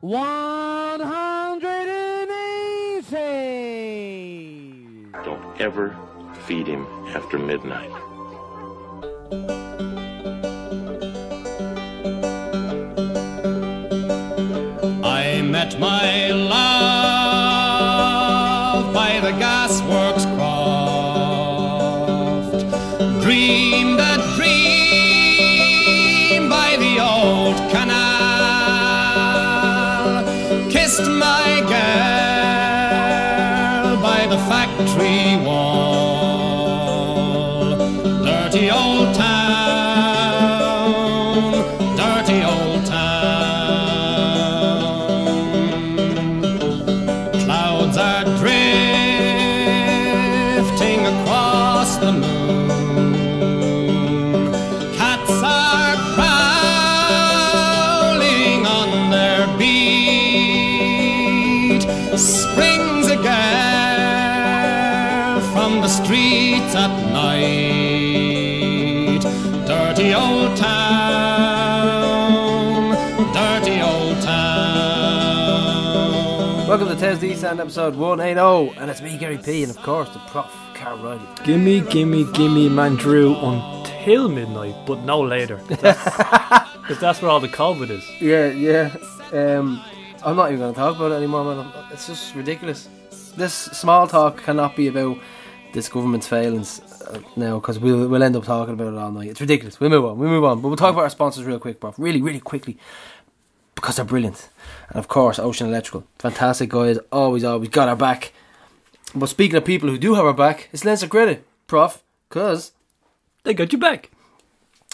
180. Don't ever feed him after midnight. I met my Welcome to Tez the East End episode 180, and it's me, Gary P, and of course the Prof, Carl Riley. Gimme, gimme, gimme, man, Drew until midnight, but no later. Because that's where all the COVID is. Yeah, yeah. Um, I'm not even going to talk about it anymore, man. It's just ridiculous. This small talk cannot be about this government's failings uh, now, because we'll, we'll end up talking about it all night. It's ridiculous. We'll move on. We'll move on. But we'll talk about our sponsors real quick, Prof. Really, really quickly. Because they're brilliant. And of course, Ocean Electrical. Fantastic guys. Always, always got our back. But speaking of people who do have our back, it's Leinster Credit, Prof. Because They got you back.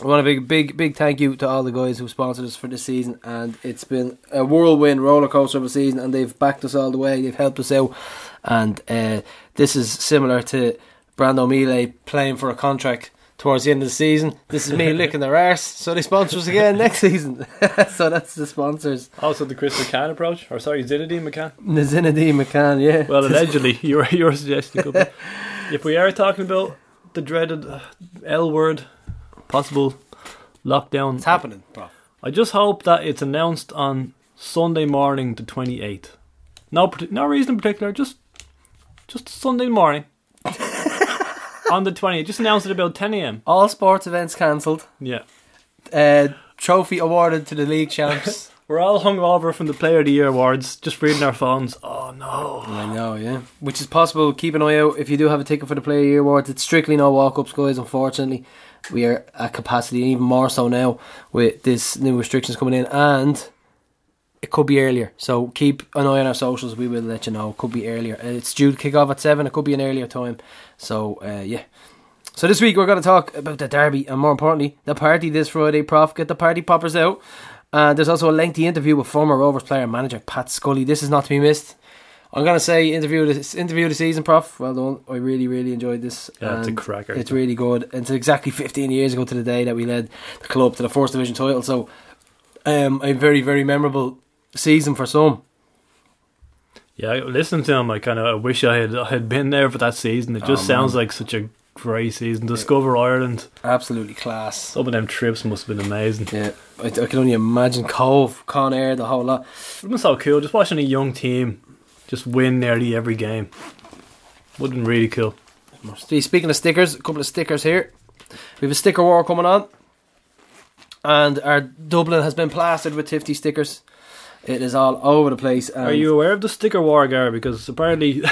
I want a big, big, big thank you to all the guys who sponsored us for this season, and it's been a whirlwind roller coaster of a season, and they've backed us all the way. They've helped us out, and uh, this is similar to Brando Mile playing for a contract towards the end of the season. This is me licking their arse, so they sponsor us again next season. so that's the sponsors. Also, the Chris McCann approach, or sorry, Zinedine McCann. Zinedine McCann, yeah. Well, allegedly, you're you're suggesting. could be. If we are talking about the dreaded uh, L word, possible lockdown, it's happening, bro. I just hope that it's announced on Sunday morning, the twenty eighth. No, no reason in particular. Just, just Sunday morning. On the 20th, just announced it about 10 a.m. All sports events cancelled. Yeah, Uh, trophy awarded to the league champs. we're all hung over from the Player of the Year awards, just reading our phones. Oh no! I know, yeah. Which is possible. Keep an eye out if you do have a ticket for the Player of the Year Awards. It's strictly no walk ups, guys. Unfortunately, we are at capacity, even more so now with this new restrictions coming in, and it could be earlier. So keep an eye on our socials. We will let you know. It could be earlier. Uh, It's due to kick off at seven. It could be an earlier time. So uh, yeah. So this week we're going to talk about the derby, and more importantly, the party this Friday. Prof, get the party poppers out. And there's also a lengthy interview with former Rovers player and manager Pat Scully. This is not to be missed. I'm gonna say interview this interview of the season, Prof. Well done. I really, really enjoyed this. Yeah, it's a cracker. It's really good. It's exactly 15 years ago to the day that we led the club to the first division title. So, um, a very, very memorable season for some. Yeah, listening to him, I kind of I wish I had I had been there for that season. It just Oh, sounds like such a great season. Discover Ireland. Absolutely class. Some of them trips must have been amazing. Yeah, I, I can only imagine Cobh, Con Air, the whole lot. It was so cool. Just watching a young team just win nearly every game. Would have been really cool. Speaking of stickers, a couple of stickers here. We have a sticker war coming on, and our Dublin has been plastered with Tifty stickers. It is all over the place. Are you aware of the sticker war, Gar? Because apparently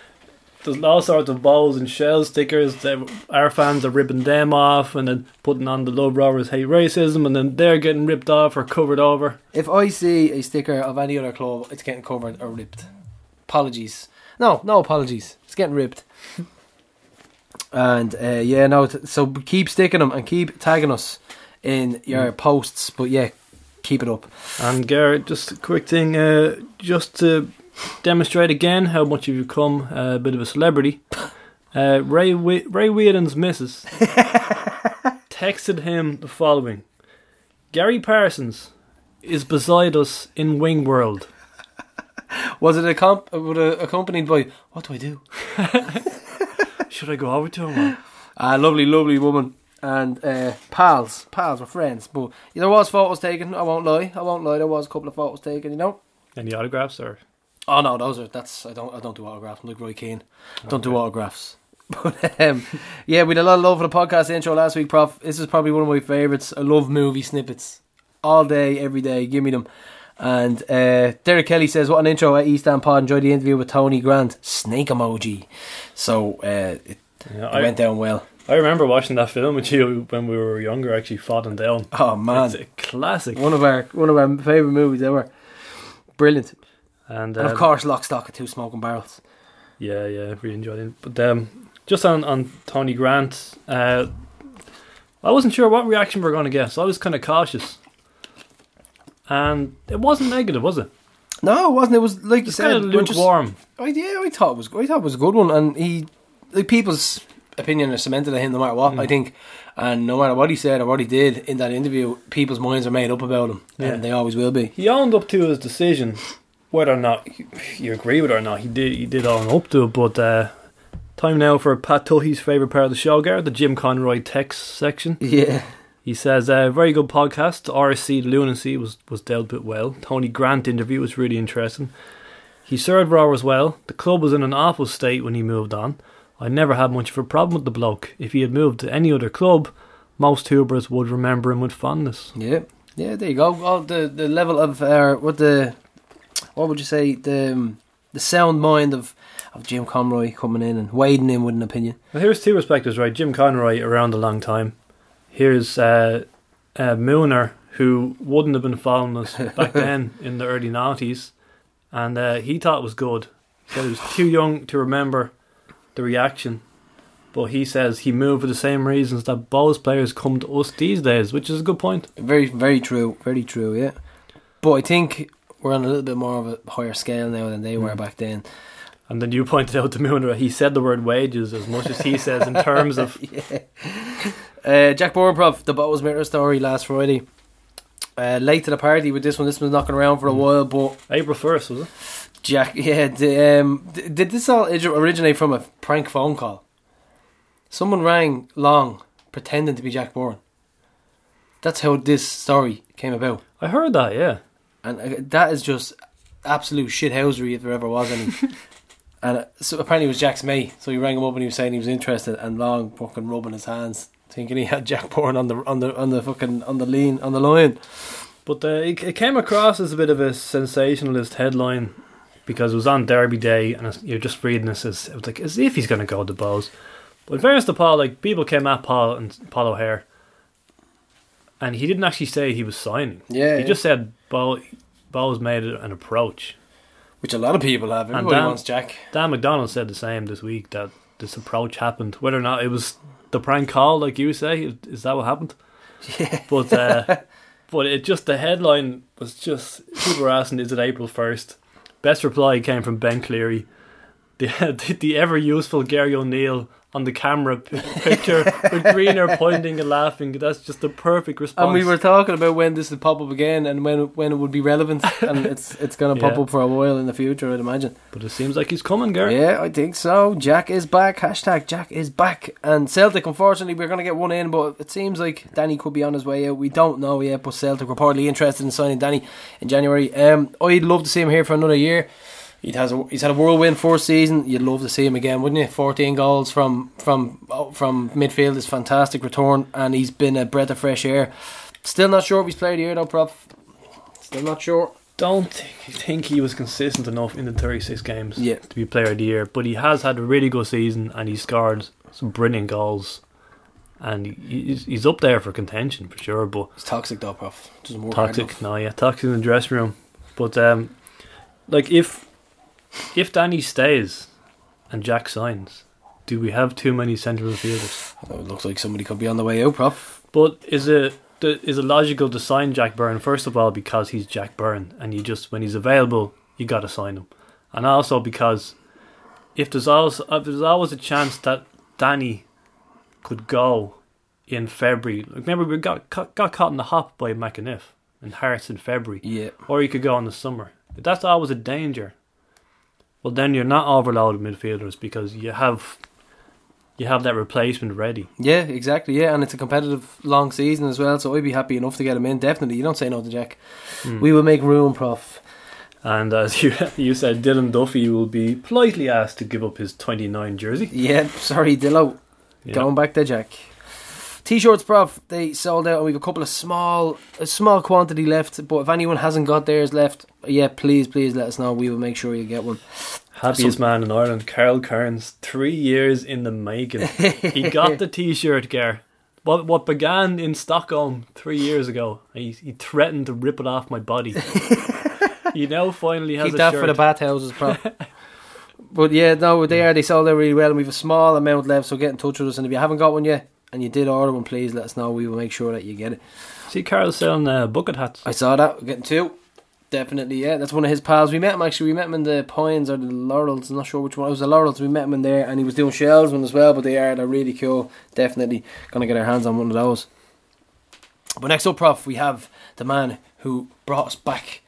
there's all sorts of balls and shell stickers that our fans are ripping them off and then putting on the Love Rovers hate racism and then they're getting ripped off or covered over. If I see a sticker of any other club, it's getting covered or ripped. Apologies. No, no apologies. It's getting ripped. And uh, yeah, no. So keep sticking them and keep tagging us in your posts. But yeah, keep it up. And Garrett, just a quick thing, uh, just to demonstrate again how much you've become a bit of a celebrity. Uh, Ray Whe- Ray Wheaton's missus texted him the following: Gary Parsons is beside us in Wing World. Was it a comp- was accompanied by what do I do? Should I go over to him? A lovely, lovely woman and uh, pals, pals were friends. But there was photos taken. I won't lie. I won't lie. There was a couple of photos taken. You know, Any autographs or Oh no, those are that's I don't I don't do autographs. I'm like Roy Keane. Don't do autographs. But um, yeah, we had a lot of love for the podcast intro last week, Prof. This is probably one of my favourites. I love movie snippets all day, every day. Give me them. And uh, Derek Kelly says, "What an intro at East End Pod. Enjoyed the interview with Tony Grant. Snake emoji. So uh, it, Yeah, it I, went down well. I remember watching that film with you when we were younger. Actually, falling down. Oh man, It's a classic. one of our one of our favourite movies ever. Brilliant. And, And uh, of course, Lock, Stock, and Two Smoking Barrels. Yeah, yeah, really enjoyed it. But um, just on, on Tony Grant, uh, I wasn't sure what reaction we are going to get, so I was kind of cautious. And it wasn't negative, was it? No, it wasn't. It was like you said, kind of we're just- lukewarm. I, yeah, I thought it was. I thought it was a good one, and he, like people's opinion is cemented on him no matter what. Mm. I think, and no matter what he said or what he did in that interview, people's minds are made up about him, Yeah. and they always will be. He owned up to his decision, whether or not you- agree with it or not. He did. He did own up to it. But uh, time now for Pat Tuchy's favorite part of the show, Garrett, the Jim Conroy text section. Yeah, He says, uh, very good podcast. RSC Lunacy was, was dealt with well. Tony Grant interview was really interesting. He served Raw as well. The club was in an awful state when he moved on. I never had much of a problem with the bloke. If he had moved to any other club, most Hoobers would remember him with fondness. yeah, yeah. There you go. All the the level of uh, what the what would you say the um, the sound mind of of Jim Conroy coming in and wading in with an opinion. Well, here's two perspectives, right? Jim Conroy around a long time. Here's uh, uh, Mooner, who wouldn't have been following us back then in the early 90s, and uh, he thought it was good. He said he was too young to remember the reaction, but he says he moved for the same reasons that Bohs players come to us these days, which is a good point. Very, very true. Very true. Yeah, but I think we're on a little bit more of a higher scale now than they were back then. And then you pointed out to me Mooner, he said the word wages as much as he says in terms of Uh, Jack Byrne the Bottles Mirror story last Friday. Uh, late to the party with this one. This one's knocking around for a while, but April 1st, was it? Jack, yeah, the, um, did this all originate from a prank phone call? Someone rang Long pretending to be Jack Byrne. That's how this story came about, I heard that, yeah. and uh, that is just absolute shithousery if there ever was any. and uh, so apparently it was Jack's mate, so he rang him up and he was saying he was interested, and Long fucking rubbing his hands, thinking he had Jack Byrne on the on the on the fucking on the lean on the line. But uh, it, it came across as a bit of a sensationalist headline because it was on Derby Day, and you're just reading this as it was like as if he's going to go to Bohs. But in fairness to Paul, like people came at Paul and Paul O'Hare, and he didn't actually say he was signing. Yeah, he yeah. just said Bow Bohs made an approach. Which a lot of people have. And Everybody Dan- wants Jack. Dan McDonald said the same this week that this approach happened. Whether or not it was the prank call, like you say, is, is that what happened? Yeah. But uh, but it just the headline was just people were asking, is it April first? Best reply came from Ben Cleary, the the, the ever useful Gary O'Neill on the camera p- picture with Greener pointing and laughing. That's just the perfect response. And we were talking about when this would pop up again and when when it would be relevant, and it's it's going to pop Yeah. up for a while in the future, I'd imagine. but it seems like he's coming, Gary. Yeah, I think so. Jack is back. Hashtag Jack is back. And Celtic, unfortunately, we're going to get one in, but it seems like Danny could be on his way out. We don't know yet, but Celtic reportedly interested in signing Danny in January. Um, I'd love to see him here for another year. He has a, he's had a whirlwind first season. You'd love to see him again, wouldn't you? Fourteen goals from from oh, from midfield is fantastic return, and he's been a breath of fresh air. Still not sure if he's played here though, Prof. Still not sure. Don't thi- think he was consistent enough in the 36 games Yeah. to be player of the year, but he has had a really good season and he scored some brilliant goals. And he's, he's up there for contention for sure, but He's toxic though, Prof. Doesn't work toxic. No, yeah, toxic in the dressing room. But um, like if if Danny stays and Jack signs, do we have too many centre midfielders? It looks like somebody could be on the way out, Prof. But is it is it logical to sign Jack Byrne first of all because he's Jack Byrne and you just when he's available you got to sign him, and also because if there's always uh, if there's always a chance that Danny could go in February. Remember we got got caught in the hop by McAniff and Hearts in February, Yeah. or you could go in the summer. That's always a danger, well then you're not overloaded midfielders because you have you have that replacement ready. Yeah, exactly. Yeah, and it's a competitive long season as well, so I'd be happy enough to get him in. Definitely, you don't say no to Jack. Hmm. We will make room, Prof. And as you you said, Dylan Duffy will be politely asked to give up his 29 jersey. Yeah, sorry, Dillo. Yeah. Going back to Jack. T-shirts, prof. They sold out, and we've a couple of small, a small quantity left. But if anyone hasn't got theirs left, yeah, please, please let us know. We will make sure you get one. Happiest man in Ireland, Carl Kearns, three years in the making. he got the T-shirt, Gar. What what began in Stockholm three years ago, he, he threatened to rip it off my body. he now finally has Keep a that shirt. for the bathhouses, prof. but yeah, no, they are. They sold out really well, and we've a small amount left. So get in touch with us, and if you haven't got one yet, and you did order one, please let us know. We will make sure that you get it. See, Carl's selling uh, bucket hats. I saw that. We're getting two. Definitely, yeah. That's one of his pals. We met him actually. We met him in the Pines or the Laurels. I'm not sure which one. It was the Laurels. We met him in there, and he was doing shells one as well. But they are they're really cool. Definitely gonna get our hands on one of those. But next up, Prof, we have the man who brought us back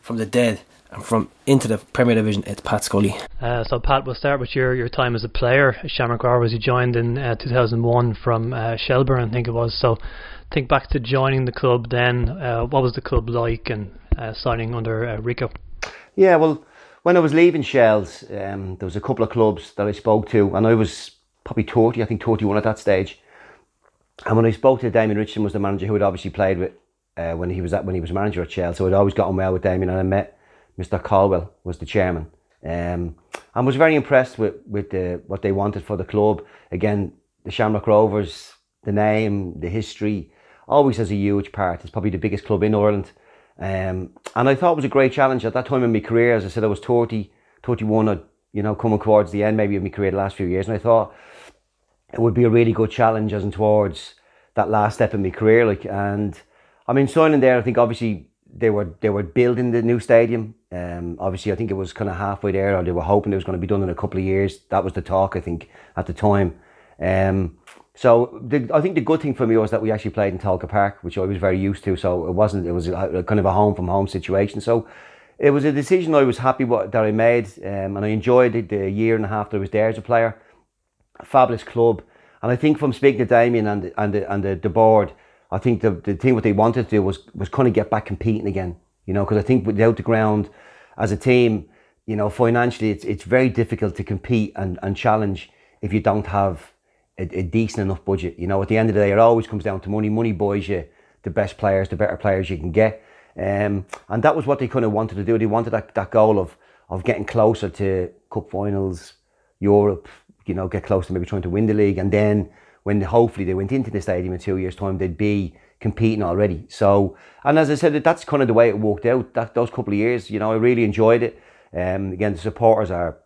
from the dead and from into the Premier Division. It's Pat Scully. Uh, so Pat, we'll start with your, your time as a player. at Shamrock Rovers, you joined in uh, 2001 from uh, Shelbourne, I think it was. So think back to joining the club then. Uh, what was the club like and uh, signing under uh, Rico? Yeah, well, when I was leaving Shells, um, there was a couple of clubs that I spoke to, and I was probably 30, I think 31 at that stage. And when I spoke to Damien Richardson, was the manager who had obviously played with uh, when he was at when he was manager at Shell, so I'd always got on well with Damien, and I met Mr. Caldwell was the chairman, um, and was very impressed with with the, what they wanted for the club. Again, the Shamrock Rovers, the name, the history, always has a huge part. It's probably the biggest club in Ireland. Um, and I thought it was a great challenge at that time in my career. As I said, I was 30, 31, I'd, you know, coming towards the end maybe of my career the last few years. And I thought it would be a really good challenge as in towards that last step in my career. Like, and I mean, signing there, I think obviously they were they were building the new stadium. Um, obviously, I think it was kind of halfway there, or they were hoping it was going to be done in a couple of years. That was the talk, I think, at the time. Um, so the, I think the good thing for me was that we actually played in Tolka Park, which I was very used to. So it wasn't it was a, kind of a home from home situation. So it was a decision I was happy what, that I made, um, and I enjoyed it the year and a half that I was there as a player. A fabulous club, and I think from speaking to Damien and and the, and the, the board, I think the the thing what they wanted to do was was kind of get back competing again. You know, because I think without the ground, as a team, you know, financially it's it's very difficult to compete and, and challenge if you don't have a, a decent enough budget. You know, at the end of the day, it always comes down to money. Money buys you the best players, the better players you can get. Um, and that was what they kind of wanted to do. They wanted that, that goal of of getting closer to cup finals, Europe. You know, get close to maybe trying to win the league, and then when hopefully they went into the stadium in two years' time, they'd be competing already. So, and as I said, that's kind of the way it worked out. That those couple of years, you know, I really enjoyed it. Um, again, the supporters are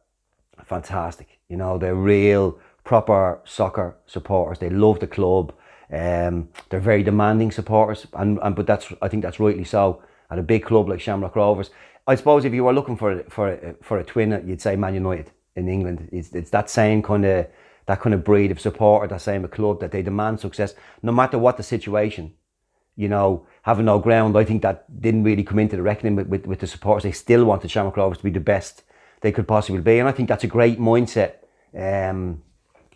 fantastic. You know, they're real proper soccer supporters. They love the club. Um, they're very demanding supporters, and, and but that's I think that's rightly so at a big club like Shamrock Rovers. I suppose if you were looking for a, for a, for a twin, you'd say Man United in England. It's it's that same kind of that kind of breed of supporter, that same a club that they demand success no matter what the situation. You know, having no ground, I think that didn't really come into the reckoning with, with, with the supporters. They still wanted Shamrock Rovers to be the best they could possibly be, and I think that's a great mindset. Um,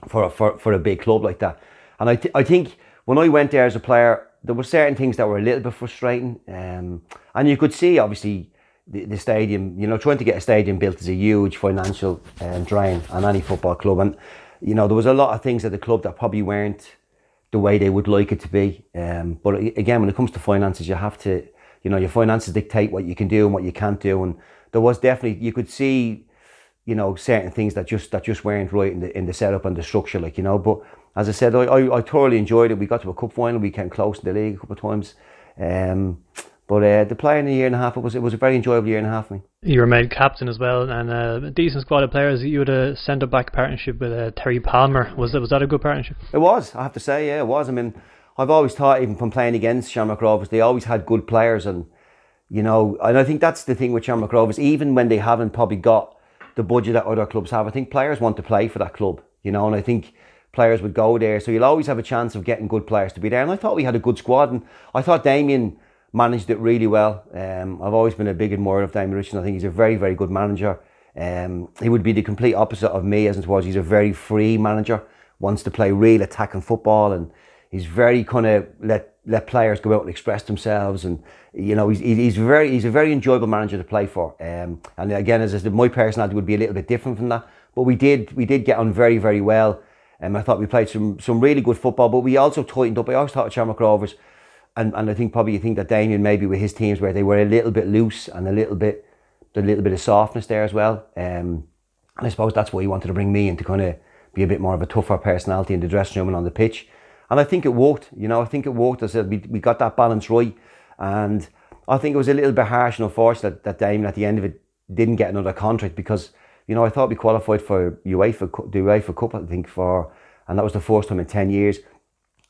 for, for, for a big club like that. And I, th- I think when I went there as a player, there were certain things that were a little bit frustrating. Um, and you could see, obviously, the, the stadium, you know, trying to get a stadium built is a huge financial um, drain on any football club. And, you know, there was a lot of things at the club that probably weren't the way they would like it to be. Um, but again, when it comes to finances, you have to, you know, your finances dictate what you can do and what you can't do. And there was definitely, you could see you know certain things that just that just weren't right in the in the setup and the structure, like you know. But as I said, I, I, I thoroughly enjoyed it. We got to a cup final, we came close in the league a couple of times. Um, but uh, the play in a year and a half, it was it was a very enjoyable year and a half for me. You were made captain as well, and uh, a decent squad of players. You had a centre back partnership with uh, Terry Palmer. Was that was that a good partnership? It was, I have to say, yeah, it was. I mean, I've always thought, even from playing against Shamrock Rovers, they always had good players, and you know, and I think that's the thing with Shamrock Rovers. Even when they haven't probably got the budget that other clubs have. I think players want to play for that club, you know, and I think players would go there. So you'll always have a chance of getting good players to be there. And I thought we had a good squad, and I thought Damien managed it really well. Um, I've always been a big admirer of Damien Richardson. I think he's a very, very good manager. Um, he would be the complete opposite of me, as it was. He's a very free manager, wants to play real attacking football, and he's very kind of let let players go out and express themselves, and you know he's he's very he's a very enjoyable manager to play for. Um, and again, as I said, my personality would be a little bit different from that, but we did we did get on very very well. And I thought we played some some really good football, but we also tightened up. I always thought of Shamrock Rovers, and, and I think probably you think that Damien maybe with his teams where they were a little bit loose and a little bit a little bit of softness there as well. Um, and I suppose that's why he wanted to bring me in to kind of be a bit more of a tougher personality in the dressing room and on the pitch. And I think it worked. You know, I think it worked. I said we, we got that balance right. And I think it was a little bit harsh and unfortunate that, that Damien at the end of it didn't get another contract because, you know, I thought we qualified for UEFA, the UEFA Cup, I think, for, and that was the first time in 10 years.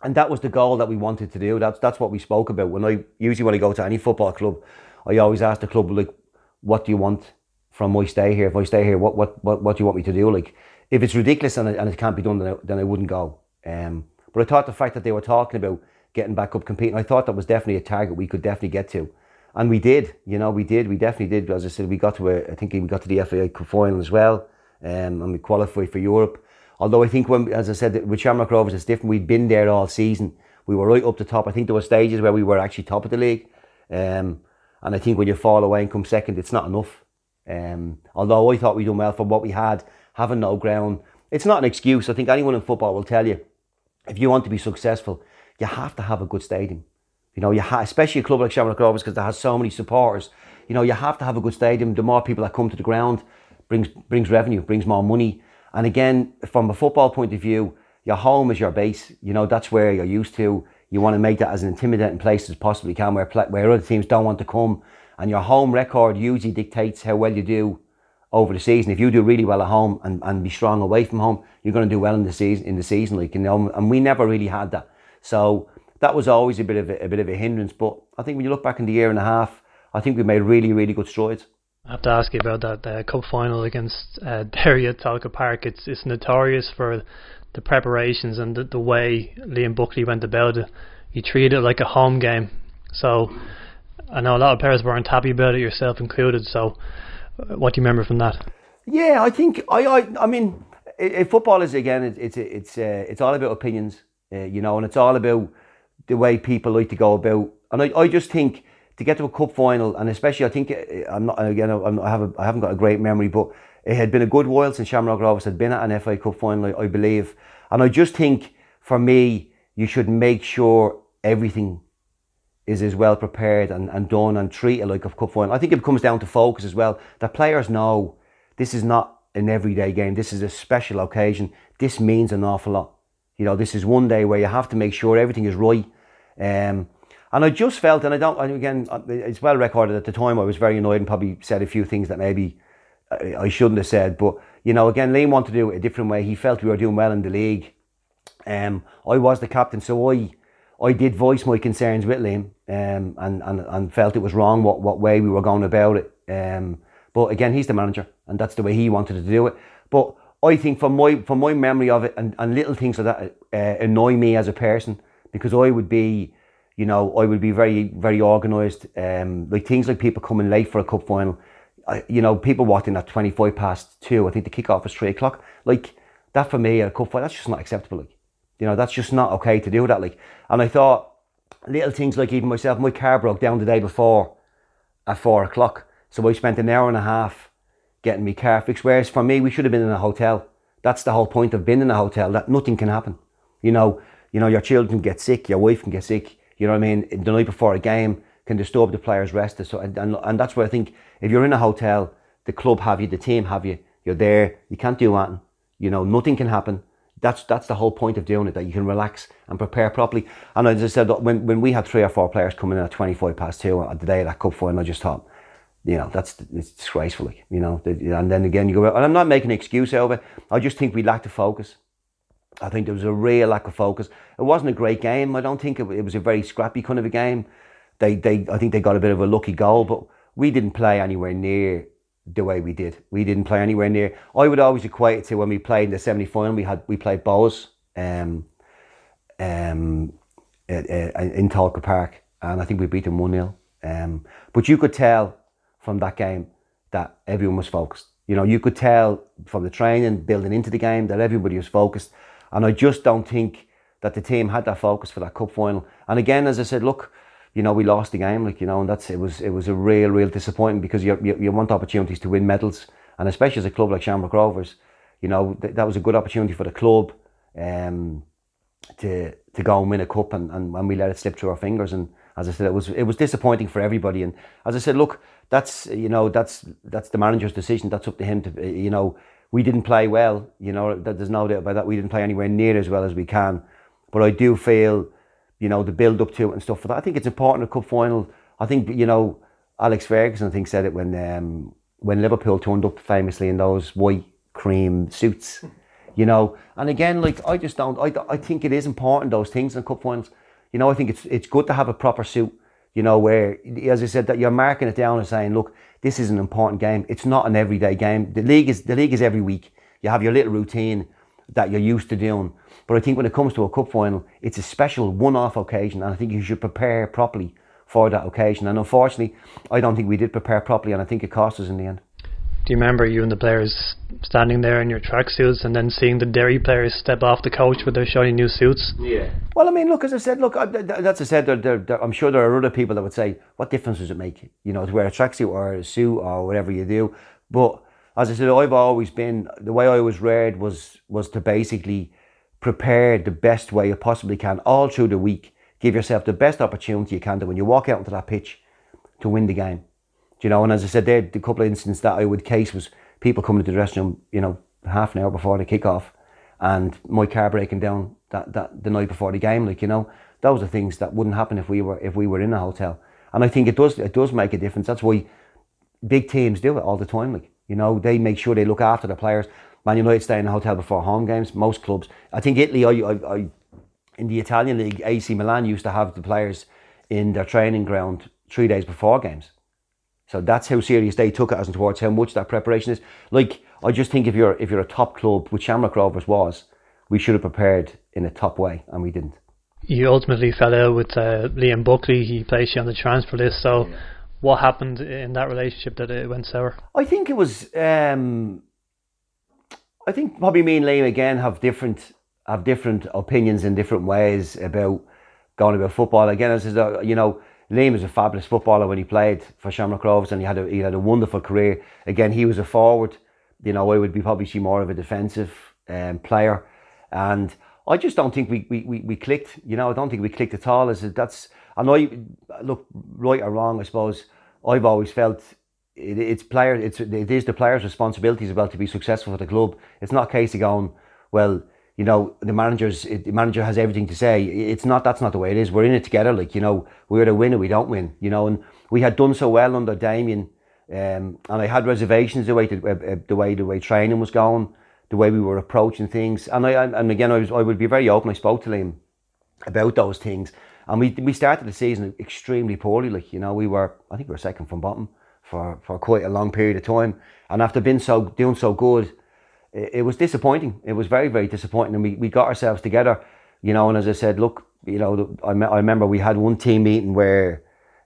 And that was the goal that we wanted to do. That's, that's what we spoke about. When I usually when I go to any football club, I always ask the club, like, what do you want from my stay here? If I stay here, what, what, what, what do you want me to do? Like, if it's ridiculous and it, and it can't be done, then I, then I wouldn't go. Um, but I thought the fact that they were talking about getting back up competing, I thought that was definitely a target we could definitely get to. And we did, you know, we did, we definitely did. As I said, we got to a, I think we got to the FA Cup final as well, um, and we qualified for Europe. Although I think when, as I said, with Shamrock Rovers, it's different. We'd been there all season. We were right up the top. I think there were stages where we were actually top of the league. Um, and I think when you fall away and come second, it's not enough. Um, although I thought we done well for what we had, having no ground. It's not an excuse. I think anyone in football will tell you, if you want to be successful, you have to have a good stadium. You know, you ha- especially a club like Shamrock Rovers because it has so many supporters. You know, you have to have a good stadium. The more people that come to the ground brings brings revenue, brings more money. And again, from a football point of view, your home is your base. You know, that's where you're used to. You want to make that as an intimidating place as possibly can, where where other teams don't want to come. And your home record usually dictates how well you do over the season. If you do really well at home and, and be strong away from home, you're going to do well in the season. In the season, like you know, and we never really had that. So that was always a bit of a, a bit of a hindrance. But I think when you look back in the year and a half, I think we made really really good strides. I have to ask you about that uh, cup final against uh, Derry at Tolka Park. It's it's notorious for the preparations and the, the way Liam Buckley went about it. He treated it like a home game. So I know a lot of players weren't happy about it, yourself included. So uh, what do you remember from that? Yeah, I think I I, I mean, it, football is again it, it's it's uh, it's all about opinions, uh, you know, and it's all about the way people like to go about. And I, I just think to get to a cup final, and especially I think uh, I'm not again I'm, I have a, I haven't got a great memory, but it had been a good while since Shamrock Rovers had been at an FA Cup final, I, I believe, and I just think for me you should make sure everything is as well prepared and, and done and treated like a cup final. I think it comes down to focus as well. The players know this is not an everyday game. This is a special occasion. This means an awful lot. You know, this is one day where you have to make sure everything is right. Um, and I just felt, and I don't, and again, uh, it's well recorded at the time, I was very annoyed and probably said a few things that maybe I shouldn't have said. But, you know, again, Liam wanted to do it a different way. He felt we were doing well in the league. Um, I was the captain, so I I did voice my concerns with Liam um, and, and, and felt it was wrong what, what way we were going about it. Um, but again, he's the manager and that's the way he wanted to do it. But I think from my, from my memory of it and, and little things like that uh, annoy me as a person because I would be, you know, I would be very, very organised. Um, like things like people coming late for a cup final. I, you know, people walking at 25 past two. I think the kick-off is three o'clock. Like that for me at a cup final, that's just not acceptable. Like, you know, that's just not okay to do that. Like, and I thought little things like even myself, my car broke down the day before at four o'clock. So I spent an hour and a half getting my car fixed. Whereas for me, we should have been in a hotel. That's the whole point of being in a hotel, that nothing can happen. You know, you know, your children get sick, your wife can get sick, you know what I mean? The night before a game can disturb the players' rest. So, and, and, and that's where I think if you're in a hotel, the club have you, the team have you, you're there, you can't do anything. You know, nothing can happen. That's that's the whole point of doing it, that you can relax and prepare properly. And as I said, when, when we had three or four players coming in at 25 past two on the day of that cup final, I just thought, you know, that's it's disgraceful, you know. And then again, you go, and I'm not making an excuse of it. I just think we lacked the focus. I think there was a real lack of focus. It wasn't a great game. I don't think it, it was a very scrappy kind of a game. They, they, I think they got a bit of a lucky goal, but we didn't play anywhere near the way we did. We didn't play anywhere near. I would always equate it to when we played in the semi final. We had we played Bohs um, um, in Tolka Park, and I think we beat them one 0 um, But you could tell from that game that everyone was focused. You know, you could tell from the training building into the game that everybody was focused, and I just don't think that the team had that focus for that cup final. And again, as I said, look, you know, we lost the game, like you know, and that's it was it was a real, real disappointment because you you, you want opportunities to win medals, and especially as a club like Shamrock Rovers, you know, th- that was a good opportunity for the club. Um, to to go and win a cup and, and, and we let it slip through our fingers and as I said it was it was disappointing for everybody and as I said look that's you know that's that's the manager's decision that's up to him to you know we didn't play well you know there's no doubt about that we didn't play anywhere near as well as we can but I do feel you know the build up to it and stuff for that I think it's important a cup final I think you know Alex Ferguson I think said it when um, when Liverpool turned up famously in those white cream suits you know. And again, like I just don't. I, I think it is important those things in cup finals. You know, I think it's it's good to have a proper suit. You know, where as I said that you're marking it down and saying, look, this is an important game. It's not an everyday game. The league is the league is every week. You have your little routine that you're used to doing. But I think when it comes to a cup final, it's a special one-off occasion, and I think you should prepare properly for that occasion. And unfortunately, I don't think we did prepare properly, and I think it cost us in the end. Do you remember you and the players standing there in your tracksuits and then seeing the Derry players step off the coach with their shiny new suits? Yeah. Well, I mean, look, as I said, look, I- th- th- that's I said. There, there, there, I'm sure there are other people that would say, "What difference does it make? You know, to wear a tracksuit or a suit or whatever you do." But as I said, I've always been the way I was reared was was to basically prepare the best way you possibly can all through the week. Give yourself the best opportunity you can to when you walk out onto that pitch to win the game. You know? And as I said, there the couple of incidents that I would case was people coming to the dressing room, you know, half an hour before the kickoff, and my car breaking down that, that the night before the game. Like you know, those are things that wouldn't happen if we were if we were in a hotel. And I think it does it does make a difference. That's why big teams do it all the time. Like you know, they make sure they look after the players. Man United stay in a hotel before home games. Most clubs, I think Italy, I, I, I in the Italian league, AC Milan used to have the players in their training ground three days before games. So that's how serious they took it as towards how much that preparation is. Like I just think if you're if you're a top club, which Shamrock Rovers was, we should have prepared in a top way, and we didn't. You ultimately fell out with uh, Liam Buckley. He placed you on the transfer list. So, what happened in that relationship that it went sour? I think it was. Um, I think probably me and Liam again have different have different opinions in different ways about going about football. Again, as I you know, Liam was a fabulous footballer when he played for Shamrock Rovers, and he had a he had a wonderful career. Again, he was a forward. You know, I would be probably see more of a defensive um, player, and I just don't think we, we, we, we clicked. You know, I don't think we clicked at all. As that's I know, you- look, right or wrong, I suppose. I've always felt it, it's player, it's it is the player's responsibility as well to be successful for the club. It's not a case of going, well, you know, the manager's the manager has everything to say. It's not. That's not the way it is. We're in it together. Like you know, we're the winner. We don't win. You know, and we had done so well under Damien, um, and I had reservations the way uh, uh, the way the way training was going, the way we were approaching things. And I and again, I was I would be very open. I spoke to him about those things. And we we started the season extremely poorly. Like you know, we were I think we were second from bottom for, for quite a long period of time. And after being so doing so good, it, it was disappointing. It was very very disappointing. And we, we got ourselves together, you know. And as I said, look, you know, I, me- I remember we had one team meeting where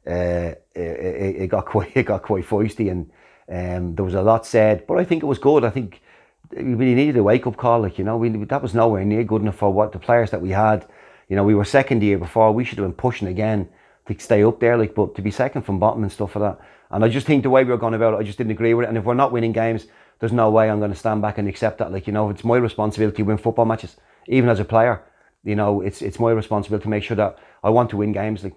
uh, it, it, got quite it got quite feisty and um, there was a lot said. But I think it was good. I think we really needed a wake up call. Like you know, we that was nowhere near good enough for what the players that we had. You know, we were second year before. We should have been pushing again to stay up there. Like, but to be second from bottom and stuff like that. And I just think the way we were going about it, I just didn't agree with it. And if we're not winning games, there's no way I'm going to stand back and accept that. Like you know, it's my responsibility to win football matches, even as a player. You know, it's it's my responsibility to make sure that I want to win games. Like,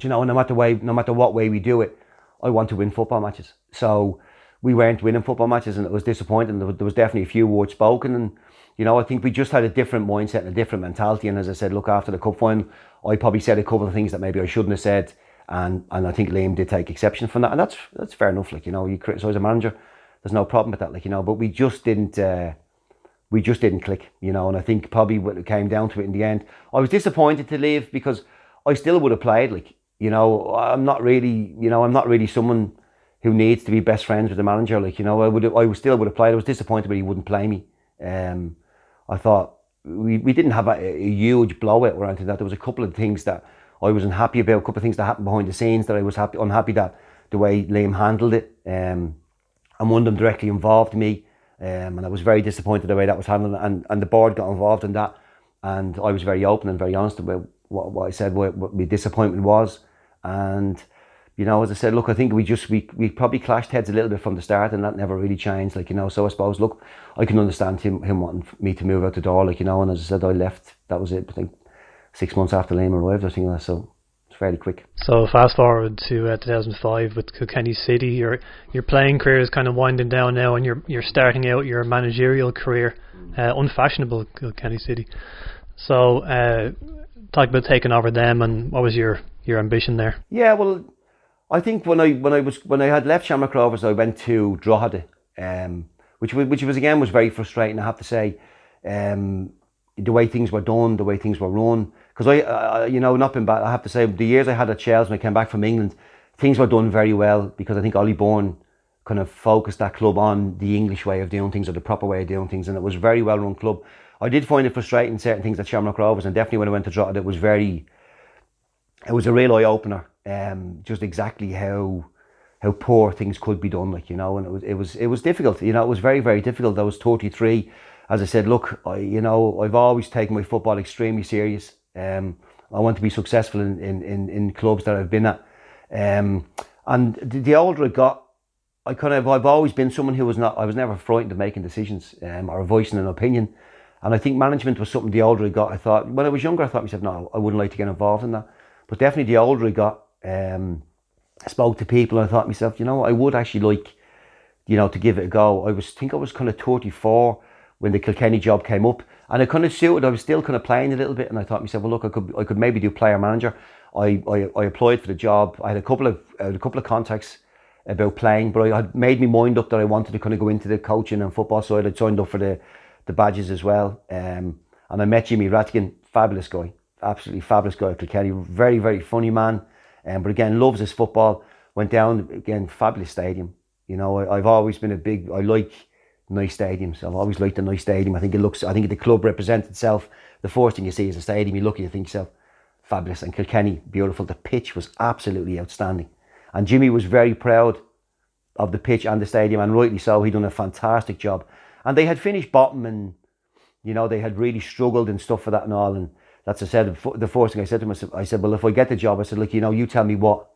you know, no matter way, no matter what way we do it, I want to win football matches. So we weren't winning football matches, and it was disappointing. There was, there was definitely a few words spoken, and you know, I think we just had a different mindset and a different mentality. And as I said, look after the cup final, I probably said a couple of things that maybe I shouldn't have said, and and I think Liam did take exception from that, and that's that's fair enough. Like you know, you criticise a manager, there's no problem with that. Like you know, but we just didn't. Uh, we just didn't click, you know, and I think probably when it came down to it in the end, I was disappointed to leave because I still would have played. Like, you know, I'm not really, you know, I'm not really someone who needs to be best friends with the manager. Like, you know, I would, I would still would have played. I was disappointed, but he wouldn't play me. Um, I thought we, we didn't have a, a huge blowout or anything. That there was a couple of things that I was unhappy about. A couple of things that happened behind the scenes that I was happy, unhappy that the way Liam handled it. Um, and one of them directly involved me. Um, and I was very disappointed the way that was handled, and, and the board got involved in that. and I was very open and very honest about what, what I said, what, what my disappointment was, and you know, as I said, look, I think we just we we probably clashed heads a little bit from the start, and that never really changed. Like you know, so I suppose, look, I can understand him him wanting me to move out the door, like you know, and as I said, I left. That was it. I think six months after Liam arrived, I think that so fairly quick. So fast forward to uh, 2005 with Kilkenny City, your your playing career is kind of winding down now, and you're you're starting out your managerial career, uh, unfashionable Kilkenny City. So uh, talk about taking over them, and what was your your ambition there? Yeah, well, I think when I when I was when I had left Shamrock Rovers, I went to Drogheda, um, which was, which was again was very frustrating. I have to say, um, the way things were done, the way things were run. Because I, uh, you know, not been bad. I have to say, the years I had at Chelsea when I came back from England, things were done very well because I think Ollie Byrne kind of focused that club on the English way of doing things or the proper way of doing things, and it was a very well run club. I did find it frustrating certain things at Shamrock Rovers, and definitely when I went to Drogheda, it was very, it was a real eye opener. Um, just exactly how how poor things could be done, like you know, and it was it was it was difficult. You know, it was very very difficult. I was 33. As I said, look, I you know I've always taken my football extremely serious. Um, I want to be successful in, in, in, in clubs that I've been at. Um, and the, the older I got, I kind of I've always been someone who was not I was never frightened of making decisions um, or voicing an opinion. And I think management was something the older I got, I thought when I was younger I thought myself, no, I wouldn't like to get involved in that. But definitely the older I got, um, I spoke to people and I thought to myself, you know, I would actually like, you know, to give it a go. I was think I was kind of 34 when the Kilkenny job came up, and it kind of suited. I was still kind of playing a little bit, and I thought myself, well, look, I could I could maybe do player manager. I, I, I applied for the job. I had a couple of a couple of contacts about playing, but I had made my mind up that I wanted to kind of go into the coaching and football side. I'd signed up for the the badges as well, um, and I met Jimmy Rattigan, fabulous guy, absolutely fabulous guy Kilkenny, very very funny man, um, but again loves his football. Went down again, fabulous stadium. You know, I, I've always been a big. I like nice stadiums. I've always liked a nice stadium. I think it looks. I think the club represents itself. The first thing you see is a stadium. You look, and you think yourself, fabulous. And Kilkenny, beautiful. The pitch was absolutely outstanding, and Jimmy was very proud of the pitch and the stadium, and rightly so. He done a fantastic job. And they had finished bottom, and you know they had really struggled and stuff for that and all. And that's I said. The first thing I said to myself. I said, I said, well, if I get the job, I said, look, you know, you tell me what.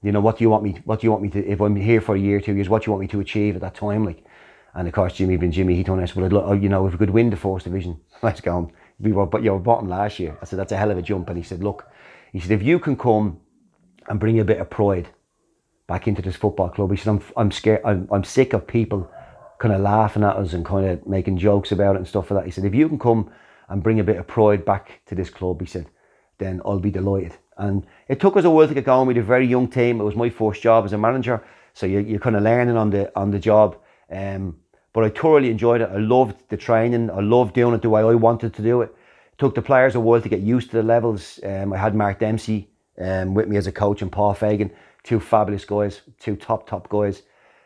You know what do you want me? What do you want me to? If I'm here for a year, two years, what do you want me to achieve at that time? Like, and of course, Jimmy being Jimmy, he told us, well, I'd lo- you know, if we could win the first division, let's go. We were, but you were bottom last year. I said, that's a hell of a jump. And he said, look, he said, if you can come and bring a bit of pride back into this football club, he said, I'm, I'm scared, I'm, I'm sick of people kind of laughing at us and kind of making jokes about it and stuff like that. He said, if you can come and bring a bit of pride back to this club, he said, then I'll be delighted. And it took us a while to get going. We had a very young team. It was my first job as a manager, so you, you're kind of learning on the on the job. Um, but I thoroughly enjoyed it. I loved the training. I loved doing it the way I wanted to do it. it took the players a while to get used to the levels. Um, I had Mark Dempsey um, with me as a coach and Paul Fagan, two fabulous guys, two top top guys,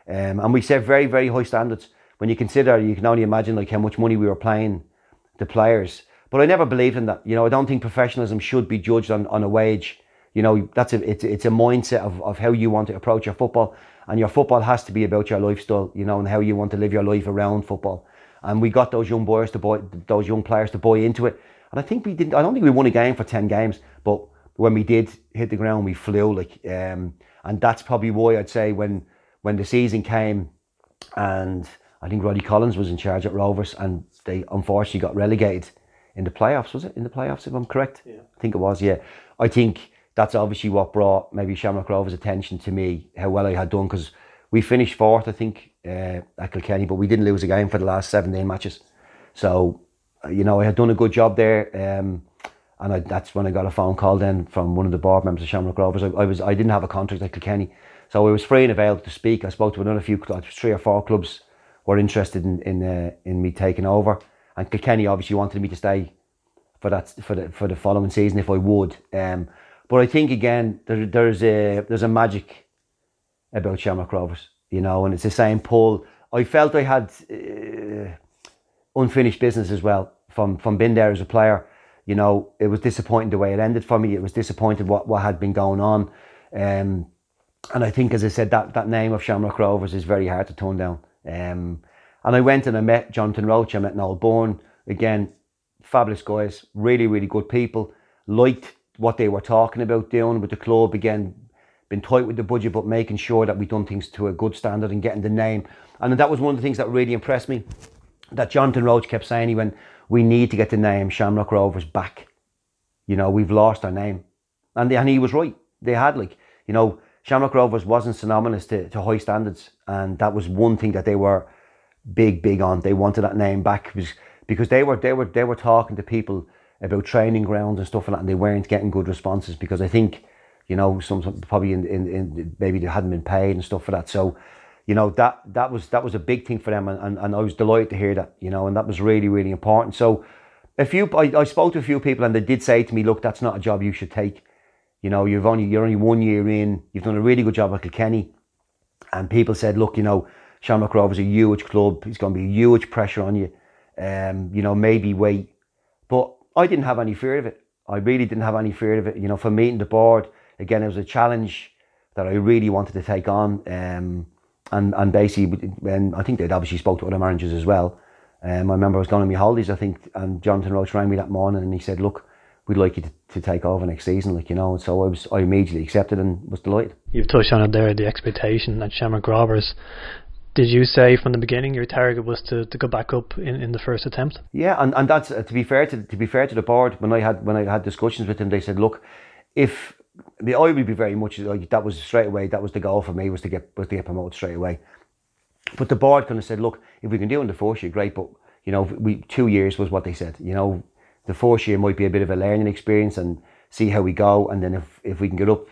um, and we set very very high standards. When you consider, you can only imagine like how much money we were paying the players. But I never believed in that. You know, I don't think professionalism should be judged on, on a wage. You know, that's a it's it's a mindset of, of how you want to approach your football, and your football has to be about your lifestyle. You know, and how you want to live your life around football. And we got those young boys to buy those young players to buy into it. And I think we didn't. I don't think we won a game for ten games, but when we did hit the ground, we flew like. Um, and that's probably why I'd say when when the season came, and I think Roddy Collins was in charge at Rovers, and they unfortunately got relegated in the playoffs. Was it in the playoffs? If I'm correct, yeah. I think it was. Yeah, I think that's obviously what brought maybe Shamrock Rovers' attention to me, how well I had done, because we finished fourth, I think, uh, at Kilkenny, but we didn't lose a game for the last 17 matches. So, uh, you know, I had done a good job there. Um, and I, that's when I got a phone call then from one of the board members of Shamrock Rovers. I, I, was I didn't have a contract at Kilkenny, so I was free and available to speak. I spoke to another few, three or four clubs were interested in in, uh, in me taking over, and Kilkenny obviously wanted me to stay for that for the for the following season if I would. Um, but I think again there, there's a there's a magic about Shamrock Rovers, you know, and it's the same pull. I felt I had uh, unfinished business as well from from being there as a player. You know, it was disappointing the way it ended for me. It was disappointing what, what had been going on. Um, and I think, as I said, that, that name of Shamrock Rovers is very hard to tone down. Um, and I went and I met Jonathan Roche, I met Noel Bourne. Again, fabulous guys, really, really good people. Liked what they were talking about doing with the club again. Been tight with the budget, but making sure that we done things to a good standard and getting the name. And that was one of the things that really impressed me. That Jonathan Roche kept saying, he went, "We need to get the name Shamrock Rovers back. You know, we've lost our name," and and he was right. They had like, you know, Shamrock Rovers wasn't synonymous to, to high standards, and that was one thing that they were big, big on. They wanted that name back because they were they were they were talking to people about training grounds and stuff like that, and they weren't getting good responses because I think, you know, some, some probably in, in, in maybe they hadn't been paid and stuff for that. So, you know, that that was that was a big thing for them, and, and, and I was delighted to hear that, you know, and that was really really important. So, a few I, I spoke to a few people, and they did say to me, look, that's not a job you should take. You know, you've only you're only one year in. You've done a really good job at Kilkenny, and people said, look, you know, Shamrock Rovers a huge club. It's going to be a huge pressure on you. Um, you know, maybe wait. But I didn't have any fear of it. I really didn't have any fear of it. You know, for meeting the board, again, it was a challenge that I really wanted to take on. Um, and, and basically, when I think they'd obviously spoke to other managers as well. Um, I remember I was going on my holidays, I think, and Jonathan Roche rang me that morning and he said, look, we'd like you to, to take over next season, like, you know. And so I was, I immediately accepted and was delighted. You've touched on it there, the expectation that Shamrock Rovers. Did you say from the beginning your target was to, to go back up in, in the first attempt? Yeah, and, and that's uh, to be fair to to be fair to the board. When I had when I had discussions with them, they said, look, if I, I would be very much like that was straight away. That was the goal for me was to get was to get promoted straight away. But the board kind of said, look, if we can do it in the first year, great. But you know, we two years was what they said. You know, the first year might be a bit of a learning experience and see how we go. And then if if we can get up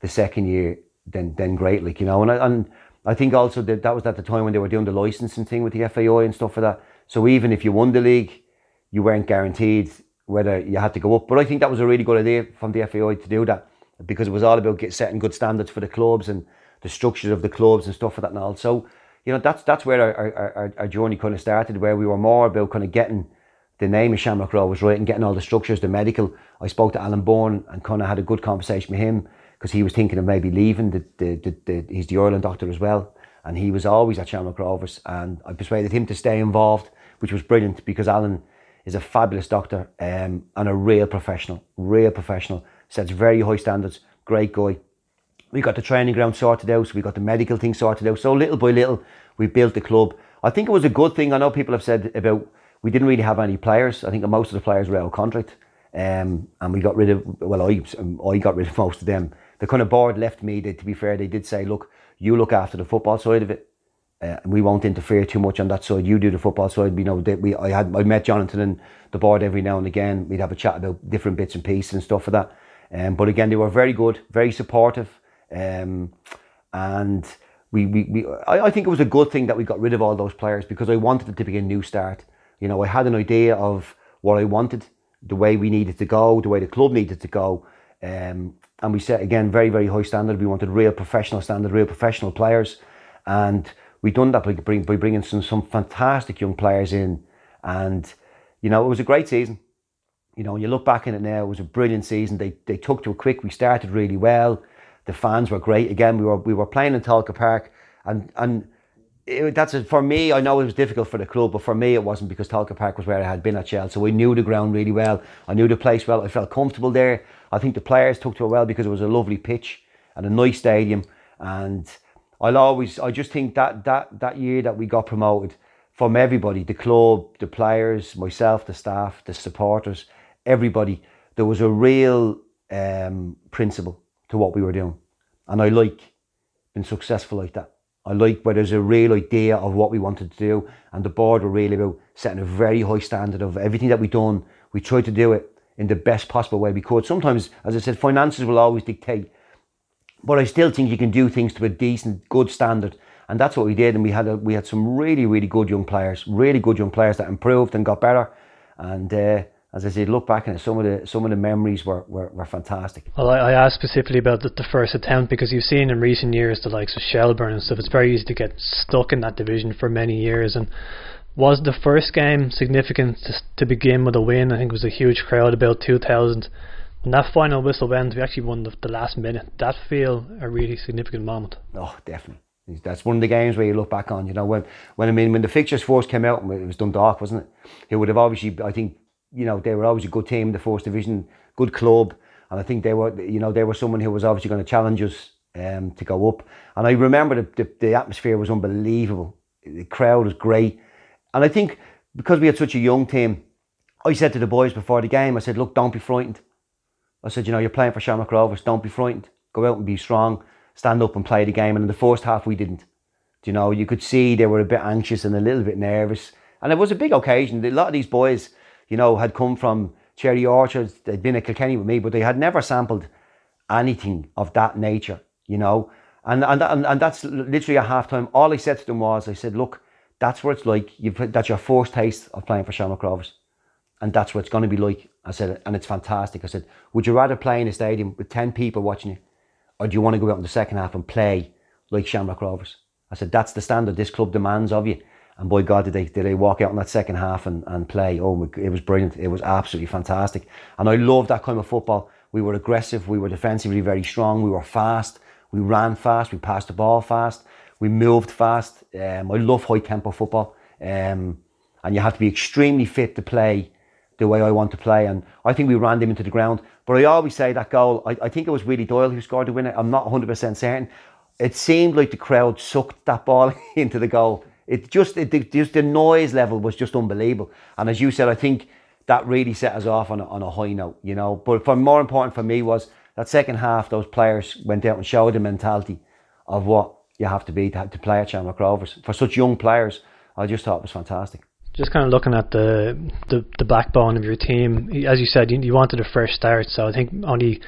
the second year, then then great. Like you know, and I, and I think also that that was at the time when they were doing the licensing thing with the FAI and stuff for that. So even if you won the league, you weren't guaranteed whether you had to go up. But I think that was a really good idea from the FAI to do that because it was all about setting good standards for the clubs and the structures of the clubs and stuff for that and all. So, you know, that's that's where our, our, our journey kind of started, where we were more about kind of getting the name of Shamrock Rovers right and getting all the structures, the medical. I spoke to Alan Byrne and kind of had a good conversation with him because he was thinking of maybe leaving. The, the, the, the, he's the Ireland doctor as well, and he was always at Shamrock Rovers, and I persuaded him to stay involved, which was brilliant because Alan is a fabulous doctor um, and a real professional, real professional. Sets very high standards. Great guy. We got the training ground sorted out. So we got the medical thing sorted out. So little by little, we built the club. I think it was a good thing. I know people have said about we didn't really have any players. I think most of the players were out of contract, um, and we got rid of. Well, I I got rid of most of them the kind of board left me. They, to be fair, they did say, look, you look after the football side of it. Uh, we won't interfere too much on that side. You do the football side. You know, they, we I had I met Jonathan and the board every now and again. We'd have a chat about different bits and pieces and stuff for that. Um, but again, they were very good, very supportive, um, and we, we, we I, I think it was a good thing that we got rid of all those players because I wanted it to be a new start. You know, I had an idea of what I wanted, the way we needed to go, the way the club needed to go, um, and we set again very very high standard. We wanted real professional standard, real professional players, and we done that by, bring, by bringing some some fantastic young players in, and you know it was a great season. You know, you look back in it now, it was a brilliant season. They they took to it quick. We started really well. The fans were great. Again, we were we were playing in Tolka Park, and and it, that's a, for me. I know it was difficult for the club, but for me, it wasn't because Tolka Park was where I had been at Shell, so we knew the ground really well. I knew the place well. I felt comfortable there. I think the players took to it well because it was a lovely pitch and a nice stadium. And I'll always, I just think that that that year that we got promoted, from everybody, the club, the players, myself, the staff, the supporters, everybody, there was a real um, principle to what we were doing, and I like being successful like that. I like where there's a real idea of what we wanted to do, and the board were really about setting a very high standard of everything that we done. We tried to do it in the best possible way we could. Sometimes, as I said, finances will always dictate, but I still think you can do things to a decent, good standard, and that's what we did. And we had a, we had some really, really good young players, really good young players that improved and got better. And uh, as I said, look back and some of the some of the memories were, were, were fantastic. Well, I, I asked specifically about the, the, first attempt because you've seen in recent years the likes of Shelbourne and stuff. It's very easy to get stuck in that division for many years, and was the first game significant to, to begin with a win? I think it was a huge crowd, about 2,000. When that final whistle went, we actually won the, the last minute. That feel a really significant moment. Oh, definitely. That's one of the games where you look back on. You know, when when I mean when the fixtures first came out, it was Dundalk, wasn't it? It would have obviously, I think, you know, they were always a good team, the first division, good club, and I think they were, you know, they were someone who was obviously going to challenge us um, to go up. And I remember the, the, the atmosphere was unbelievable. The crowd was great, and I think because we had such a young team, I said to the boys before the game, I said, look, don't be frightened. I said, you know, you're playing for Shamrock Rovers, don't be frightened. Go out and be strong, stand up and play the game. And in the first half, we didn't. You know, you could see they were a bit anxious and a little bit nervous. And it was a big occasion. A lot of these boys, you know, had come from Cherry Orchards, they'd been at Kilkenny with me, but they had never sampled anything of that nature, you know. And and and, and that's literally a half time. All I said to them was, I said, look, that's what it's like. You've that's your first taste of playing for Shamrock Rovers. And that's what it's going to be like. I said, and it's fantastic. I said, would you rather play in a stadium with 10 people watching you? Or do you want to go out in the second half and play like Shamrock Rovers? I said, that's the standard this club demands of you. And boy, God, did they, did they walk out in that second half and, and play. Oh, it was brilliant. It was absolutely fantastic. And I love that kind of football. We were aggressive. We were defensively very strong. We were fast. We ran fast. We passed the ball fast. We moved fast. Um, I love high tempo football. Um, and you have to be extremely fit to play the way I want to play. And I think we ran them into the ground. But I always say that goal, I, I think it was Willie Doyle who scored the winner. I'm not 100% certain. It seemed like the crowd sucked that ball into the goal. It just, it, just the noise level was just unbelievable. And as you said, I think that really set us off on a, on a high note, you know. But for more important for me was that second half, those players went out and showed the mentality of what you have to be to, to play at Shamrock Rovers. For such young players, I just thought it was fantastic just kind of looking at the, the the backbone of your team, as you said, you, you wanted a fresh start. So I think only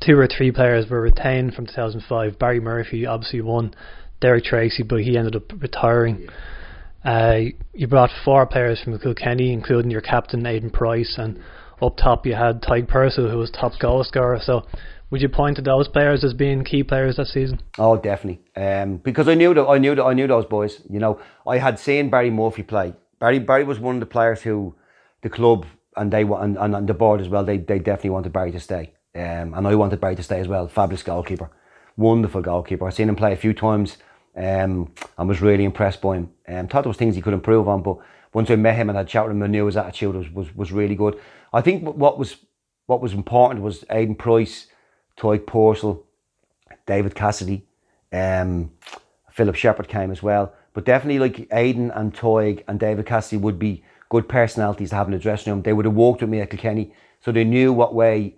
two or three players were retained from 2005. Barry Murphy obviously won. Derek Tracy, but he ended up retiring. Uh, you brought four players from Kilkenny, including your captain Aidan Price, and up top you had Tadhg Purcell, who was top goal scorer. So would you point to those players as being key players that season? Oh, definitely. Um, because I knew that I knew that I knew those boys. You know, I had seen Barry Murphy play Barry Barry was one of the players who the club and they and, and the board as well. They they definitely wanted Barry to stay, um, and I wanted Barry to stay as well. Fabulous goalkeeper, wonderful goalkeeper. I've seen him play a few times, um, and was really impressed by him. Um, thought there was things he could improve on, but once I met him and had chat with him, I knew his attitude was, was was really good. I think what was what was important was Aidan Price, Tadhg Purcell, David Cassidy, um, Philip Shepherd came as well. But definitely like Aidan and Tadhg and David Cassidy would be good personalities to have in the dressing room. They would have walked with me at Kilkenny, so they knew what way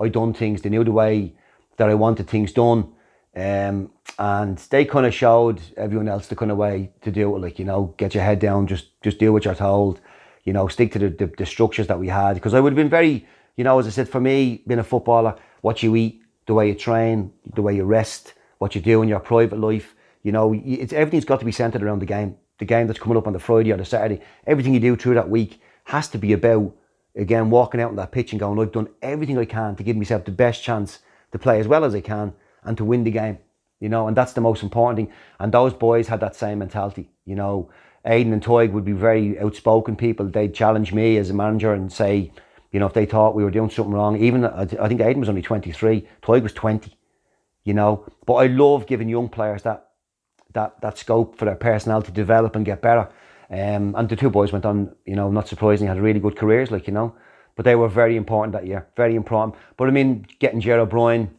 I done things. They knew the way that I wanted things done. Um, and they kind of showed everyone else the kind of way to do it. Like you know, get your head down, just just do what you're told. You know, stick to the, the, the structures that we had. Because I would have been very, you know, as I said, for me, being a footballer, what you eat, the way you train, the way you rest, what you do in your private life you know, it's everything's got to be centered around the game. The game that's coming up on the Friday or the Saturday. Everything you do through that week has to be about again walking out on that pitch and going, I've done everything I can to give myself the best chance to play as well as I can and to win the game. You know, and that's the most important thing. And those boys had that same mentality. You know, Aiden and Tadhg would be very outspoken people. They'd challenge me as a manager and say, you know, if they thought we were doing something wrong, even I think Aiden was only 23, Tadhg was 20, you know. But I love giving young players that that that scope for their personnel to develop and get better. Um, and the two boys went on, you know, not surprisingly, had really good careers, like you know. But they were very important that year, very important. But I mean, getting Ger O'Brien,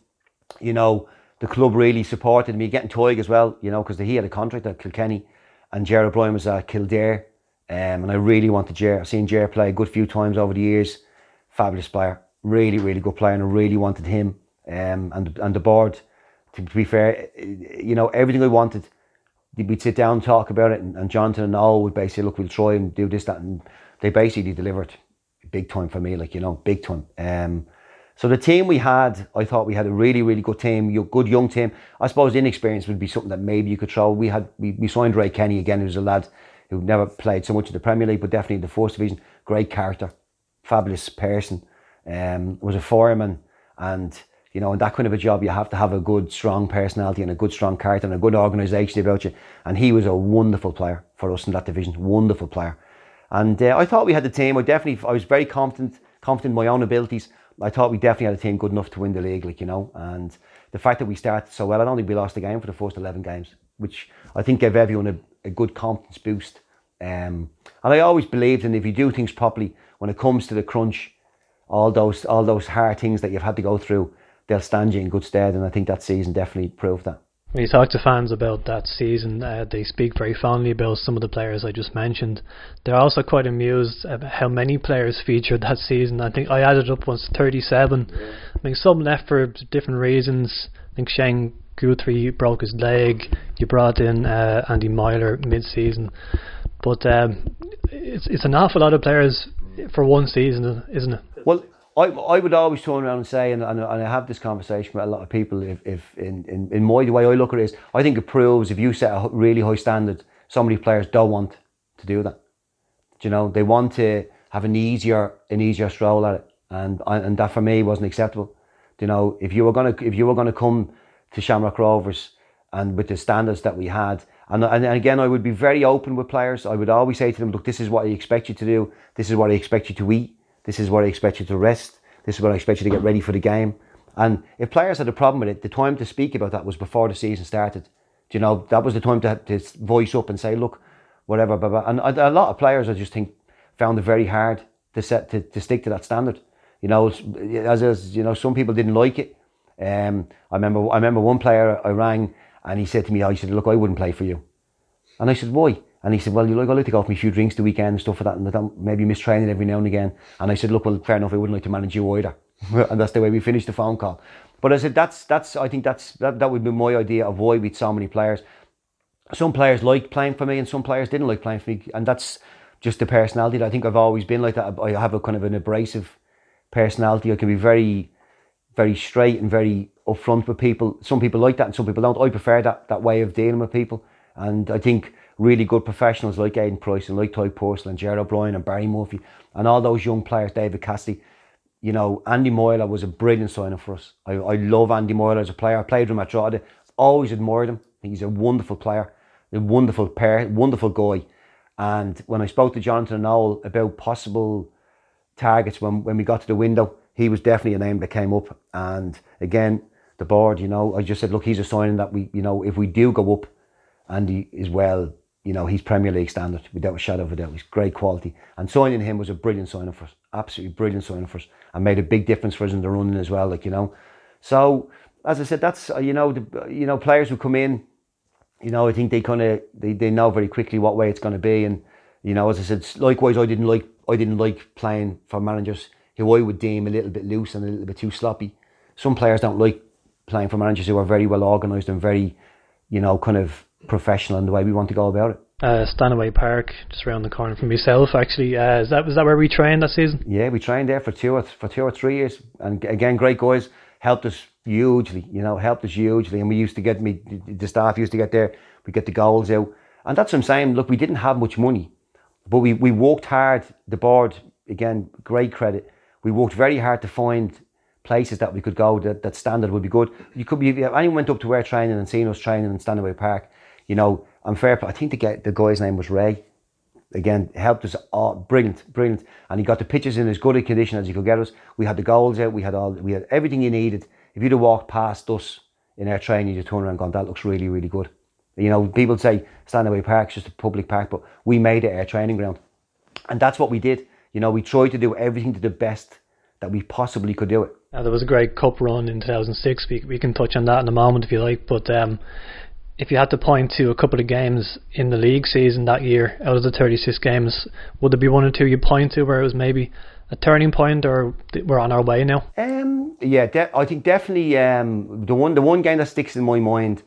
you know, the club really supported me. Getting Tadhg as well, you know, because he had a contract at Kilkenny, and Ger O'Brien was at Kildare, um, and I really wanted Ger. I've seen Ger play a good few times over the years. Fabulous player, really, really good player, and I really wanted him. Um, and and the board, to, to be fair, you know, everything I wanted we'd sit down and talk about it, and, and Jonathan and all would basically look, we'll try and do this, that, and they basically delivered big time for me, like you know, big time. Um, so the team we had, I thought we had a really, really good team, good young team. I suppose inexperience would be something that maybe you could throw. We had we, we signed Ray Kenny again, who's a lad who never played so much in the Premier League, but definitely in the fourth division. Great character, fabulous person. Um, was a fireman and you know, in that kind of a job, you have to have a good, strong personality and a good, strong character and a good organisation about you. And he was a wonderful player for us in that division, wonderful player. And uh, I thought we had the team. I definitely, I was very confident, confident in my own abilities. I thought we definitely had a team good enough to win the league, like you know. And the fact that we started so well, I don't think we lost the game for the first eleven games, which I think gave everyone a, a good confidence boost. Um, and I always believed in if you do things properly, when it comes to the crunch, all those all those hard things that you've had to go through, they'll stand you in good stead. And I think that season definitely proved that. When you talk to fans about that season, uh, they speak very fondly about some of the players I just mentioned. They're also quite amused about how many players featured that season. I think I added up once 37. I think some left for different reasons. I think Shane Guthrie broke his leg. You brought in uh, Andy Myler mid-season, but um, it's it's an awful lot of players for one season, isn't it? Well, I, I would always turn around and say, and, and, and I have this conversation with a lot of people, if, if in, in, in my, the way I look at it is, I think it proves if you set a really high standard, so many players don't want to do that. You know, they want to have an easier, an easier stroll at it. And, and that for me wasn't acceptable. You know, if you were gonna, if you were gonna come to Shamrock Rovers and with the standards that we had, and, and again, I would be very open with players. I would always say to them, look, this is what I expect you to do. This is what I expect you to eat this is where I expect you to rest. This is where I expect you to get ready for the game. And if players had a problem with it, the time to speak about that was before the season started. Do you know, that was the time to, to voice up and say, look, whatever, blah, blah. And a lot of players, I just think, found it very hard to set to, to stick to that standard. You know, as, as you know, some people didn't like it. Um, I remember, I remember one player I rang and he said to me, "I said, look, I wouldn't play for you." And I said, "Why?" And he said, well, you like, I like to go for me a few drinks the weekend and stuff like that, and maybe miss training every now and again. And I said, look, well, fair enough, I wouldn't like to manage you either. and that's the way we finished the phone call. But I said, that's, that's, I think that's, that, that would be my idea of why we'd so many players. Some players liked playing for me and some players didn't like playing for me. And that's just the personality that I think I've always been like that. I have a kind of an abrasive personality. I can be very, very straight and very upfront with people. Some people like that and some people don't. I prefer that, that way of dealing with people. And I think really good professionals like Aidan Price and like Tadhg Purcell and Ger O'Brien and Barry Murphy and all those young players, David Cassidy. You know, Andy Myler was a brilliant signing for us. I, I love Andy Myler as a player. I played with him at Drogheda. Always admired him. He's a wonderful player, a wonderful pair, wonderful guy. And when I spoke to Jonathan Noel about possible targets when, when we got to the window, he was definitely a name that came up. And again, the board, you know, I just said, look, he's a signing that we, you know, if we do go up, Andy is well you know, he's Premier League standard without a shadow of a doubt. He's great quality. And signing him was a brilliant signing for us. Absolutely brilliant signing for us. And made a big difference for us in the running as well, like, you know. So, as I said, that's, uh, you know, the, you know, players who come in, you know, I think they kind of, they, they know very quickly what way it's going to be. And, you know, as I said, likewise, I didn't like, I didn't like playing for managers who I would deem a little bit loose and a little bit too sloppy. Some players don't like playing for managers who are very well organised and very, you know, kind of professional in the way we want to go about it. Uh, Stannaway Park, just around the corner from myself. Actually, uh, is that was that where we trained that season? Yeah, we trained there for two or for two or three years, and again, great guys helped us hugely. You know, helped us hugely, and we used to get me the staff used to get there. We get the goals out, and that's what I'm saying. Look, we didn't have much money, but we we worked hard. The board again, great credit. We worked very hard to find places that we could go that, that standard would be good. You could be if anyone went up to our training and seen us training in Stannaway Park, you know, I'm fair. I think the guy, the guy's name was Ray. Again, helped us. All, brilliant, brilliant. And he got the pitches in as good a condition as he could get us. We had the goals out. We had all. We had everything you needed. If you'd have walked past us in our training, you'd turn around and gone, "That looks really, really good." You know, people say Stannaway Park's just a public park, but we made it our training ground, and that's what we did. You know, we tried to do everything to the best that we possibly could do it. There was a great cup run in 2006. We, we can touch on that in a moment if you like, but um, if you had to point to a couple of games in the league season that year out of the 36 games, would there be one or two you point to where it was maybe a turning point, or we're on our way now? Um, yeah, de- I think definitely um, the one the one game that sticks in my mind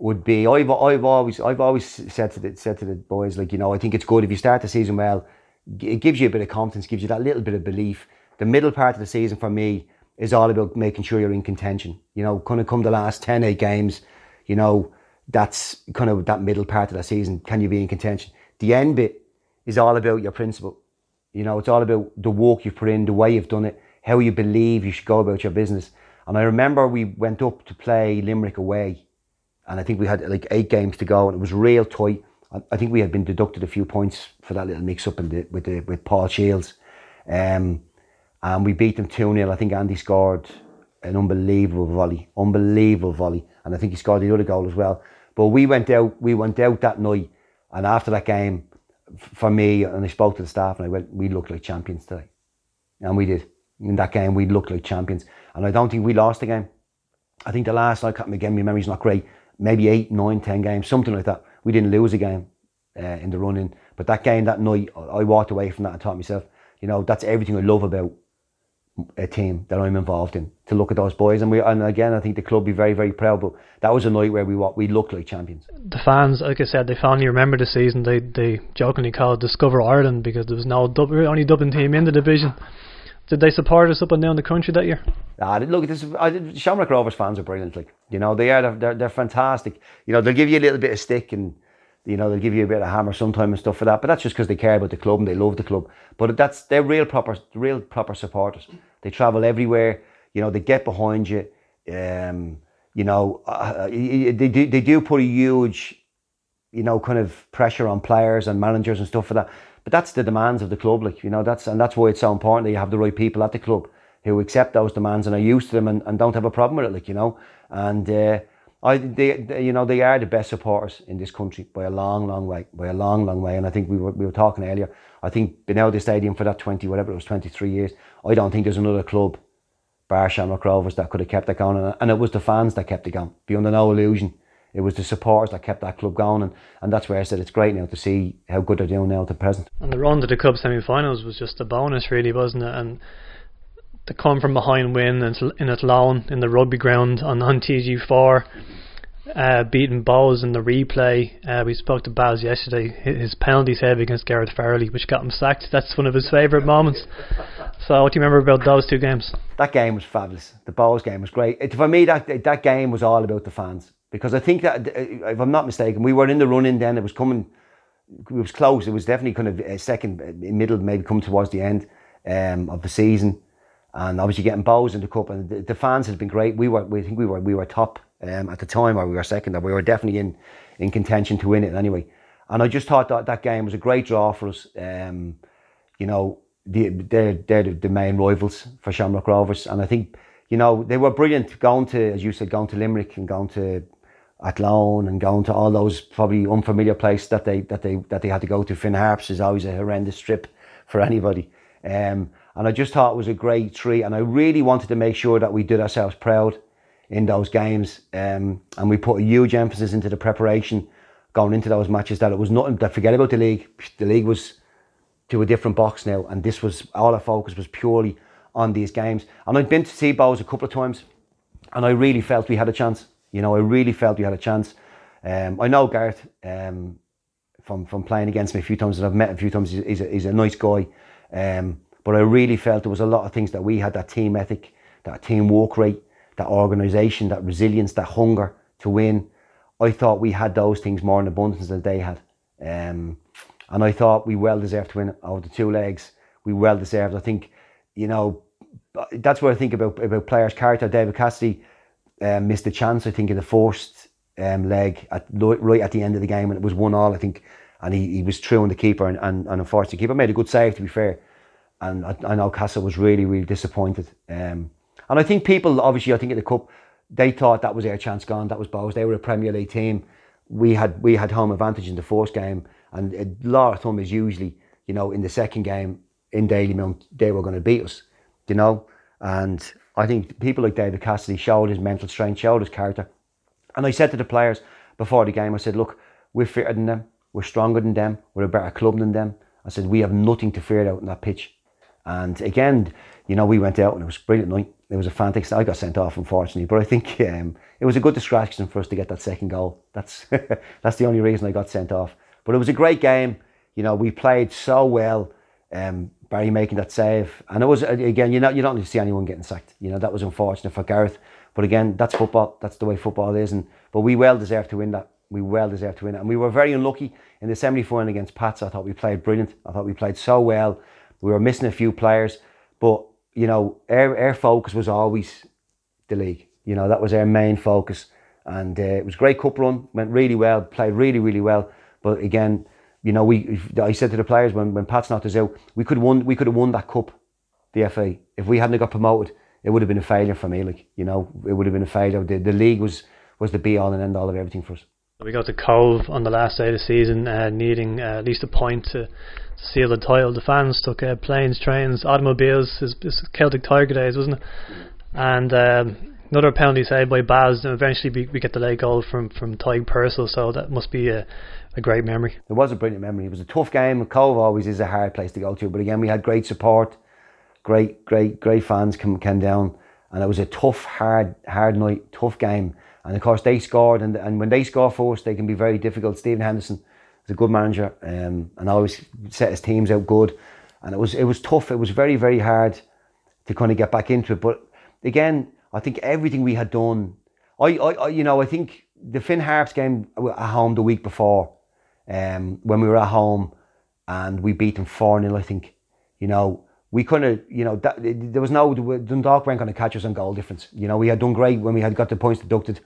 would be I've I've always I've always said to the said to the boys like you know I think it's good if you start the season well, it gives you a bit of confidence, gives you that little bit of belief. The middle part of the season for me is all about making sure you're in contention. You know, kind of come the last 10, 8 games, you know that's kind of that middle part of the season. Can you be in contention? The end bit is all about your principle. You know, it's all about the work you've put in, the way you've done it, how you believe you should go about your business. And I remember we went up to play Limerick away, and I think we had like eight games to go, and it was real tight. I think we had been deducted a few points for that little mix up the, with the, with Paul Shields, um, and we beat them two 0 I think Andy scored an unbelievable volley, unbelievable volley, and I think he scored the other goal as well. But we went out, we went out that night, and after that game, for me, and I spoke to the staff, and I went, we looked like champions today, and we did. In that game, we looked like champions, and I don't think we lost the game. I think the last, I can't again, my memory's not great. Maybe eight, nine, ten games, something like that. We didn't lose a game uh, in the run-in, but that game that night, I walked away from that and thought myself, you know, that's everything I love about a team that I'm involved in. To look at those boys, and we, and again, I think the club be very, very proud. But that was a night where we wa- we looked like champions. the fans, like I said, they fondly remember the season. They they jokingly called Discover Ireland because there was no only Dublin team in the division. Did they support us up and down the country that year? Ah, look, this I, Shamrock Rovers fans are brilliant. Like you know, they are they're, they're they're fantastic. You know, they'll give you a little bit of stick and you know they'll give you a bit of hammer sometime and stuff for that. But that's just because they care about the club and they love the club. But that's they're real proper real proper supporters. They travel everywhere. You know, they get behind you. Um, you know, uh, they do they do put a huge you know, kind of pressure on players and managers and stuff for that. But that's the demands of the club, like you know, that's and that's why it's so important that you have the right people at the club who accept those demands and are used to them and, and don't have a problem with it, like you know. And uh, I, they, they, you know, they are the best supporters in this country by a long, long way, by a long, long way. And I think we were we were talking earlier. I think the stadium for that twenty, whatever it was, twenty three years. I don't think there's another club, bar Shamrock Rovers, that could have kept that going. And, it was the fans that kept it going. Be under no illusion. It was the supporters that kept that club going, and, and that's where I said it's great now to see how good they're doing now at the present. And the run to the club semi-finals was just a bonus, really, wasn't it? And the come from behind win in in Athlone in the rugby ground on on TG4, uh, beating Bohs in the replay. Uh, we spoke to Baz yesterday. His penalty save against Gareth Farrelly, which got him sacked. That's one of his favourite moments. So, what do you remember about those two games? that game was fabulous. The Bohs game was great. It, for me, that that game was all about the fans because I think that, uh, if I'm not mistaken, we were in the run-in then. It was coming, it was close. It was definitely kind of a second, uh, middle, maybe come towards the end um, of the season, and obviously getting Bohs in the cup. And the, the fans had been great. We were, we think we were, we were top um, at the time, or we were second, or we were definitely in in contention to win it anyway. And I just thought that that game was a great draw for us. Um, you know, the, they're, they're the, the main rivals for Shamrock Rovers. And I think, you know, they were brilliant going to, as you said, going to Limerick and going to Athlone and going to all those probably unfamiliar places that they, that they, that they had to go to. Finn Harps is always a horrendous trip for anybody. Um, and I just thought it was a great treat. And I really wanted to make sure that we did ourselves proud in those games. Um, and we put a huge emphasis into the preparation going into those matches that it was nothing to forget about the league. The league was to a different box now, and this was all our focus was purely on these games. And I'd been to see Bohs a couple of times, and I really felt we had a chance. You know, I really felt we had a chance. Um, I know Gareth um, from from playing against me a few times, and I've met a few times. He's, a, he's a nice guy, um, but I really felt there was a lot of things that we had that team ethic, that team work rate, that organisation, that resilience, that hunger to win. I thought we had those things more in abundance than they had. Um, and I thought we well deserved to win over the two legs. We well deserved. I think, you know, that's what I think about about players' character. David Cassidy um, missed a chance, I think, in the first um, leg at right at the end of the game, and it was one all, I think. And he, he was true on the keeper, and, and, and unfortunately, the keeper made a good save, to be fair. And I, I know Castle was really, really disappointed. Um, and I think people, obviously, I think at the cup, they thought that was their chance gone. That was Bohs. They were a Premier League team. We had we had home advantage in the first game, and a lot of thumb is usually, you know, in the second game in Dalymount, they were going to beat us, you know. And I think people like David Cassidy showed his mental strength, showed his character. And I said to the players before the game, I said, look, we're fitter than them, we're stronger than them, we're a better club than them. I said, we have nothing to fear out in that pitch. And again, you know, we went out and it was a brilliant night. It was a fantastic. I got sent off, unfortunately, but I think um, it was a good distraction for us to get that second goal. That's that's the only reason I got sent off. But it was a great game. You know, we played so well. Um, Barry making that save, and it was again. You know, you don't need to see anyone getting sacked. You know, that was unfortunate for Gareth. But again, that's football. That's the way football is. And but we well deserved to win that. We well deserved to win it, and we were very unlucky in the semi final against Pats. I thought we played brilliant. I thought we played so well. We were missing a few players, but you know, our, our focus was always the league. You know, that was our main focus. And uh, it was a great cup run, went really well, played really, really well. But again, you know, we I said to the players when, when Pat's knocked us out, we could won we could have won that cup, the FA. If we hadn't got promoted, it would have been a failure for me. Like, you know, it would have been a failure. The, the league was was the be all and end all of everything for us. We got to Cobh on the last day of the season, uh, needing uh, at least a point to seal the title. The fans took uh, planes, trains, automobiles. It's, it's Celtic Tiger days, wasn't it? And um, another penalty saved by Baz, and eventually we, we get the late goal from from Tadhg Purcell. So that must be a, a great memory. It was a brilliant memory. It was a tough game. Cobh always is a hard place to go to, but again, we had great support, great, great, great fans came, came down, and it was a tough, hard, hard night, tough game. And of course, they scored, and and when they score for us, they can be very difficult. Stephen Henderson is a good manager, um, and always set his teams out good. And it was it was tough. It was very very hard to kind of get back into it. But again, I think everything we had done, I, I, I you know, I think the Finn Harps game at home the week before, um, when we were at home, and we beat them four 0 I think, you know, we of, you know, that, there was no Dundalk weren't going to catch us on goal difference. You know, we had done great when we had got the points deducted.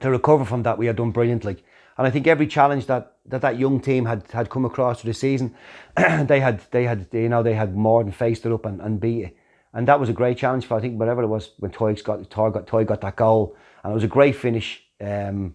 To recover from that, we had done brilliantly. And I think every challenge that, that that young team had, had come across through the season, they had they had you know they had more than faced it up and, and beat it. And that was a great challenge for I think whatever it was when Tadhg got Tadhg got Tadhg got that goal, and it was a great finish. Um,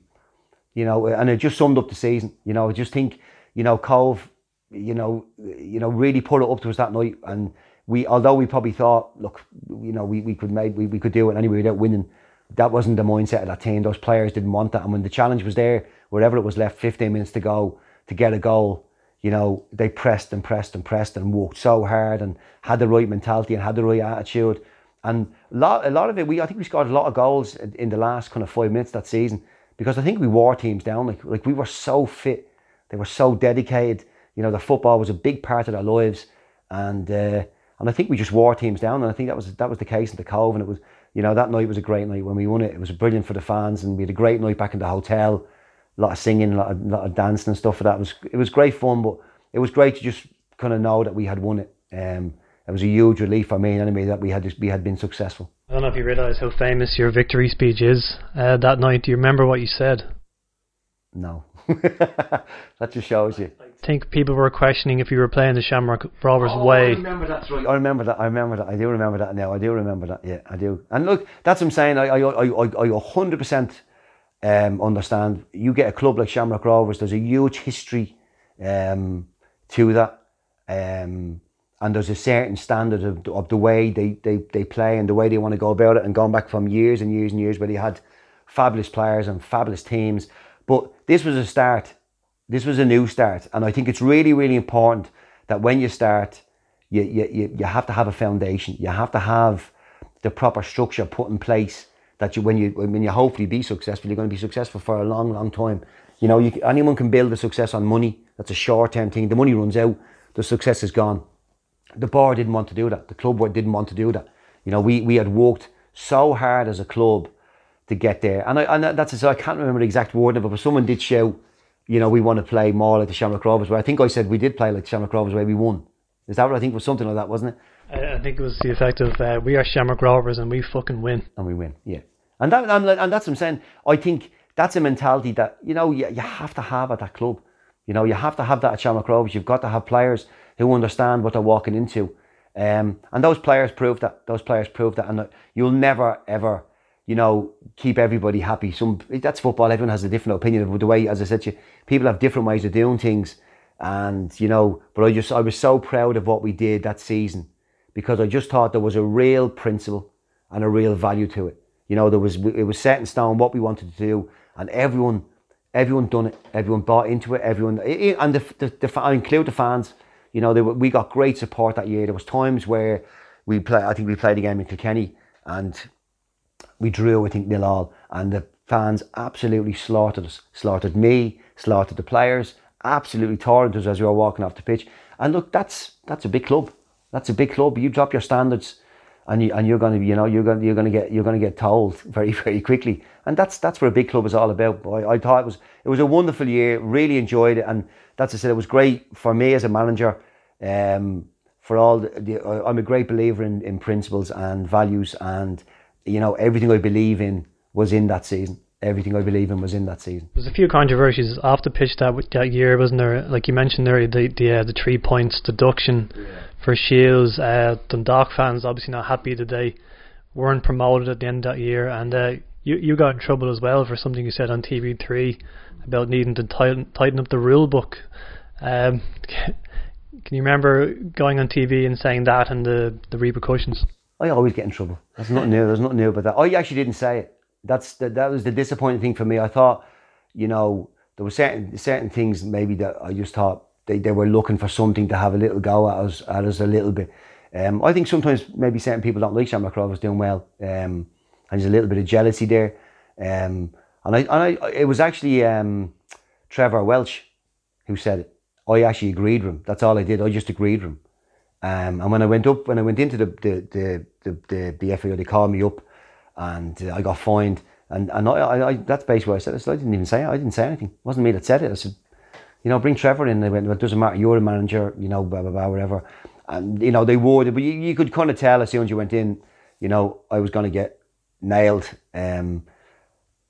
you know, and it just summed up the season. You know, I just think you know Cobh, you know, you know really put it up to us that night, and we although we probably thought, look, you know, we, we could make we, we could do it anyway without winning. That wasn't the mindset of that team. Those players didn't want that, and when the challenge was there, wherever it was left, 15 minutes to go to get a goal, you know, they pressed and pressed and pressed and worked so hard and had the right mentality and had the right attitude. And a lot, a lot of it, we I think we scored a lot of goals in the last kind of five minutes that season because I think we wore teams down. Like like we were so fit, they were so dedicated. You know, the football was a big part of their lives, and uh, and I think we just wore teams down. And I think that was that was the case in the Cobh. And it was, you know, that night was a great night when we won it. It was brilliant for the fans, and we had a great night back in the hotel lot of singing, a lot of, lot of dancing and stuff for that. It was it was great fun, but it was great to just kind of know that we had won it. Um, it was a huge relief for me anyway that we had we had been successful. I don't know if you realise how famous your victory speech is uh, that night. Do you remember what you said? No, that just shows you. I think people were questioning if you were playing the Shamrock Rovers oh, way. I remember that. Right. I remember that. I remember that. I do remember that now. I do remember that. Yeah, I do. And look, that's what I'm saying. I I I I, I 100% um, understand. You get a club like Shamrock Rovers. There's a huge history um, to that. Um, and there's a certain standard of, of the way they, they, they play and the way they want to go about it and going back from years and years and years where they had fabulous players and fabulous teams. But this was a start. This was a new start. And I think it's really, really important that when you start, you, you, you have to have a foundation. You have to have the proper structure put in place that you, when you, when you hopefully be successful, you're going to be successful for a long, long time. You know, you, anyone can build a success on money. That's a short-term thing. The money runs out. The success is gone the board didn't want to do that. The club board didn't want to do that. You know, we, we had worked so hard as a club to get there. And I, and that's so I can't remember the exact word of it, but someone did shout, you know, we want to play more like the Shamrock Rovers. Where I think I said we did play like the Shamrock Rovers where we won. Is that what I think was something like that, wasn't it? I, I think it was the effect of uh, we are Shamrock Rovers and we fucking win. And we win, yeah. And that and, that's what I'm saying. I think that's a mentality that you know you, you have to have at that club. You know, you have to have that at Shamrock Rovers. You've got to have players who understand what they're walking into. Um, and those players prove that. Those players prove that. And you'll never, ever, you know, keep everybody happy. Some That's football. Everyone has a different opinion of the way, as I said you, people have different ways of doing things. And, you know, but I just, I was so proud of what we did that season because I just thought there was a real principle and a real value to it. You know, there was, it was set in stone what we wanted to do and everyone, everyone done it. Everyone bought into it. Everyone, and the, the, the I include the fans you know, they, we got great support that year. There was times where we play. I think we played a game in Kilkenny and we drew. I think nil all, and the fans absolutely slaughtered us. Slaughtered me. Slaughtered the players. Absolutely tore us as we were walking off the pitch. And look, that's that's a big club. That's a big club. You drop your standards, and you and you're going to you know you're going you're going to get you're going to get told very very quickly. And that's that's what a big club is all about. I, I thought it was it was a wonderful year. Really enjoyed it, and that's I said it was great for me as a manager. Um, for all the, the, I'm a great believer in, in principles and values, and you know everything I believe in was in that season. Everything I believe in was in that season. There's a few controversies off the pitch that that year, wasn't there? Like you mentioned there, the the uh, the three points deduction yeah. For Shields. Uh, Dundalk fans obviously not happy that they weren't promoted at the end of that year, and uh, you you got in trouble as well for something you said on TV3 about needing to tighten, tighten up the rule book. Um, can you remember going on TV and saying that and the, the repercussions? I always get in trouble. That's not new. There's nothing new about that. I actually didn't say it. That's the, that was the disappointing thing for me. I thought, you know, there were certain certain things maybe that I just thought they, they were looking for something to have a little go at us at us a little bit. Um, I think sometimes maybe certain people don't like Shamrock Rovers doing well, um, and there's a little bit of jealousy there. Um, and I, and I, it was actually um, Trevor Welch who said it. I actually agreed with him. That's all I did. I just agreed with him. Um, and when I went up, when I went into the the the the, the, the FAI, they called me up, and uh, I got fined. And and I, I, I that's basically what I said. I, said, I didn't even say it. I didn't say anything. It wasn't me that said it. I said, you know, bring Trevor in. They went, well, it doesn't matter. You're a manager. You know, blah blah blah, whatever. And you know they would, but you, you could kind of tell as soon as you went in, you know, I was going to get nailed. Um,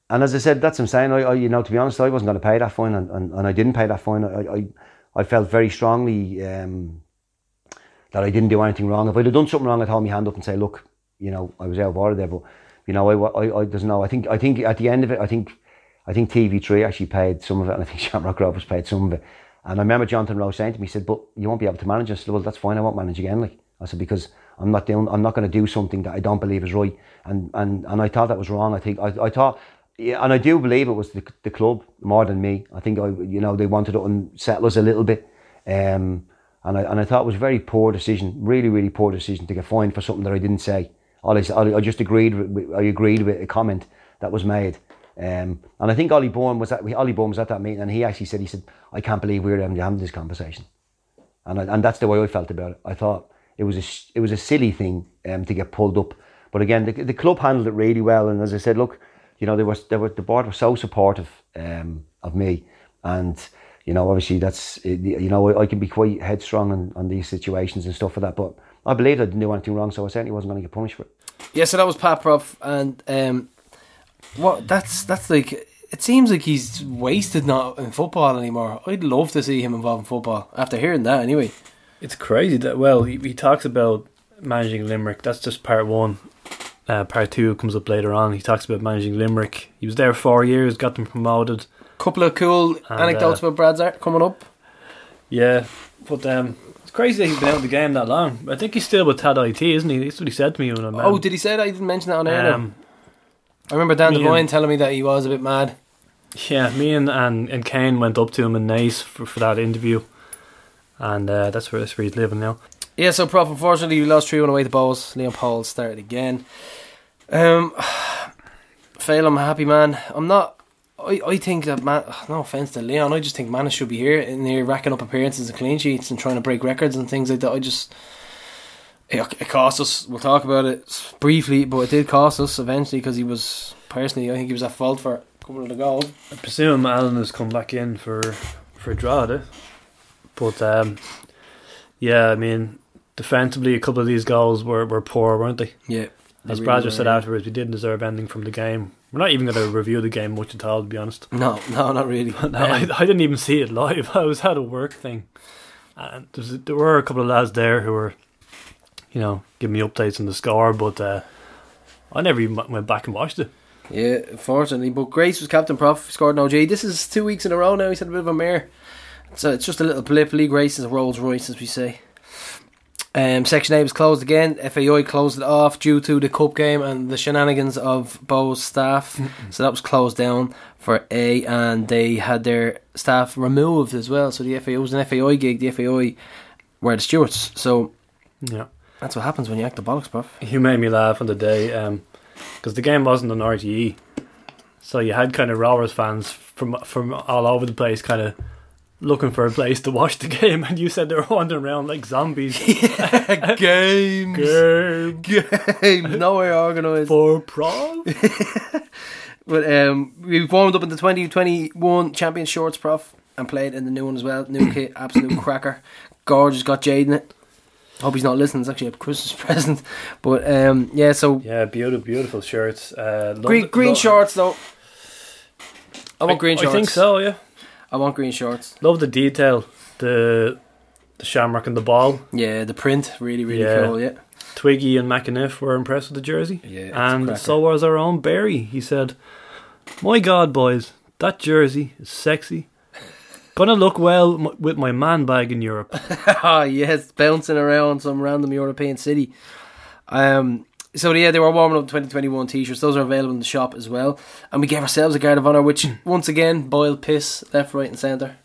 and as I said, that's what I'm saying. I, I you know, to be honest, I wasn't going to pay that fine, and, and, and I didn't pay that fine. I I, I felt very strongly. Um, that I didn't do anything wrong. If I'd have done something wrong, I'd hold my hand up and say, look, you know, I was out of order there. But, you know, I, I, I there's no, I think, I think at the end of it, I think, I think TV3 actually paid some of it and I think Shamrock Rovers paid some of it. And I remember Jonathan Roche saying to me, he said, but you won't be able to manage. I said, well, that's fine. I won't manage again. Like I said, because I'm not doing, I'm not going to do something that I don't believe is right. And, and, and I thought that was wrong. I think, I, I thought, yeah, and I do believe it was the, the club more than me. I think I, you know, they wanted to unsettle us a little bit. Um, and I, and I thought it was a very poor decision, really, really poor decision to get fined for something that I didn't say. All I, I just agreed with, I agreed with a comment that was made. Um, and I think Ollie Byrne was at Ollie Byrne was at that meeting, and he actually said, he said, I can't believe we're having, this conversation. And I, and that's the way I felt about it. I thought it was a it was a silly thing um, to get pulled up. But again, the, the club handled it really well. And as I said, look, you know, there was there were the board was so supportive um, of me, and you know, obviously that's you know I, can be quite headstrong on, on these situations and stuff like that. But I believed I didn't do anything wrong, so I certainly wasn't going to get punished for it. Yeah, so that was Paprov, and um, what that's that's like. It seems like he's wasted not in football anymore. I'd love to see him involved in football after hearing that. Anyway, It's crazy that well he, he talks about managing Limerick. That's just part one. Uh, part two comes up later on. He talks about managing Limerick. He was there four years, got them promoted. couple of cool And, anecdotes uh, about Brad's art coming up. Yeah, but um, it's crazy that he's been out of the game that long. I think he's still with Tad IT, isn't he? That's what he said to me when I met Oh, did he say that? I didn't mention that on air. um, I remember Dan me and- Devine telling me that he was a bit mad. Yeah, me and, and, and Kane went up to him in Nice for, for that interview, and uh, that's where that's where he's living now. Yeah, so Prof, unfortunately, we lost 3 1 away to Bohs. Leon Paul started again. Um, fail, I'm a happy man. I'm not. I, I think that man. No offense to Leon, I just think Mannus should be here in here racking up appearances and clean sheets and trying to break records and things like that. I just. It, it cost us. We'll talk about it briefly, but it did cost us eventually because he was personally. I think he was at fault for a couple of the goals. I presume Alan has come back in for for Drogheda, but um, yeah, I mean, defensively, a couple of these goals were, were poor, weren't they? Yeah, As Brad really just said afterwards, we didn't deserve anything from the game. We're not even going to review the game much at all, to be honest. No, no, not really. No, I, I didn't even see it live. I was at a work thing, and there's, there were a couple of lads there who were, you know, give me updates on the score, but uh, I never even went back and watched it. Yeah, fortunately. But Grace was captain prof, scored an OJ. This is two weeks in a row now. He's had a bit of a mare. So it's just a little blip. Lee Grace is a Rolls Royce, as we say. Um, Section A was closed again. FAI closed it off due to the cup game and the shenanigans of Bohs staff. so that was closed down for A, and they had their staff removed as well. So the FAI was an FAI gig. The FAI were the stewards. So Yeah. That's what happens when you act the bollocks, prof. You made me laugh on the day because the game wasn't on RTE, so you had kind of Rovers fans from from all over the place, kind of looking for a place to watch the game, and you said they were wandering around like zombies. Games. game Games. Nowhere organised. for Prague. But um, we warmed up in the 2021 champion shorts, prof, and played in the new one as well. New kit, absolute cracker. Gorgeous, got Jade in it. Hope he's not listening. It's actually a Christmas present. But um, yeah, so Yeah, beautiful, beautiful shirts. Uh, green, green shorts though. I want green shorts. I think so. Yeah, I want green shorts. love the detail. The the shamrock and the ball. Yeah, the print really, really Yeah. cool. Yeah, Twiggy and McAniff were impressed with the jersey. Yeah, and so was our own Barry. He said, "My God, boys, that jersey is sexy. Gonna look well m- with my man bag in Europe. Ah, yes, bouncing around some random European city. Um, so yeah, they were warming up 2021 t-shirts. Those are available in the shop as well. And we gave ourselves a guard of honor, which once again boiled piss left, right, and centre.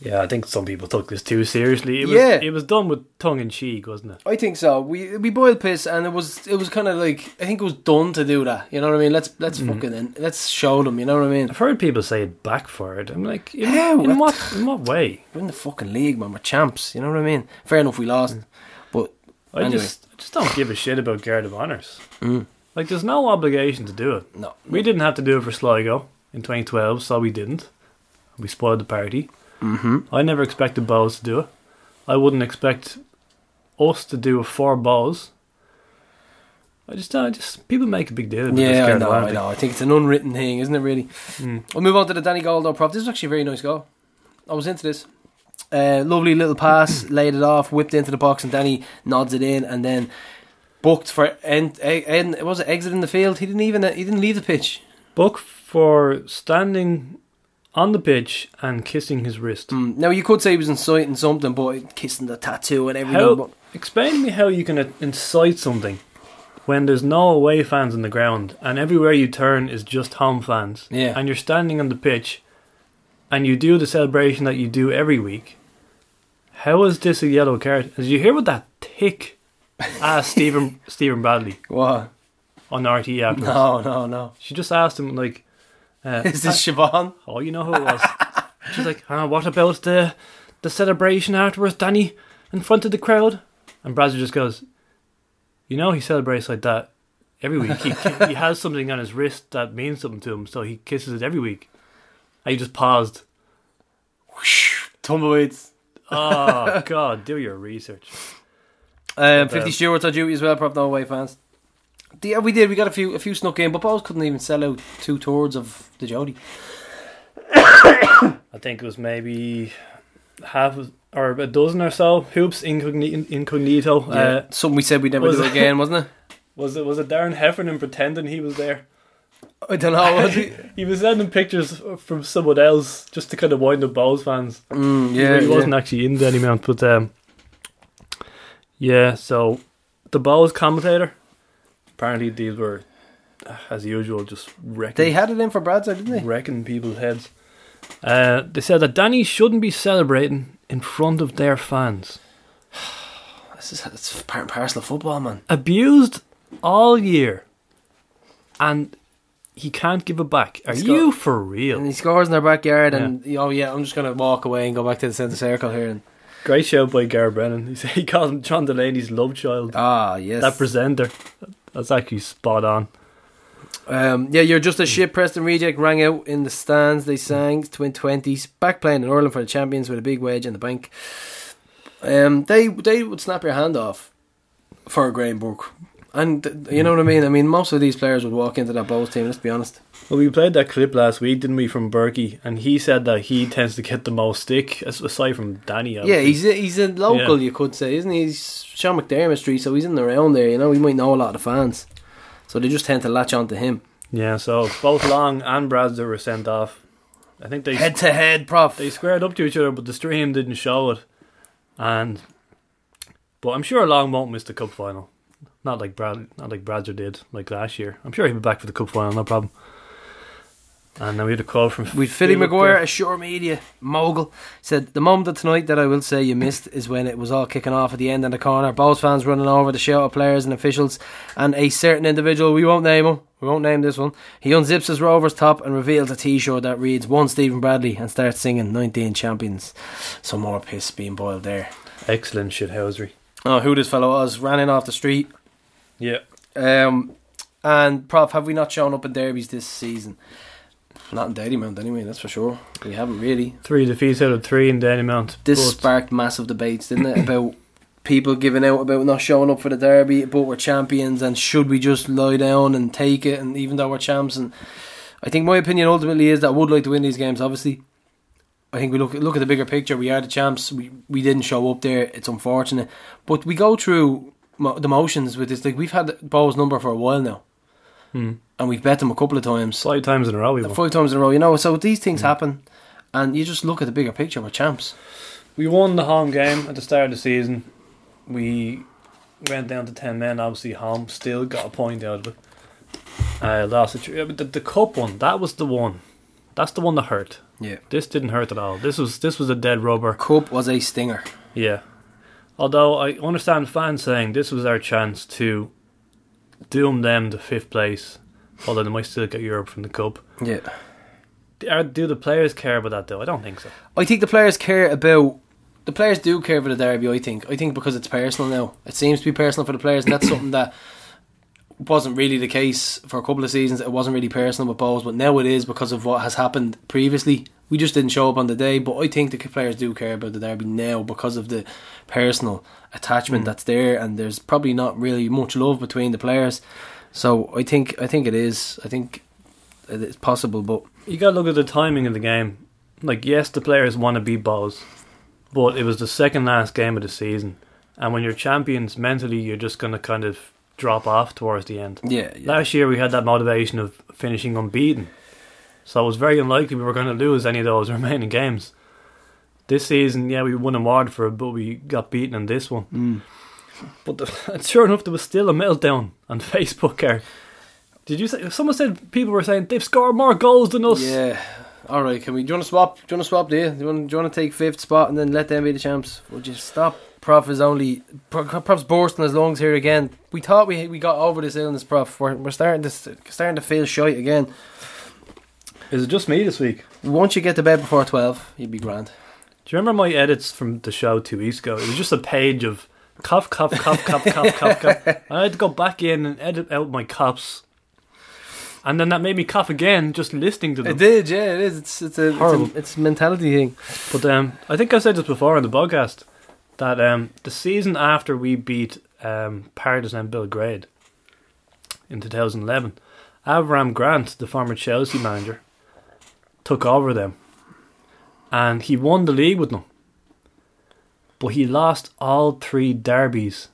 Yeah, I think some people took this too seriously. It was, Yeah. it was done with tongue in cheek, wasn't it? I think so. We we boiled piss, and it was it was kind of like I think it was done to do that. You know what I mean? Let's let's mm-hmm. fucking let's show them. You know what I mean? I've heard people say it backfired. I'm like, in, How? in what in what way? We're in the fucking league, man. We're champs. You know what I mean? Fair enough, we lost, mm. but I Anyway. just I just don't give a shit about guard of honors. Mm. Like, there's no obligation to do it. no, We didn't have to do it for Sligo in 2012, so we didn't. We spoiled the party. Mm-hmm. I never expected Bohs to do it. I wouldn't expect us to do it for Bohs. I just, I just people make a big deal. About Yeah, I know, I know. I think it's an unwritten thing, isn't it? Really. Mm. We'll move on to the Danny Goldo prop. This is actually a very nice goal. I was into this. Uh, lovely little pass, laid it off, whipped into the box, and Danny nods it in, and then booked for end. end was it exiting the field? He didn't even he didn't leave the pitch. Book for standing on the pitch and kissing his wrist. Mm, Now you could say he was inciting something, but kissing the tattoo and everything. How, but- explain to me how you can incite something when there's no away fans on the ground and everywhere you turn is just home fans. Yeah. And you're standing on the pitch and you do the celebration that you do every week. How is this a yellow card? Did you hear what that tick asked Stephen Stephen Bradley What? on RTE afterwards? No, no, no. She just asked him like uh, Is this Siobhan? Oh, you know who it was. She's like, uh, what about the the celebration afterwards, Danny, in front of the crowd? And Bradzer just goes, you know, he celebrates like that every week. He, he has something on his wrist that means something to him, so he kisses it every week. And he just paused. Tumbleweeds. Oh, God, do your research. Um, Fifty Stewards on duty as well. Prop no away fans. Yeah, we did. We got a few, a few snuck in, but Balls couldn't even sell out two thirds of the Jodi. I think it was maybe half of- or a dozen or so hoops incognito. incognito. Yeah, Uh, something we said we'd never do it- again, wasn't it? was it was it Darren Heffernan pretending he was there? I don't know. Was it? He was sending pictures from someone else just to kind of wind up Bohs fans. Mm, yeah, he wasn't yeah. actually in the any amount, but um, yeah. So the Bohs commentator. Apparently, these were, as usual, just wrecking. They had it in for Brad's, didn't they? wrecking people's heads. Uh, they said that Danny shouldn't be celebrating in front of their fans. This is it's part and parcel of football, man. Abused all year, and he can't give it back. Are He's you for real? And he scores in their backyard, and oh yeah, I'm just gonna walk away and go back to the centre circle here. And Great show by Gar Brennan. He said he called him John Delaney's love child. ah yes, That presenter. That's actually spot on. Um, yeah, you're just a shit. Preston Reject rang out in the stands. They sang Twin Twenties, back playing in Ireland for the champions with a big wedge in the bank. Um, they they would snap your hand off for a Graham Burke, and you know what I mean. I mean, most of these players would walk into that Bohs team. Let's be honest. Well, we played that clip last week, didn't we, from Burkey? And he said that he tends to get the most stick, aside from Danny. Yeah, he's a, he's a local, Yeah. you could say, isn't he? He's Sean McDermott Street, so he's in the round there. You know, he might know a lot of the fans, so they just tend to latch on to him. Yeah, so both Long and Bradzer were sent off. I think they Head to head, prof. they squared up to each other, but the stream didn't show it. And but I'm sure Long won't miss the cup final. Not like Brad, not like Bradzer did like last year. I'm sure he'll be back for the cup final, no problem. And then we had a call from With Philly Phil Maguire, a sure media mogul, said the moment of tonight that I will say you missed is when it was all kicking off at the end in the corner. Both fans running over the shout of players and officials, and a certain individual, we won't name him, we won't name this one. He unzips his Rovers top and reveals a T-shirt that reads "One Stephen Bradley" and starts singing "19 Champions." Some more piss being boiled there. excellent shithousery. Oh, who this fellow was? Ran in off the street. Yeah. Um, and Prof, have we not shown up in derbies this season? Not in Dalymount anyway, that's for sure. We haven't really. Three defeats out of three in Dalymount. This but sparked massive debates, didn't it? About people giving out about not showing up for the derby, but we're champions, and should we just lie down and take it? And even though we're champs, and I think my opinion ultimately is that I would like to win these games. Obviously, I think we look look at the bigger picture. We are the champs. We we didn't show up there. It's unfortunate, but we go through mo- the motions with this. Like we've had Bo's number for a while now. and we've bet them a couple of times, Five times in a row we five times in a row. You know, so these Mm. things happen, and you just look at the bigger picture. We're champs. We won the home game at the start of the season. We went down to ten men. Obviously, home still got a point out of it. Uh, lost the, tr- the the cup one. That was the one. That's the one that hurt. Yeah, This didn't hurt at all. This was this was a dead rubber. cup was a stinger. Yeah. Although I understand fans saying this was our chance to doom them to fifth place, although they might still get Europe from the cup. Yeah, Are, do the players care about that though? I don't think so. I think the players care about. The players do care for the derby. I think. I think because it's personal now. It seems to be personal for the players, and that's something that wasn't really the case for a couple of seasons. It wasn't really personal with Bohs, but now it is because of what has happened previously. We just didn't show up on the day, but I think the players do care about the derby now because of the personal attachment mm. that's there, and there's probably not really much love between the players. So I think I think it is. I think it's possible, but You got to look at the timing of the game. Like, yes, the players want to beat Bohs, but it was the second last game of the season, and when you're champions, mentally you're just going to kind of drop off towards the end. yeah, yeah. Last year we had that motivation of finishing unbeaten, so it was very unlikely we were going to lose any of those remaining games. This season, yeah, we won in Waterford, but we got beaten in this one. Mm. But the, sure enough, there was still a meltdown on Facebook. There, did you say? Someone said people were saying they've scored more goals than us. Yeah. All right. Can we? Do you want to swap? Do you want to swap? Do you? Do you want? Do you want to take fifth spot and then let them be the champs? Would you stop? Prof is only Pro- Prof's bursting his lungs here again. We thought we we got over this illness, Prof. We're, we're starting to starting to feel shite again. Is it just me this week? Once you get to bed before twelve, you'd be grand. Do you remember my edits from the show two weeks ago? It was just a page of cough, cough, cough, cough, cough, cough, cough. I had to go back in and edit out my coughs. And then that made me cough again just listening to them. It did, yeah. It is. It's it's a Horrible. It's a, it's a mentality thing. But um, I think I said this before on the podcast that um, the season after we beat um, Partizan Belgrade in 2011, Avram Grant, the former Chelsea manager, took over them, and he won the league with them. But he lost all three derbies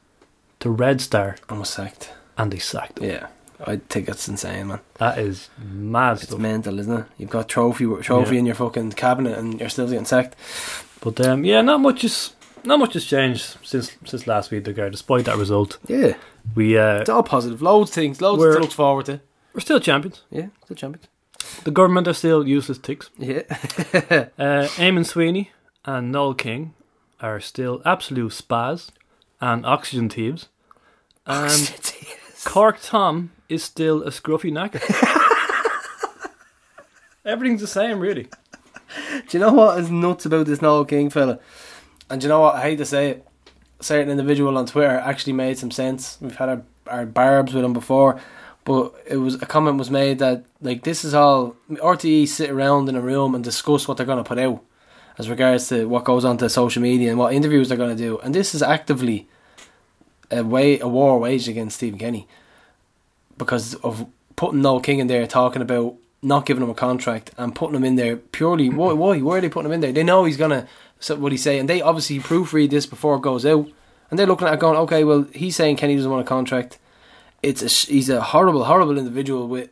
to Red Star, I was sacked. and they sacked him. Yeah. I think it's insane, man. That is mad It's stuff. mental, isn't it? You've got trophy trophy Yeah. in your fucking cabinet, and you're still getting sacked. But um, yeah, not much is not much has changed since since last week, the guy. Despite that result, Yeah. we uh, It's all positive. Loads of things. Loads to look forward to. we're still champions. Yeah, still champions. The government are still useless ticks. Yeah. Uh, Eamonn Sweeney and Noel King are still absolute spas and oxygen thieves. And Cork Tom is still a scruffy knacker. Everything's the same, really. Do you know what is nuts about this Noel King fella? And do you know what? I hate to say it. A certain individual on Twitter actually made some sense. We've had our, our barbs with him before, but it was a comment was made that like this is all RTE sit around in a room and discuss what they're going to put out as regards to what goes on to social media and what interviews they're going to do, and this is actively a way a war waged against Stephen Kenny because of putting Noel King in there talking about not giving him a contract and putting him in there purely why why why are they putting him in there? They know he's gonna so what he's saying. They obviously proofread this before it goes out, and they're looking at it going, okay, well he's saying Kenny doesn't want a contract. It's a, he's a horrible horrible individual with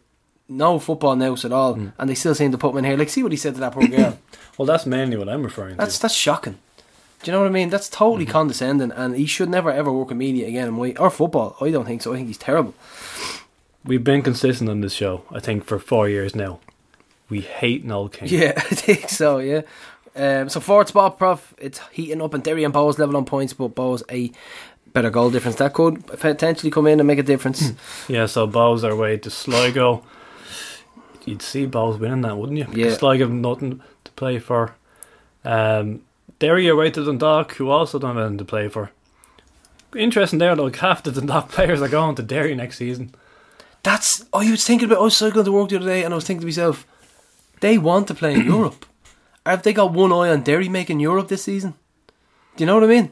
no football nous at all, hmm. and they still seem to put him in here. Like see what he said to that poor girl. Well, that's mainly what I'm referring That's to. that's shocking. Do you know what I mean? That's totally condescending, and he should never ever work in media again. In my, or football, I don't think so. I think he's terrible. We've been consistent on this show, I think, for four years now. We hate Noel King. Yeah, I think so. Yeah. Um, so fourth spot, prof. It's heating up, and Derry and Bohs level on points, but Bohs a better goal difference. That could potentially come in and make a difference. Yeah, so Bohs our way to Sligo. You'd see Bohs winning that, wouldn't you? Yeah. Sligo have nothing to play for. Um, Derry are way to Dundalk, who also don't have anything to play for. Interesting there, like half the Dundalk players are going to Derry next season. That's. Oh, you was thinking about. I was cycling to work the other day, and I was thinking to myself, they want to play in Europe. Have they got one eye on Derry making Europe this season? Do you know what I mean?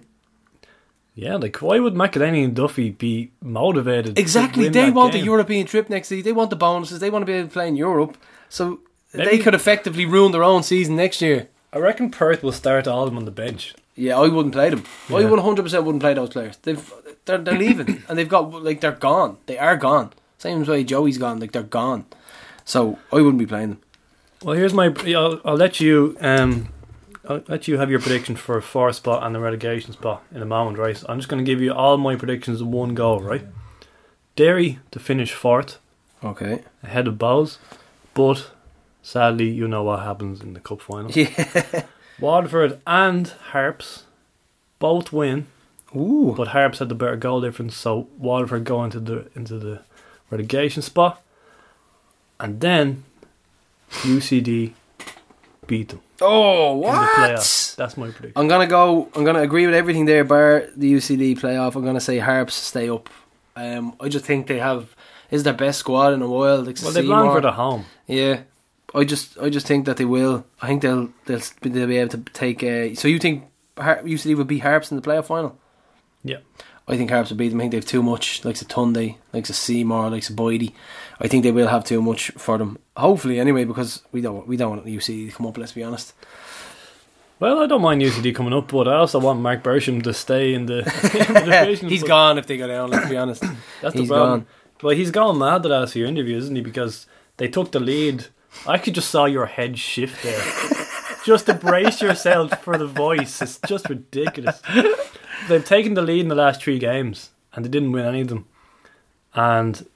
Yeah, like why would McEleney and Duffy be motivated? to Exactly. They want game? a European trip next season. They want the bonuses. They want to be able to play in Europe. So they could effectively ruin their own season next year. I reckon Perth will start all of them on the bench. Yeah, I wouldn't play them. I Yeah. one hundred percent wouldn't play those players. They've they're they're leaving and they've got like they're gone. They are gone. Same as way Joey's gone, like they're gone. So I wouldn't be playing them. Well, here's my. I'll, I'll let you. Um, I'll let you have your prediction for a four spot and the relegation spot in a moment, right? I'm just going to give you all my predictions in one go, right? Derry to finish fourth Okay. ahead of Bohs, but sadly, you know what happens in the cup final. Yeah. Waterford and Harps both win, Ooh. but Harps had the better goal difference, so Waterford go into the into the relegation spot, and then UCD beat them Oh, in the what? playoffs. That's my prediction. I'm gonna go. I'm gonna agree with everything there, bar the UCD playoff. I'm gonna say Harps stay up. Um, I just think they have is their best squad in a while. Like Well, they've Seymour. Longford at home. Yeah, I just I just think that they will. I think they'll they'll they'll be able to take. A, so you think Har- UCD would be Harps in the playoff final? Yeah. I think Harps will beat them. I think they've too much. Likes a Tunde, likes a Seymour, likes a Boydie. I think they will have too much for them. Hopefully, anyway, because we don't we don't want UCD to come up. Let's be honest. Well, I don't mind UCD coming up, but I also want Marc Bircham to stay in the, in the division. He's gone if they go down. Let's be honest. That's He's the problem. gone. Well, he's gone mad the last few interviews, isn't he? Because they took the lead. I could just saw your head shift there. just to brace yourself for the voice. It's just ridiculous. They've taken the lead in the last three games, and they didn't win any of them. And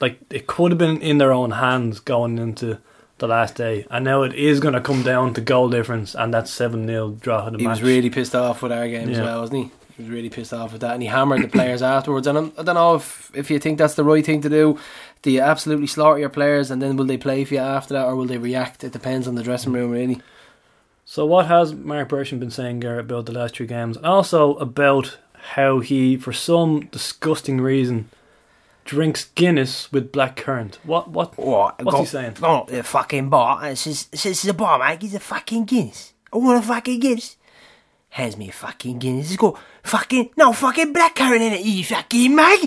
like it could have been in their own hands going into the last day, and now it is going to come down to goal difference, and that seven 0 draw of the He match. was really pissed off with our game as well, wasn't he? He was really pissed off with that, and he hammered the players afterwards. And I'm, I don't know if if you think that's the right thing to do. Do you absolutely slaughter your players, and then will they play for you after that, or will they react? It depends on the dressing room, really. So what has Marc Bircham been saying, Garrett, about the last three games? And also about how he, for some disgusting reason, drinks Guinness with black currant. What what What? what's he saying? Gone up to the fucking bar and says, says to the bar, mate, he's a fucking Guinness. I want a fucking Guinness. Hands me a fucking Guinness. He's got fucking, no fucking black currant in it, you fucking mug.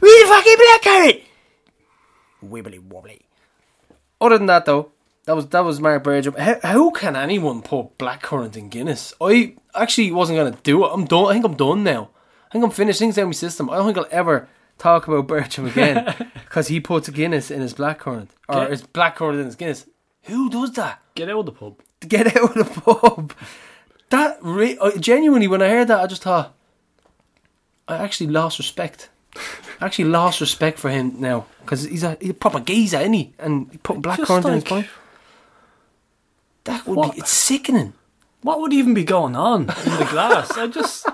Where's the fucking black currant? Wibbly wobbly. Other than that, though, that was that was Marc Bircham. How, how can anyone put blackcurrant in Guinness? I actually wasn't gonna do it. I'm done. I think I'm done now. I think I'm finished. Things down my system. I don't think I'll ever talk about Bircham again because he puts Guinness in his blackcurrant or Okay. his blackcurrant in his Guinness. Who does that? Get out of the pub. Get out of the pub. That re- I, genuinely, when I heard that, I just thought I actually lost respect. I actually lost respect for him now because he's a, he's a proper geezer, isn't he? And he put blackcurrant in his like- pint. That would What? be it's sickening. What would even be going on in the glass? I just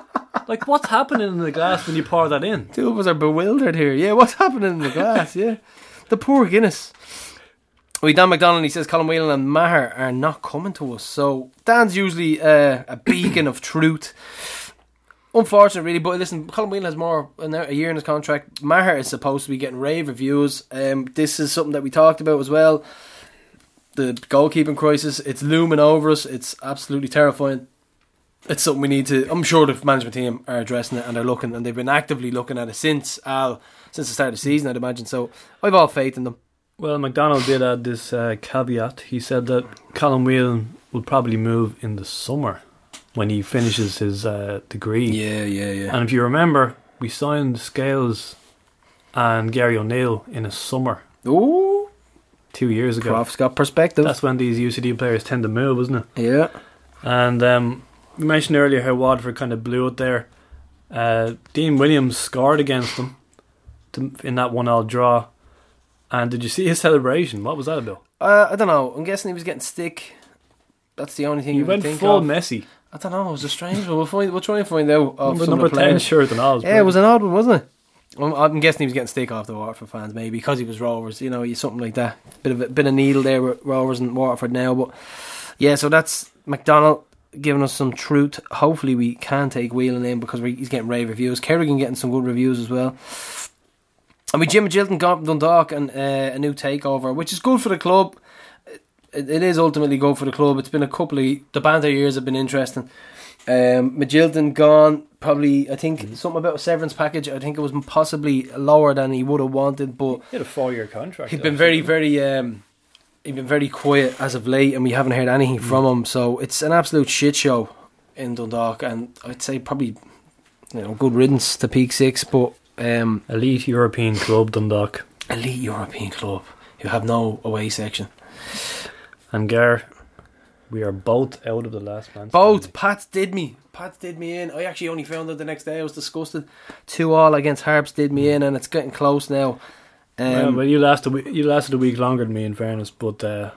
like what's happening in the glass when you pour that in? Two of us are bewildered here. Yeah, what's happening in the glass? Yeah, the poor Guinness. We Dan McDonnell. He says Colin Whelan and Maher are not coming to us. So Dan's usually uh, a beacon of truth. Unfortunate, really. But listen, Colin Whelan has more a year in his contract. Maher is supposed to be getting rave reviews. Um, this is something that we talked about as well. The goalkeeping crisis. It's looming over us. It's absolutely terrifying. It's something we need to. I'm sure the management team are addressing it and they're looking and they've been actively looking at it since Al since the start of the season. I'd imagine. So I've all faith in them. Well, McDonnell did add this uh, caveat. He said that Colin Whelan will probably move in the summer when he finishes his uh, degree. Yeah, yeah, yeah. And if you remember, we signed Scales and Gary O'Neill in a summer Ooh, two years ago. Prof's got perspective. That's when these UCD players tend to move, isn't it? yeah. And um, we mentioned earlier how Waterford kind of blew it there. Uh, Dean Williams scored against them to, in that one-all draw. And did you see his celebration? What was that about? Uh, I don't know. I'm guessing he was getting stick. That's the only thing He you went think full of. Messi. I don't know. It was a strange one. We'll find. We'll try and find out. Of Number, number 10 players. shirt and all. was Yeah, it was an odd one, wasn't it? I'm, I'm guessing he was getting stick off the Waterford fans, maybe because he was Rovers. You know, you something like that. Bit of a bit of needle there with Rovers and Waterford now, but yeah. So that's McDonnell giving us some truth. Hopefully, we can take Whelan in because we, he's getting rave reviews. Kerrigan getting some good reviews as well. I mean, Jim Gilton got Dundalk and uh, a new takeover, which is good for the club. It, it is ultimately good for the club. It's been a couple of the banter years have been interesting. Um, Magilton gone. Probably, I think something about a severance package. I think it was possibly lower than he would have wanted, but He had a four-year contract. he's been very, very, um, he's been very quiet as of late, and we haven't heard anything from him. So it's an absolute shit show in Dundalk, and I'd say probably, you know, good riddance to Peak Six. But um, elite European club Dundalk. elite European club who have no away section. And Gar, we are both out of the last man. Both Pats did me. Pats did me in. I actually only found out the next day. I was disgusted. Two all against Harps did me in, and it's getting close now. Um, yeah, well, you lasted a week, you lasted a week longer than me, in fairness. But uh,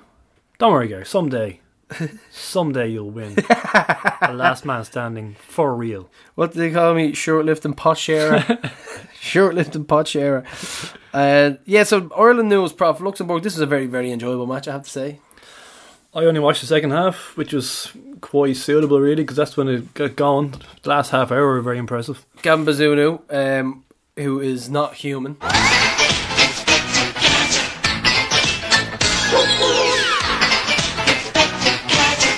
don't worry, Gar. Someday, someday you'll win. the last man standing for real. what do they call me? Short-lived and pot sharer. Short-lived and pot sharer. Uh, yeah. So Ireland news, Prof. Luxembourg. This is a very very enjoyable match. I have to say. I only watched the second half, which was quite suitable, really, because that's when it got going. The last half hour were very impressive. Gavin Bazunu, um, who is not human.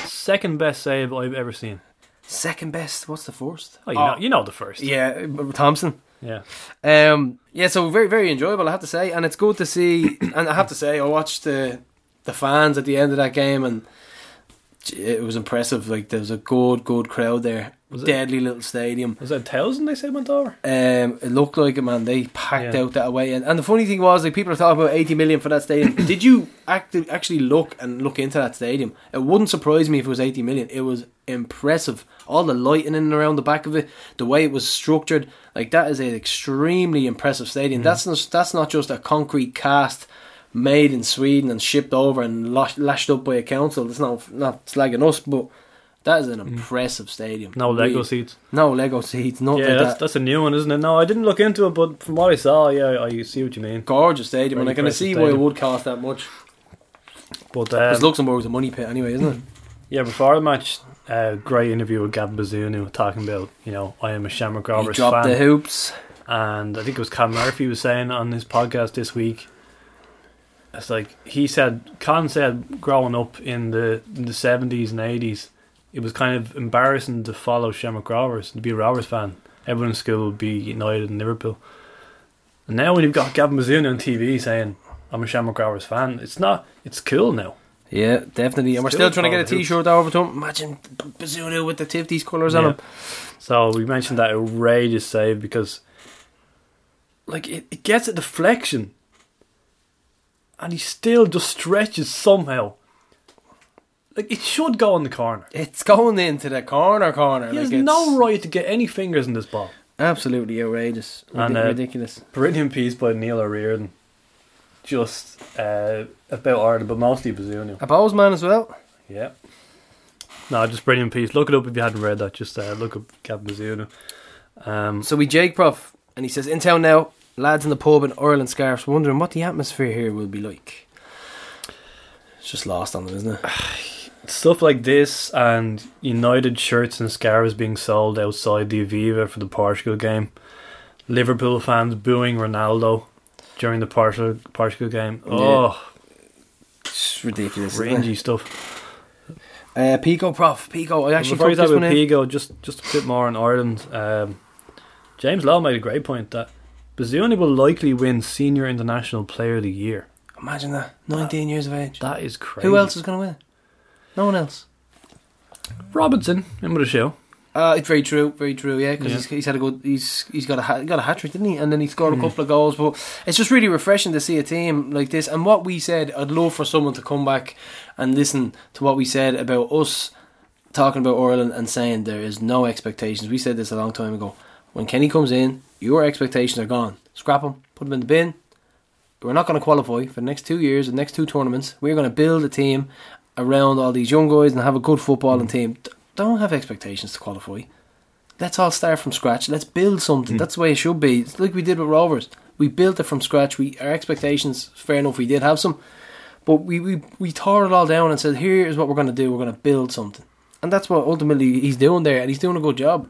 Second best save I've ever seen. Second best. What's the first? Oh, you, Oh. Know, you know the first. Yeah, Thompson. Yeah. Um, yeah, so very, very enjoyable, I have to say, and it's good to see. And I have to say, I watched the the fans at the end of that game, and it was impressive. Like there was a good, good crowd there. Was it? Deadly little stadium. Was that a thousand they said went over? Um, it looked like it, man. They packed Yeah. out that away, and, and the funny thing was, like people are talking about eighty million for that stadium. Did you act, actually look and look into that stadium? It wouldn't surprise me if it was eighty million. It was impressive. All the lighting in and around the back of it, the way it was structured, like that is an extremely impressive stadium. That's not that's not just a concrete cast made in Sweden and shipped over and lash, lashed up by a council. It's not not slagging us, but. That is an impressive stadium. No Lego Really. seats. No Lego seats. Nothing Yeah, like that's that. that's a new one, isn't it? No, I didn't look into it, but from what I saw, yeah, I see what you mean. gorgeous stadium, and I can see why it would cost that much. But Because um, Luxembourg's a money pit anyway, isn't it? yeah, before the match, uh, great interview with Gavin Bazunu talking about, you know, I am a Shamrock Rovers dropped fan, the hoops. and I think it was Con Murphy was saying on his podcast this week. It's like he said, Con said, growing up in the in the seventies and eighties, it was kind of embarrassing to follow Shamrock Rovers to be a Rovers fan. Everyone in school would be United and Liverpool. And now when you've got Gavin Bazunu on TV saying, "I'm a Shamrock Rovers fan," it's not. It's cool now. Yeah, definitely. And we're Still trying to get a t-shirt over to him. Imagine Bazunu with the Tifties colours on Yeah. him. So we mentioned that outrageous save because, like, it, it gets a deflection, and he still just stretches somehow. Like it should go in the corner. It's going into the corner, corner. He like has it's no right to get any fingers in this ball. Absolutely outrageous. And, uh, ridiculous. Brilliant piece by Neil O'Riordan, just uh, about Ireland, but mostly Bazunu. A Bohs as well. Yeah. No, just brilliant piece. Look it up if you hadn't read that. Just uh, look up Gavin Bazunu. Um, So we Jake Prof, and he says, in town now, lads in the pub in Ireland scarves, wondering what the atmosphere here will be like. It's just lost on them, isn't it? stuff like this and United shirts and scarves being sold outside the Aviva for the Portugal game. Liverpool fans booing Ronaldo during the Portugal Portugal game. Oh, It's ridiculous. cringy stuff. Uh, Pico Prof, Pico. I actually Before you talk about. Pico, just just a bit more on Ireland. Um, James Law made a great point that Bazunu will likely win Senior International Player of the Year. Imagine that. 19 years of age. That is crazy. Who else is going to win it? No one else. Robinson in with a show. Uh, it's very true, very true. Yeah, because Yeah. he's, he's had a good, he's he's got a ha- he got a hat trick, didn't he? And then he scored a couple of goals. But it's just really refreshing to see a team like this. And what we said, I'd love for someone to come back and listen to what we said about us talking about Ireland and saying there is no expectations. We said this a long time ago. When Kenny comes in, your expectations are gone. Scrap them, put them in the bin. We're not going to qualify for the next two years, the next two tournaments. We're going to build a team around all these young guys and have a good footballing mm. team. D- Don't have expectations to qualify. Let's all start from scratch. Let's build something. Mm. That's the way it should be. It's like we did with Rovers. We built it from scratch. We our expectations, fair enough, we did have some, but we we, we tore it all down and said, "Here is what we're going to do. We're going to build something." And that's what ultimately he's doing there, and he's doing a good job.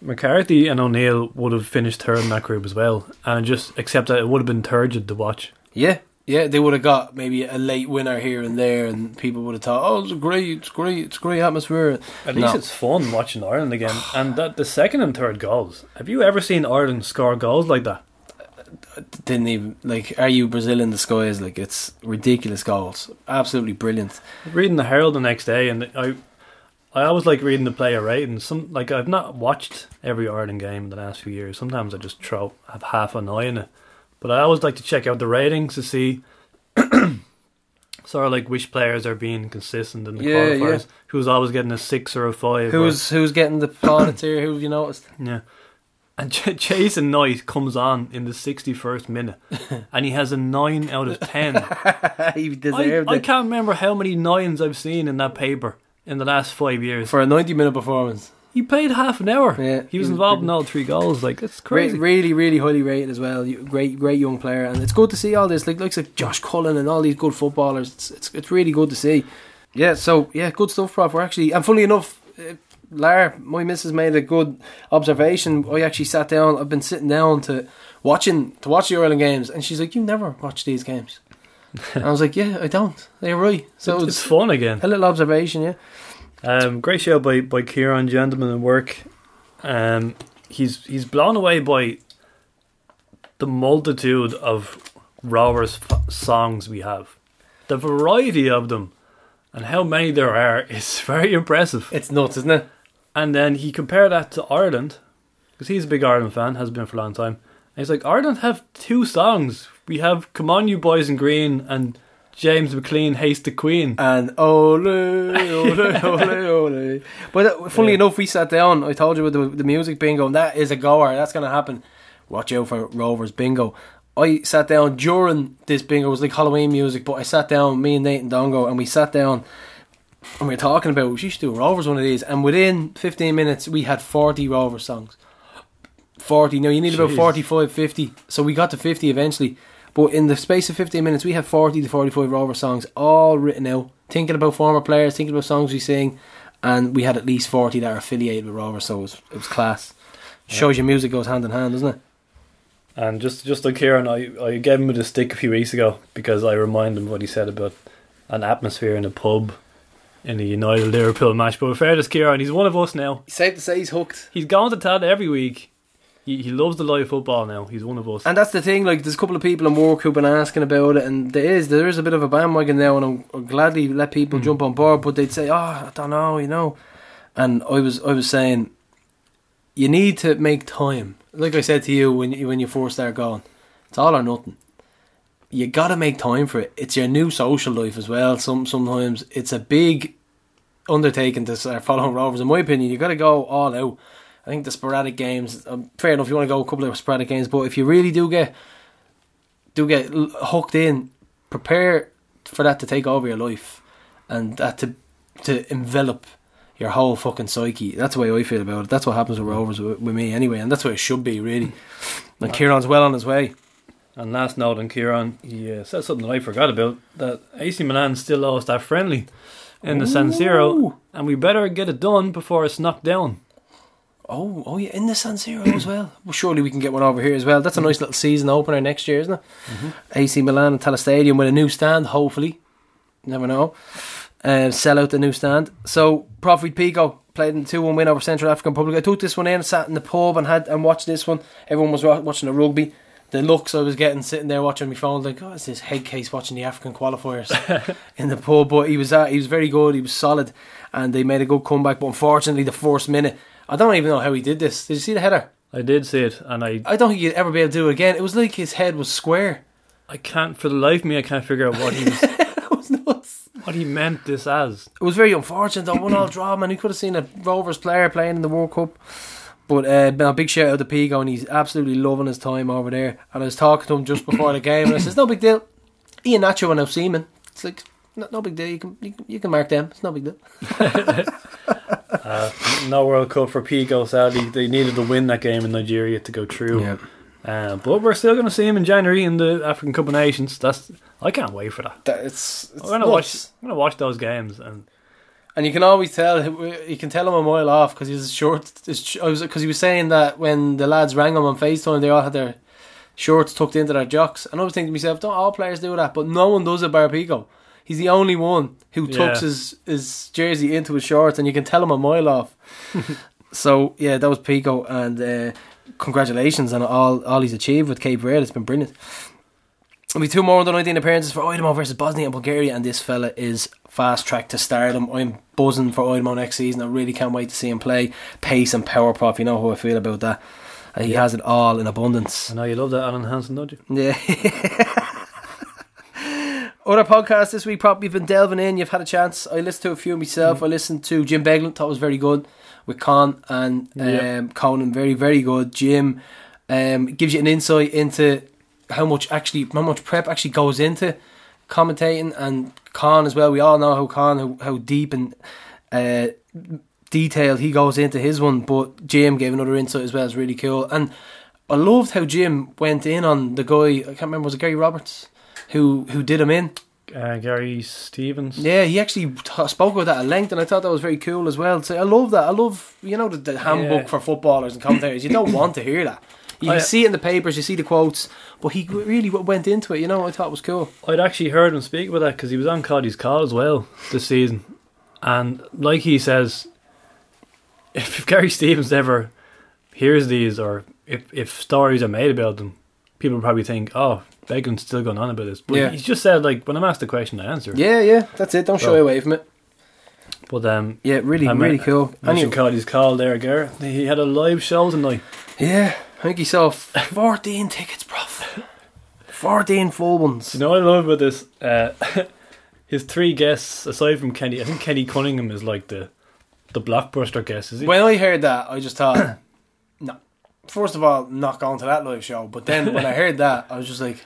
McCarthy and O'Neill would have finished third in that group as well, and just except that it would have been turgid to watch. Yeah, yeah, they would have got maybe a late winner here and there, and people would have thought, "Oh, it's great, it's great, it's great atmosphere." At least it's fun watching Ireland again. And that the second and third goals. Have you ever seen Ireland score goals like that? didn't even like. Are you Brazil in the skies? Like it's ridiculous goals, absolutely brilliant. Reading the Herald the next day, and I, I always like reading the player ratings. Some like I've not watched every Ireland game in the last few years. Sometimes I just throw have half an eye on it. But I always like to check out the ratings to see sort of like which players are being consistent in the Yeah, qualifiers. yeah. Who's always getting a six or a five. or- Who's who's getting the plaudits here? Who have you noticed? yeah. And Ch- Jason Knight comes on in the 61st minute and he has a 9 out of 10. he I, deserved I it can't remember how many nines I've seen in that paper in the last five years. for a ninety-minute performance. He played half an hour. Yeah, he was involved in all three goals. Like, it's Re- crazy. really, really highly rated as well. Great, great young player, and it's good to see all this. Like, like, like Josh Cullen and all these good footballers. It's, it's, it's really good to see. Yeah, so yeah, good stuff, Prof. We're actually, and funny enough, uh, Lara, my missus made a good observation. I actually sat down. I've been sitting down to watching to watch the Ireland games, and she's like, "You never watch these games." And I was like, "Yeah, I don't." They're right. So it's, it's, it's fun again. a little observation, yeah. Um, great show by by Kieran, gentleman and work. Um, he's he's blown away by the multitude of Rovers f- songs we have, the variety of them, and how many there are is very impressive. It's nuts, isn't it? And then he compared that to Ireland, because he's a big Ireland fan, has been for a long time. And he's like, Ireland have two songs. We have "Come On, You Boys in Green" and James McClean "Haste the Queen." and ole, ole, ole, ole. But uh, funnily Yeah. enough, we sat down. I told you with the, the music bingo, and that is a goer. That's going to happen. Watch out for Rovers bingo. I sat down during this bingo. It was like Halloween music, but I sat down, me and Nate and Dongo, and we sat down and we were talking about we should do a Rovers one of these. And within 15 minutes, we had 40 Rovers songs. 40. Now, you need about Jesus. 45, 50. So we got to 50 eventually. But in the space of 15 minutes, we had 40 to 45 Rover songs all written out, thinking about former players, thinking about songs we sing, and we had at least 40 that are affiliated with Rover, so it was, it was class. Shows you music goes hand in hand, doesn't it? And just just like Kieran, I, I gave him the stick a few weeks ago because I reminded him what he said about an atmosphere in a pub in a United Liverpool match. But in fairness, Kieran, he's one of us now. Safe to say he's hooked. He's going to Tad every week. He, he loves the live football now. He's one of us. And that's the thing, like, there's a couple of people in work who've been asking about it, and there is, there is a bit of a bandwagon now, and I'm, I'll gladly let people hmm. jump on board, but they'd say, oh, I don't know, you know. And I was, I was saying, you need to make time. Like I said to you when you, when you first start going, it's all or nothing. You gotta make time for it. It's your new social life as well. Some sometimes it's a big undertaking to start following Rovers. In my opinion, you gotta go all out. I think the sporadic games, um, fair enough. You want to go a couple of sporadic games, but if you really do get do get hooked in, prepare for that to take over your life, and that to to envelop your whole fucking psyche. That's the way I feel about it. That's what happens with Rovers with, with me anyway, and that's what it should be really. And Kieran's well on his way. And last note on Kieran, he uh, said something that I forgot about that AC Milan still lost that friendly in the San Siro, and we better get it done before it's knocked down. Oh, oh yeah, in the San Siro as well. Well, surely we can get one over here as well. That's a nice little season opener next year, isn't it? AC Milan and Tallaght Stadium with a new stand, hopefully. Never know. Uh, sell out the new stand. So, Profit Pico played in the 2 1 win over Central African Republic. I took this one in, sat in the pub and had and watched this one. Everyone was watching the rugby. The looks I was getting sitting there watching my phone, like, oh, it's this head case watching the African qualifiers in the pub. But he was uh, he was very good, he was solid, and they made a good comeback. But unfortunately, the first minute, I don't even know how he did this. Did you see the header? I did see it, and I I don't think he'd ever be able to do it again. It was like his head was square. I can't for the life of me I can't figure out what he was, was nuts. what he meant this as. It was very unfortunate though. One all draw, man. He could have seen a Rovers player playing in the World Cup. But uh, a big shout out to Pico, and he's absolutely loving his time over there. And I was talking to him just before the game, and I says, "No big deal." Iheanacho and Osimhen. It's like no, no big deal. You can, you can you can mark them. It's no big deal. No World Cup for Pico, sadly. They needed to win that game in Nigeria to go through. Uh, but we're still going to see him in January in the African Cup of Nations. That's I can't wait for that. That, it's, it's I'm gonna watch. I'm gonna watch those games, and And you can always tell you can tell him a mile off because his short. His, I was because he was saying that when the lads rang him on Facetime, they all had their shorts tucked into their jocks. And I was thinking to myself, don't all players do that? But no one does it. Bar Pico. He's the only one who tucks Yeah. his his jersey into his shorts, and you can tell him a mile off. so yeah, that was Pico, and uh, congratulations on all all he's achieved with Cape Verde. It's been brilliant. There'll be two more under 19 appearances for Aidomo versus Bosnia and Bulgaria, and this fella is fast track to stardom. I'm buzzing for Aidomo next season. I really can't wait to see him play. Pace and power prop, you know how I feel about that. he has it all in abundance. I know you love that Alan Hansen, don't you? Yeah. Other podcasts this week, probably been delving in. You've had a chance. I listened to a few myself. I listened to Jim Beglin, thought it was very good with Con and um, Yeah. Conan, very very good. Jim um, gives you an insight into how much actually how much prep actually goes into commentating and Con as well. We all know how Con how, how deep and uh, detailed he goes into his one, but Jim gave another insight as well. It's really cool, and I loved how Jim went in on the guy. I can't remember was it Gary Roberts who who did him in. Uh, Gary Stevens. Yeah, he actually t- spoke about that at length, and I thought that was very cool as well. So I love that. I love you know the, the handbook Yeah. for footballers and commentators. You don't want to hear that. You I- see it in the papers, you see the quotes, but he really went into it. You know, I thought it was cool. I'd actually heard him speak about that because he was on Coddy's call as well this season, and like he says, if, if Gary Stevens ever hears these or if if stories are made about them, people probably think, "Oh, Beglin's still going on about this." But Yeah. he's just said like, when I'm asked the question, I answer. Yeah, yeah, that's it. Don't shy away from it. But um, Yeah, really, I really met- cool. mentioned Anyway, Coddy's call there, Gareth. He had a live show tonight. yeah, I think he saw fourteen tickets, bruv. Fourteen full ones. You know what I love about this? Uh, his three guests, aside from Kenny, I think Kenny Cunningham is like the the blockbuster guest, is he? When I heard that, I just thought, no. First of all, not going to that live show. But then when I heard that, I was just like,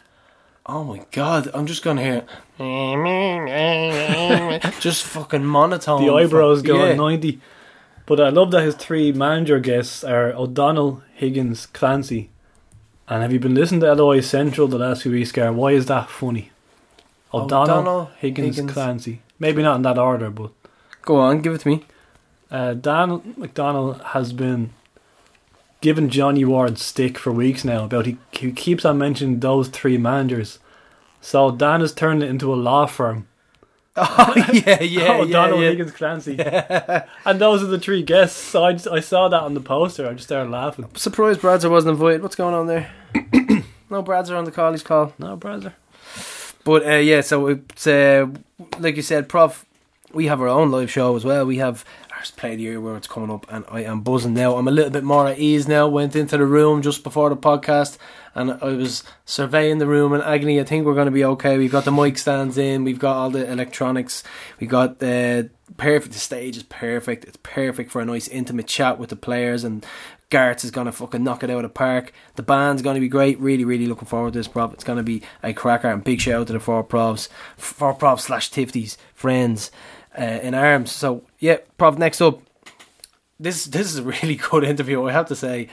oh my god, I'm just gonna hear just fucking monotone. the eyebrows Fuck- going yeah. 90. But I love that his three manager guests are O'Donnell, Higgins, Clancy. And have you been listening to LOI Central the last few weeks, Gar? Why is that funny? O'Donnell, O'Donnell, Higgins, Higgins. Clancy. Maybe not in that order, but Go on, give it to me. uh, Dan McDonnell has been giving Johnny Ward stick for weeks now about he, he keeps on mentioning those three managers. So Dan has turned it into a law firm. Oh yeah, yeah, O'Donnell, yeah, yeah. Higgins, Clancy. and those are the three guests. So I, just, I saw that on the poster. I just started laughing. Surprised Bradzer wasn't invited. What's going on there? no, Bradzer on the call. He's call. No, brother. But uh, yeah, so it's uh, like you said, Prof. We have our own live show as well. We have our play of the year where it's coming up, and I am buzzing now. I'm a little bit more at ease now. Went into the room just before the podcast, and I was surveying the room in agony. I think we're going to be okay. We've got the mic stands in. We've got all the electronics. We got the perfect. The stage is perfect. It's perfect for a nice intimate chat with the players and. Garts is gonna fucking knock it out of the park. The band's gonna be great. Really, really looking forward to this prov. It's gonna be a cracker. And big shout out to the four provs, four provs slash tifties friends uh, in arms. So yeah, prov. Next up, this this is a really good interview. I have to say.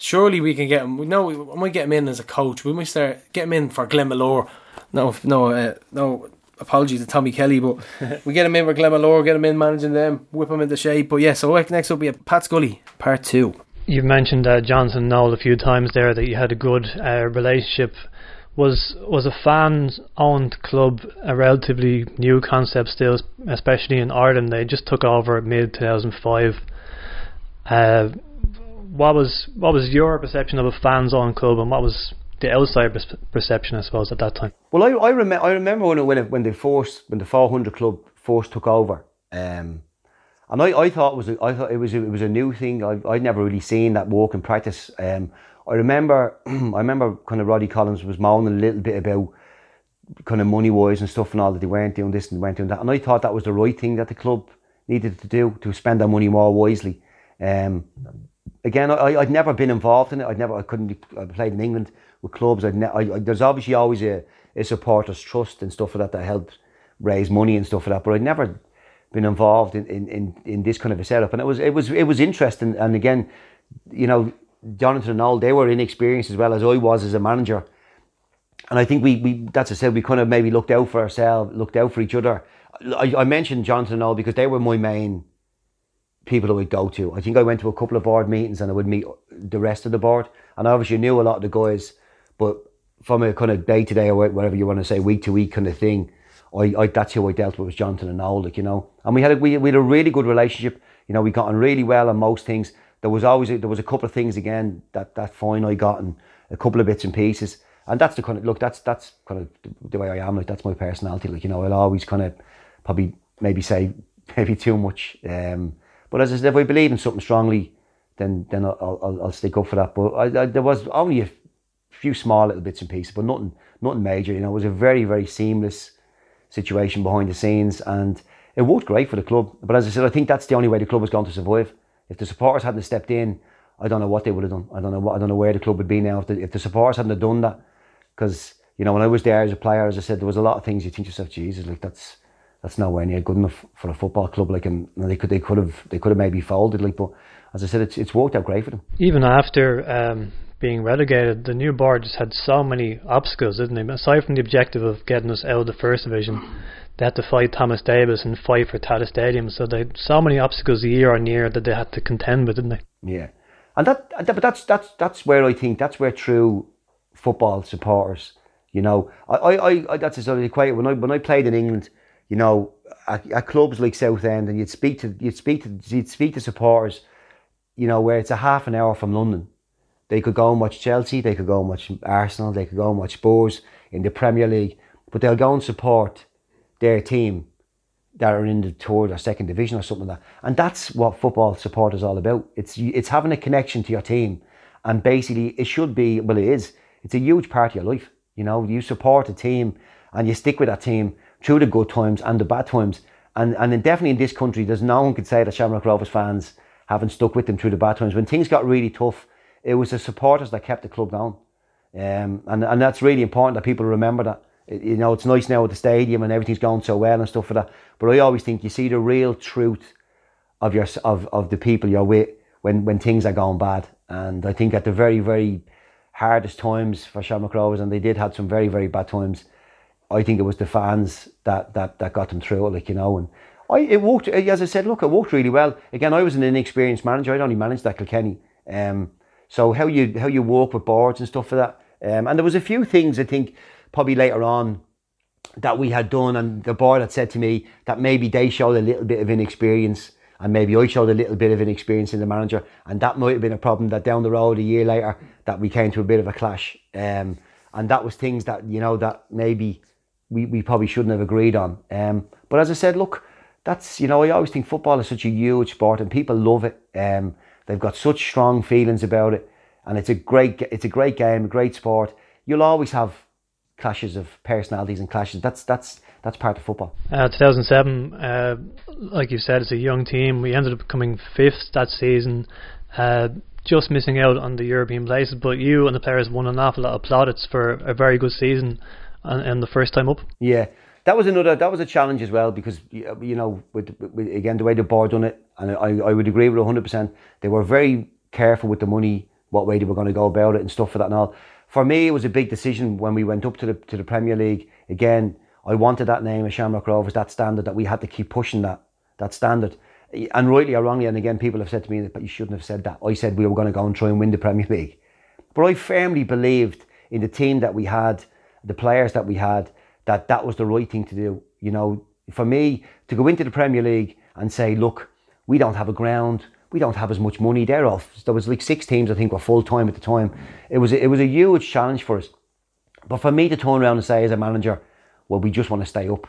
Surely we can get him. We know we might get him in as a coach. We might start get him in for Glenmalure. No, no, uh, no. Apologies to Tommy Kelly, but we get him in for Glenmalure. Get him in managing them. Whip him into shape. But yeah, so next up we have Pat Scully, part two. You've mentioned uh, Johnson Knoll a few times there that you had a good uh, relationship. Was was a fans owned club a relatively new concept still, especially in Ireland? They just took over mid two thousand five. Uh, what was what was your perception of a fans owned club, and what was the outside perception, I suppose, at that time? Well, I I, rem- I remember when it, when it, when they first when the 400 club first took over, um, and I, I thought it was a, I thought it was a, it was a new thing. I I'd never really seen that walk in practice. Um, I remember I remember kind of Roddy Collins was moaning a little bit about kind of money wise and stuff and all that they weren't doing this and they weren't doing that, and I thought that was the right thing that the club needed to do to spend their money more wisely. Um, again, I, I'd never been involved in it. I'd never, I couldn't. I played in England with clubs. I'd ne- I, I, there's obviously always a, a supporters trust and stuff like that that helps raise money and stuff like that. But I'd never been involved in, in, in, in this kind of a setup, and it was it was it was interesting. And again, you know, Jonathan and all they were inexperienced as well as I was as a manager. And I think we, we that's I said we kind of maybe looked out for ourselves, looked out for each other. I, I mentioned Jonathan and all because they were my main people that would go to. I think I went to a couple of board meetings and I would meet the rest of the board. And I obviously knew a lot of the guys, but from a kind of day to day or whatever you want to say, week to week kind of thing, I, I that's who I dealt with was Jonathan and Noel, like, you know. And we had a, we, we had a really good relationship. You know, we got on really well on most things. There was always a, there was a couple of things again that that fine I got and a couple of bits and pieces. And that's the kind of look. That's that's kind of the- way I am. Like that's my personality. Like you know, I'll always kind of probably maybe say maybe too much. Um, but as I said, if I believe in something strongly, then then I'll, I'll, I'll stick up for that. But I, I, there was only a few small little bits and pieces, but nothing nothing major. You know, it was a very very seamless situation behind the scenes, and it worked great for the club. But as I said, I think that's the only way the club was going to survive. If the supporters hadn't stepped in, I don't know what they would have done. I don't know what I don't know where the club would be now if the, if the supporters hadn't done that. Because you know, when I was there as a player, as I said, there was a lot of things you think yourself, Jesus, like that's that's nowhere near good enough for a football club. Like, and they could they could have they could have maybe folded. Like, but as I said, it's it's worked out great for them. Even after um, being relegated, the new board just had so many obstacles, didn't they? Aside from the objective of getting us out of the first division, they had to fight Thomas Davis and fight for Tallaght Stadium. So they so many obstacles year on year that they had to contend with, didn't they? Yeah, and that, but that's that's that's where I think that's where true football supporters, you know, I I, I that's of equate when I when I played in England, you know, at, at clubs like Southend, and you'd speak to you'd speak to you'd speak to supporters, you know, where it's a half an hour from London. They could go and watch Chelsea, they could go and watch Arsenal, they could go and watch Spurs in the Premier League, but they'll go and support their team that are in the third or second division or something like that. And that's what football support is all about. It's it's having a connection to your team, and basically it should be well, it is. It's a huge part of your life. You know, you support a team and you stick with that team through the good times and the bad times. And and definitely in this country, there's no one could say that Shamrock Rovers fans haven't stuck with them through the bad times. When things got really tough, it was the supporters that kept the club going. Um, and and that's really important that people remember that. You know, it's nice now at the stadium and everything's going so well and stuff for that. But I always think you see the real truth of your of, of the people you're with when, when things are going bad. And I think at the very, very hardest times for Shamrock Rovers, and they did have some very, very bad times, I think it was the fans that, that, that got them through it, like, you know. And I, it worked, as I said, look, it worked really well. Again, I was an inexperienced manager. I'd only managed that Kilkenny. Um, so how you how you work with boards and stuff for that. Um, and there was a few things I think probably later on that we had done, and the board had said to me that maybe they showed a little bit of inexperience, and maybe I showed a little bit of inexperience in the manager, and that might have been a problem. That down the road, a year later, that we came to a bit of a clash, um, and that was things that you know that maybe we, we probably shouldn't have agreed on. Um, but as I said, look, that's you know I always think football is such a huge sport, and people love it. Um, they've got such strong feelings about it, and it's a great it's a great game, a great sport. You'll always have clashes of personalities and clashes. That's that's that's part of football. Uh, 2007, uh, like you said, it's a young team. We ended up coming fifth that season, uh, just missing out on the European places. But you and the players won an awful lot of plaudits for a very good season and, and the first time up. Yeah, that was another. That was a challenge as well because you know, with, with again the way the board done it, and I, I would agree with hundred percent. They were very careful with the money, what way they were going to go about it, and stuff for that and all. For me, it was a big decision when we went up to the to the Premier League. Again, I wanted that name of Shamrock Rovers, that standard that we had to keep pushing that that standard. And rightly or wrongly, and again, people have said to me, but you shouldn't have said that. I said we were going to go and try and win the Premier League. But I firmly believed in the team that we had, the players that we had, that that was the right thing to do. You know, for me to go into the Premier League and say, look, we don't have a ground, we don't have as much money. There off. There was like six teams I think were full time at the time. It was it was a huge challenge for us. But for me to turn around and say as a manager, well, we just want to stay up.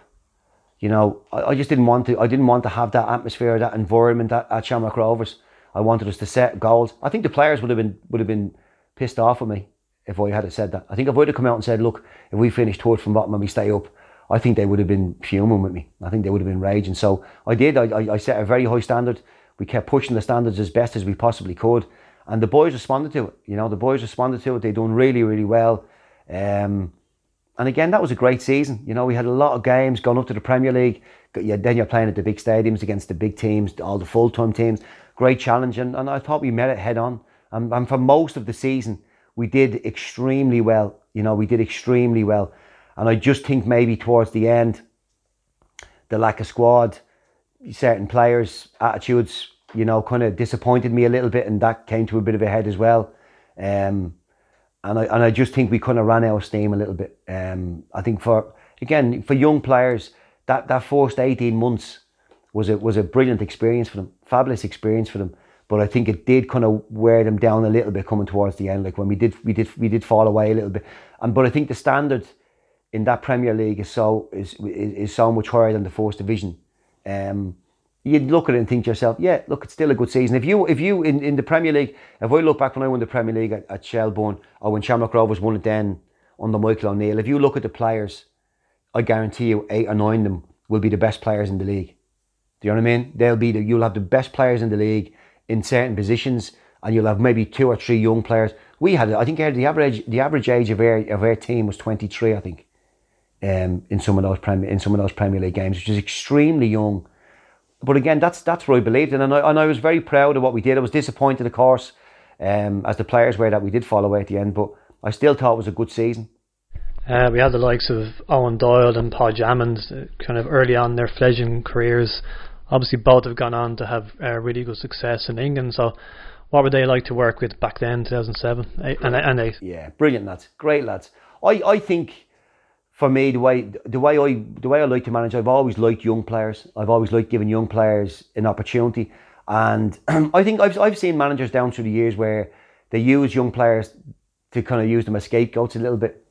You know, I, I just didn't want to. I didn't want to have that atmosphere, that environment at, at Shamrock Rovers. I wanted us to set goals. I think the players would have been would have been pissed off with me if I had said that. I think if I'd have come out and said, look, if we finish third from bottom and we stay up, I think they would have been fuming with me. I think they would have been raging. So I did. I, I, I set a very high standard. We kept pushing the standards as best as we possibly could, and the boys responded to it. You know, the boys responded to it. They done really, really well. Um, and again, that was a great season. You know, we had a lot of games going up to the Premier League. Then you're playing at the big stadiums against the big teams, all the full time teams. Great challenge, and, and I thought we met it head on. And, and for most of the season, we did extremely well. You know, we did extremely well. And I just think maybe towards the end, the lack of squad, certain players' attitudes, you know, kind of disappointed me a little bit, and that came to a bit of a head as well. Um, and I and I just think we kind of ran out of steam a little bit. Um, I think for again for young players, that that first eighteen months was a was a brilliant experience for them, fabulous experience for them. But I think it did kind of wear them down a little bit coming towards the end. Like when we did we did we did fall away a little bit. And but I think the standard in that Premier League is so is is, is so much higher than the first division. Um, you'd look at it and think to yourself, yeah, look, it's still a good season. If you, if you in, in the Premier League, if I look back when I won the Premier League at, at Shelbourne or when Shamrock Rovers won it then under Michael O'Neill, if you look at the players, I guarantee you eight or nine of them will be the best players in the league. Do you know what I mean? They'll be the, you'll have the best players in the league in certain positions, and you'll have maybe two or three young players. We had, I think, the average the average age of our of our team was twenty three. I think, um, in some of those Premier in some of those Premier League games, which is extremely young. But again, that's that's what I believed in, and I, and I was very proud of what we did. I was disappointed, of course, um, as the players were that we did fall away at the end, but I still thought it was a good season. Uh, we had the likes of Eoin Doyle and Paul Jammond, uh, kind of early on in their fledgling careers. Obviously, both have gone on to have uh, really good success in England. So, what were they like to work with back then, 2007 eight, and, and eight? Yeah, brilliant lads, great lads. I, I think for me the way the way I the way I like to manage, I've always liked young players. I've always liked giving young players an opportunity, and I think I've I've seen managers down through the years where they use young players to kind of use them as scapegoats a little bit,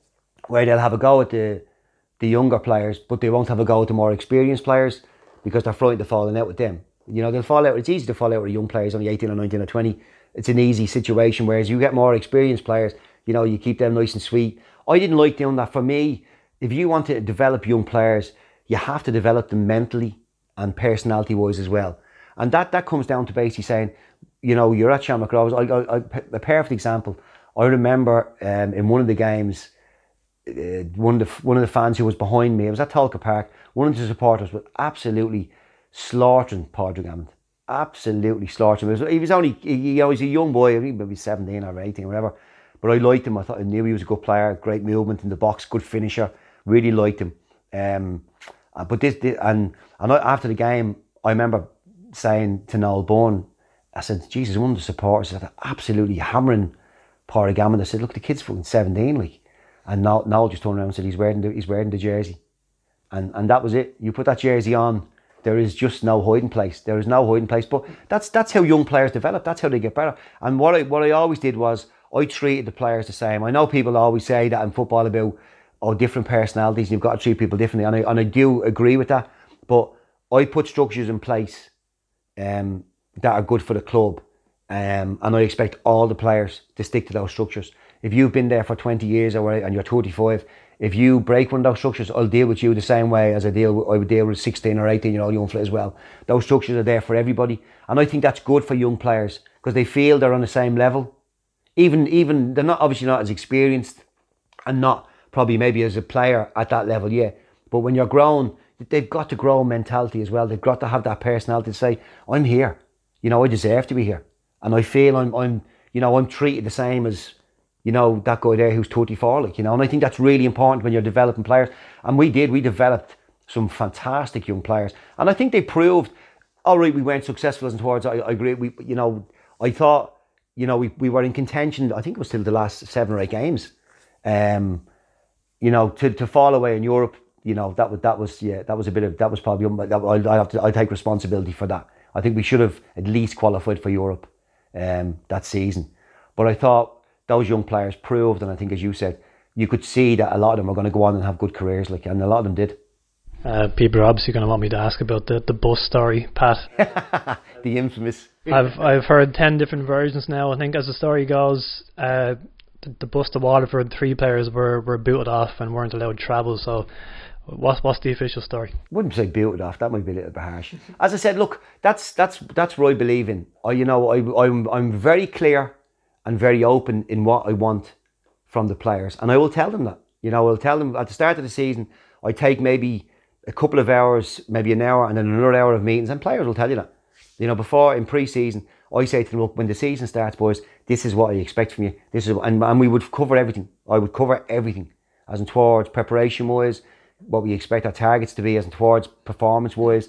where they'll have a go at the the younger players, but they won't have a go at the more experienced players because they're frightened of falling out with them. You know, they'll fall out. It's easy to fall out with young players, only 18 or 19 or 20. It's an easy situation. Whereas you get more experienced players, you know, you keep them nice and sweet. I didn't like doing that. For me, if you want to develop young players, you have to develop them mentally and personality wise as well. And that, that comes down to basically saying, you know, you're at Shamrock Rovers. I, I, I, a perfect example. I remember um, in one of the games, uh, one of the one of the fans who was behind me, it was at Tolka Park. One of the supporters was absolutely slaughtering Padraig Amond. Absolutely slaughtering him. He was only, you know, he's a young boy, maybe 17 or 18 or whatever. But I liked him. I thought I knew he was a good player, great movement in the box, good finisher. Really liked him. Um, uh, but this, this and and after the game, I remember saying to Noel Bourne, I said, Jesus, one of the supporters said, absolutely hammering Padraig Amond. I said, look, the kid's fucking 17, like. And Noel, Noel just turned around and said, he's wearing the, he's wearing the jersey. And, and that was it. You put that jersey on, there is just no hiding place. There is no hiding place. But that's that's how young players develop. That's how they get better. And what I what I always did was I treated the players the same. I know people always say that in football about oh different personalities. You've got to treat people differently, and I and I do agree with that. But I put structures in place um, that are good for the club, um, and I expect all the players to stick to those structures. If you've been there for 20 years or and you're 25, if you break one of those structures, I'll deal with you the same way as I deal with, I would deal with 16 or 18 year old young players as well. Those structures are there for everybody, and I think that's good for young players because they feel they're on the same level. Even even they're not obviously not as experienced, and not probably maybe as a player at that level yeah. But when you're grown, they've got to grow mentality as well. They've got to have that personality to say, "I'm here. You know, I deserve to be here, and I feel I'm I'm you know I'm treated the same as." you know, that guy there who's 34, like, you know, and I think that's really important when you're developing players. And we did, we developed some fantastic young players. And I think they proved, all right, we weren't successful as towards, I, I agree, we, you know, I thought, you know, we, we were in contention, I think it was still the last seven or eight games. Um, you know, to, to fall away in Europe, you know, that was, that was, yeah, that was a bit of, that was probably, that, I, I have to, I take responsibility for that. I think we should have at least qualified for Europe um, that season. But I thought, those young players proved, and I think as you said, you could see that a lot of them are going to go on and have good careers, like, and a lot of them did. Uh, people are obviously going to want me to ask about the, the bus story, Pat. the infamous. I've I've heard ten different versions now. I think as the story goes, uh, the, the bus to Waterford, three players were, were booted off and weren't allowed to travel. So, what's what's the official story? Wouldn't say booted off. That might be a little bit harsh. As I said, look, that's that's that's believe in. I you know I I'm I'm very clear and very open in what I want from the players. And I will tell them that. You know, I'll tell them at the start of the season, I take maybe a couple of hours, maybe an hour, and then another hour of meetings, and players will tell you that. You know, before in pre season, I say to them, look, when the season starts, boys, this is what I expect from you. This is, and, and we would cover everything. I would cover everything, as in towards preparation wise, what we expect our targets to be, as in towards performance wise,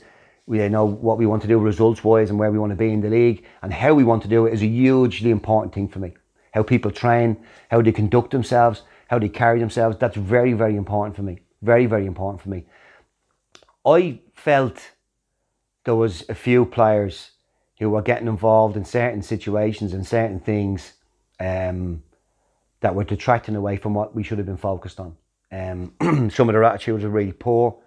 we know what we want to do results wise and where we want to be in the league and how we want to do it is a hugely important thing for me. How people train, how they conduct themselves, how they carry themselves. That's very, very important for me. Very, very important for me. I felt there was a few players who were getting involved in certain situations and certain things um, that were detracting away from what we should have been focused on. Um, some of their attitudes were really poor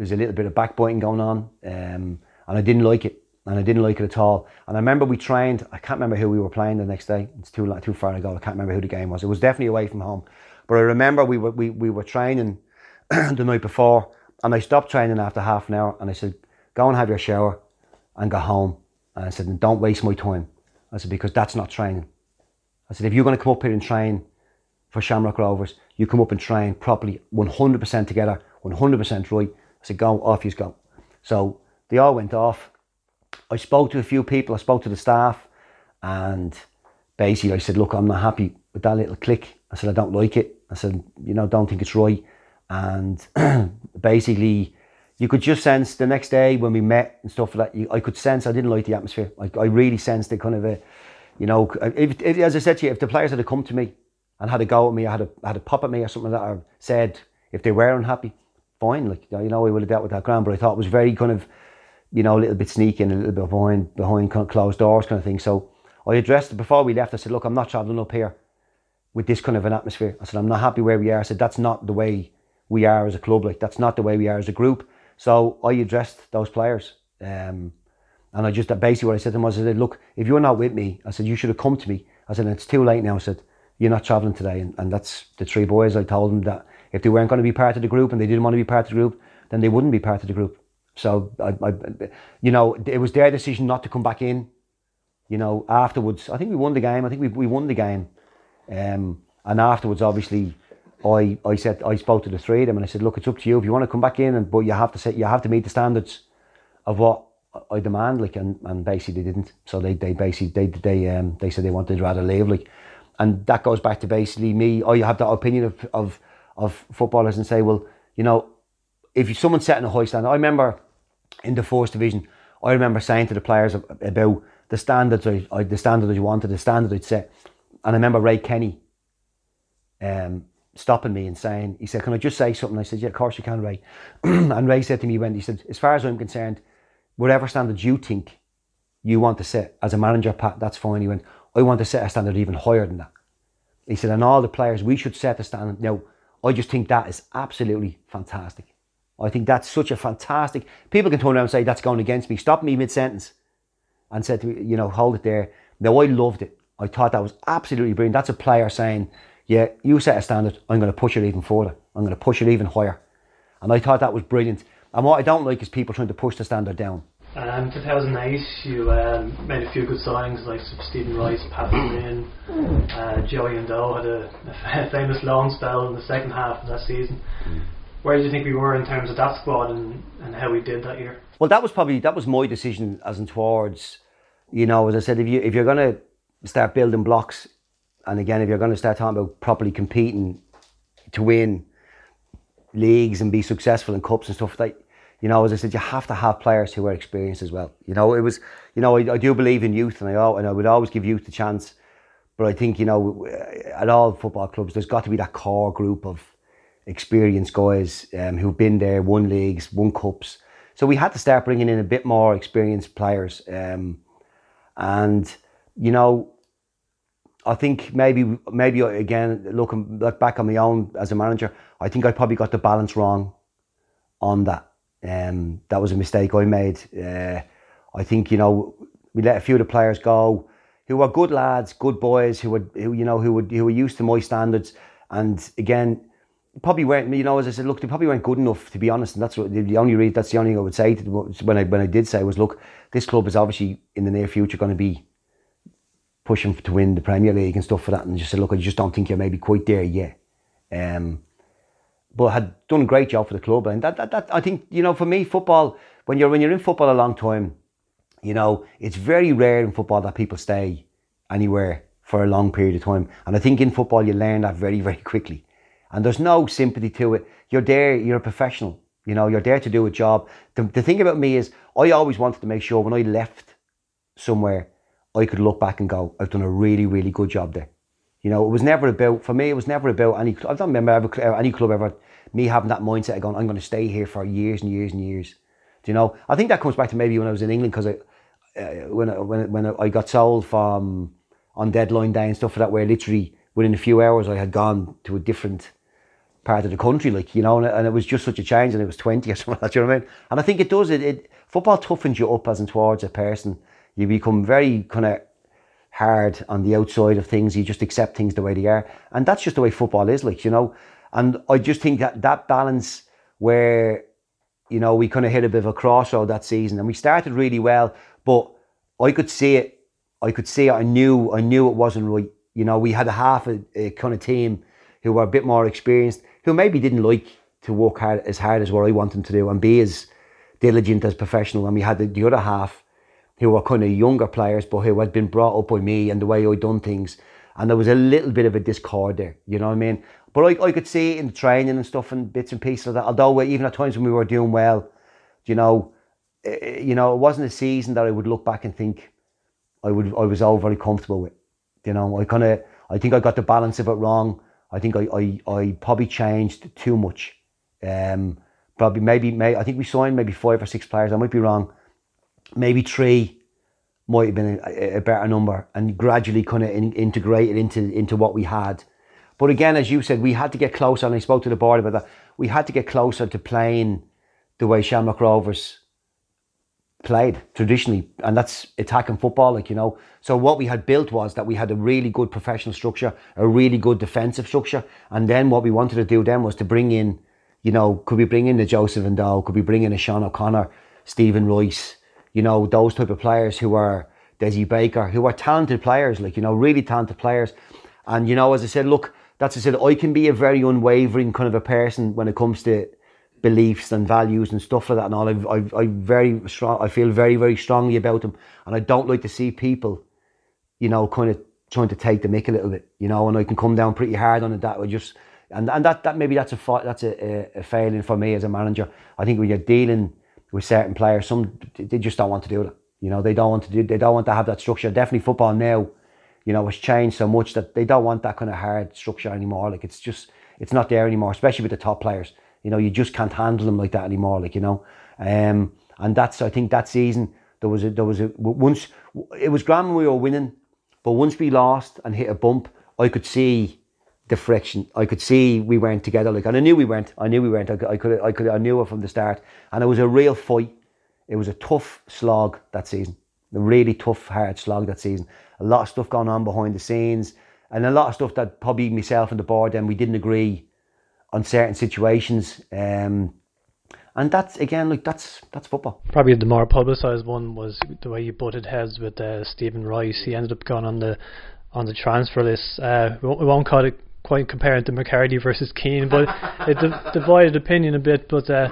there's a little bit of backbiting going on. Um, and I didn't like it, and I didn't like it at all. And I remember we trained. I can't remember who we were playing the next day. It's too too far ago. I can't remember who the game was. It was definitely away from home, but I remember we were we, we were training the night before, and I stopped training after half an hour, and I said, "Go and have your shower, and go home." And I said, "And don't waste my time." I said because that's not training. I said if you're going to come up here and train for Shamrock Rovers, you come up and train properly, 100% together, 100% right. I said, go, off you go. So they all went off. I spoke to a few people, I spoke to the staff, and basically I said, look, I'm not happy with that little click. I said, I don't like it. I said, you know, don't think it's right. And basically, you could just sense the next day when we met and stuff like that, you, I could sense I didn't like the atmosphere. I, I really sensed the kind of a, you know, uh, if, if, as I said to you, if the players had come to me and had a go at me, or had a had a pop at me or something like that, or said if they were unhappy, fine. Like you know, we would have dealt with that ground. But I thought it was very kind of, you know, a little bit sneaky and a little bit behind behind kind of closed doors kind of thing. So I addressed it before we left. I said, look, I'm not travelling up here with this kind of an atmosphere. I said, I'm not happy where we are. I said, that's not the way we are as a club. Like that's not the way we are as a group. So I addressed those players. Um, and I just basically what I said to them was, I said, look, if you're not with me, I said, you should have come to me. I said, it's too late now. I said, you're not travelling today. And, and that's the three boys. I told them that if they weren't going to be part of the group and they didn't want to be part of the group, then they wouldn't be part of the group. So, I, I, you know, it was their decision not to come back in. You know, afterwards, I think we won the game. I think we, we won the game. Um, and afterwards, obviously, I, I said I spoke to the three of them and I said, look, it's up to you if you want to come back in, and but you have to say you have to meet the standards of what I demand. Like, and, and basically they didn't. So they, they basically they they um they said they wanted rather leave. Like, and that goes back to basically me. I have that opinion of of of footballers and say, well, you know, if someone's setting a high standard, I remember in the fourth division, I remember saying to the players about the standards I, I the standards I wanted, the standard I'd set, and I remember Ray Kenny. Um, stopping me and saying, he said, Can I just say something? I said, Yeah, of course you can, Ray. and Ray said to me when he said, As far as I'm concerned, whatever standard you think you want to set as a manager, Pat, that's fine. He went, I want to set a standard even higher than that. He said, and all the players, we should set the standard. Now, I just think that is absolutely fantastic. I think that's such a fantastic. People can turn around and say that's going against me. Stop me mid sentence, and said to me, you know, hold it there. Now I loved it. I thought that was absolutely brilliant. That's a player saying, yeah, you set a standard. I'm going to push it even further. I'm going to push it even higher. And I thought that was brilliant. And what I don't like is people trying to push the standard down. Um, 2008, you um, made a few good signings like Stephen Rice, Pat Lynn, uh, Joey Ndo had a, a, famous long spell in the second half of that season. Mm. Where do you think we were in terms of that squad and, and how we did that year? Well, that was probably that was my decision as in towards, you know, as I said, if you if you're going to start building blocks, and again, if you're going to start talking about properly competing to win leagues and be successful in cups and stuff like you know, as I said, you have to have players who are experienced as well. You know, it was, you know, I, I do believe in youth, and I and I would always give youth a chance. But I think you know, at all football clubs, there's got to be that core group of experienced guys um, who've been there, won leagues, won cups. So we had to start bringing in a bit more experienced players, um, and you know, I think maybe maybe again looking look back on my own as a manager, I think I probably got the balance wrong on that. Um, that was a mistake I made. Uh, I think you know we let a few of the players go who were good lads, good boys, who were who you know who were who were used to my standards, and again probably weren't you know as I said look they probably weren't good enough to be honest and that's what the only reason that's the only thing I would say when I when I did say was look this club is obviously in the near future going to be pushing to win the Premier League and stuff for that and just said look I just don't think you're maybe quite there yet um, but had done a great job for the club. And that, that, that I think, you know, for me, football, when you're, when you're in football a long time, you know, it's very rare in football that people stay anywhere for a long period of time. And I think in football, you learn that very, very quickly. And there's no sympathy to it. You're there, you're a professional. You know, you're there to do a job. The, the thing about me is, I always wanted to make sure when I left somewhere, I could look back and go, I've done a really, really good job there. You know, it was never about, for me, it was never about any, I don't remember ever, any club ever, me having that mindset of going, I'm going to stay here for years and years and years. Do you know? I think that comes back to maybe when I was in England because I, uh, when, I, when, when I got sold from on deadline day and stuff like that, where literally within a few hours I had gone to a different part of the country, like you know, and, and it was just such a change, and it was twenty or something. Like that, do you know what I mean? And I think it does it. it football toughens you up as in towards a person. You become very kind of hard on the outside of things. You just accept things the way they are, and that's just the way football is, like you know. And I just think that that balance where you know we kind of hit a bit of a crossroad that season, and we started really well, but I could see it. I could see it. I knew. I knew it wasn't right. You know, we had a half a, a kind of team who were a bit more experienced, who maybe didn't like to work hard as hard as what I want them to do and be as diligent as professional. And we had the, the other half who were kind of younger players, but who had been brought up by me and the way I'd done things. And there was a little bit of a discord there, you know what I mean? But I, I could see it in the training and stuff and bits and pieces of that. Although even at times when we were doing well, you know, eh, you know, it wasn't a season that I would look back and think I would I was overly comfortable with. You know, I kind of I think I got the balance of it wrong. I think I I, I probably changed too much. Um, probably maybe may I think we signed maybe five or six players. I might be wrong. Maybe three might have been a, a better number, and gradually kind of in, integrated into into what we had. But again, as you said, we had to get closer, and I spoke to the board about that. We had to get closer to playing the way Shamrock Rovers played traditionally, and that's attacking football, like you know. So what we had built was that we had a really good professional structure, a really good defensive structure, and then what we wanted to do then was to bring in, you know, could we bring in the Joseph Ndo, could we bring in a Sean O'Connor, Stephen Rice, you know, those type of players who are Desi Baker, who are talented players, like you know, really talented players, and you know, as I said, look, that's I said, I can be a very unwavering kind of a person when it comes to beliefs and values and stuff like that and all. I, I, I very strong. I feel very, very strongly about them, and I don't like to see people, you know, kind of trying to take the mick a little bit, you know. And I can come down pretty hard on it. That I just and and that that maybe that's a that's a, a, a failing for me as a manager. I think when you're dealing with certain players, some they just don't want to do that. You know, they don't want to do. They don't want to have that structure. Definitely football now. You know, has changed so much that they don't want that kind of hard structure anymore. Like it's just, it's not there anymore, especially with the top players. You know, you just can't handle them like that anymore. Like you know, um, and that's I think that season there was a there was a once it was grand when we were winning, but once we lost and hit a bump, I could see the friction. I could see we weren't together. Like, and I knew we weren't. I knew we weren't. I could, I could, I could, I knew it from the start. And it was a real fight. It was a tough slog that season. A really tough, hard slog that season. A lot of stuff going on behind the scenes, and a lot of stuff that probably myself and the board then we didn't agree on certain situations. Um, and that's again, like that's that's football. Probably the more publicised one was the way you butted heads with uh, Stephen Rice. He ended up going on the on the transfer list. Uh, we won't call it quite comparing to McCarthy versus Keane, but it div- divided opinion a bit. But uh,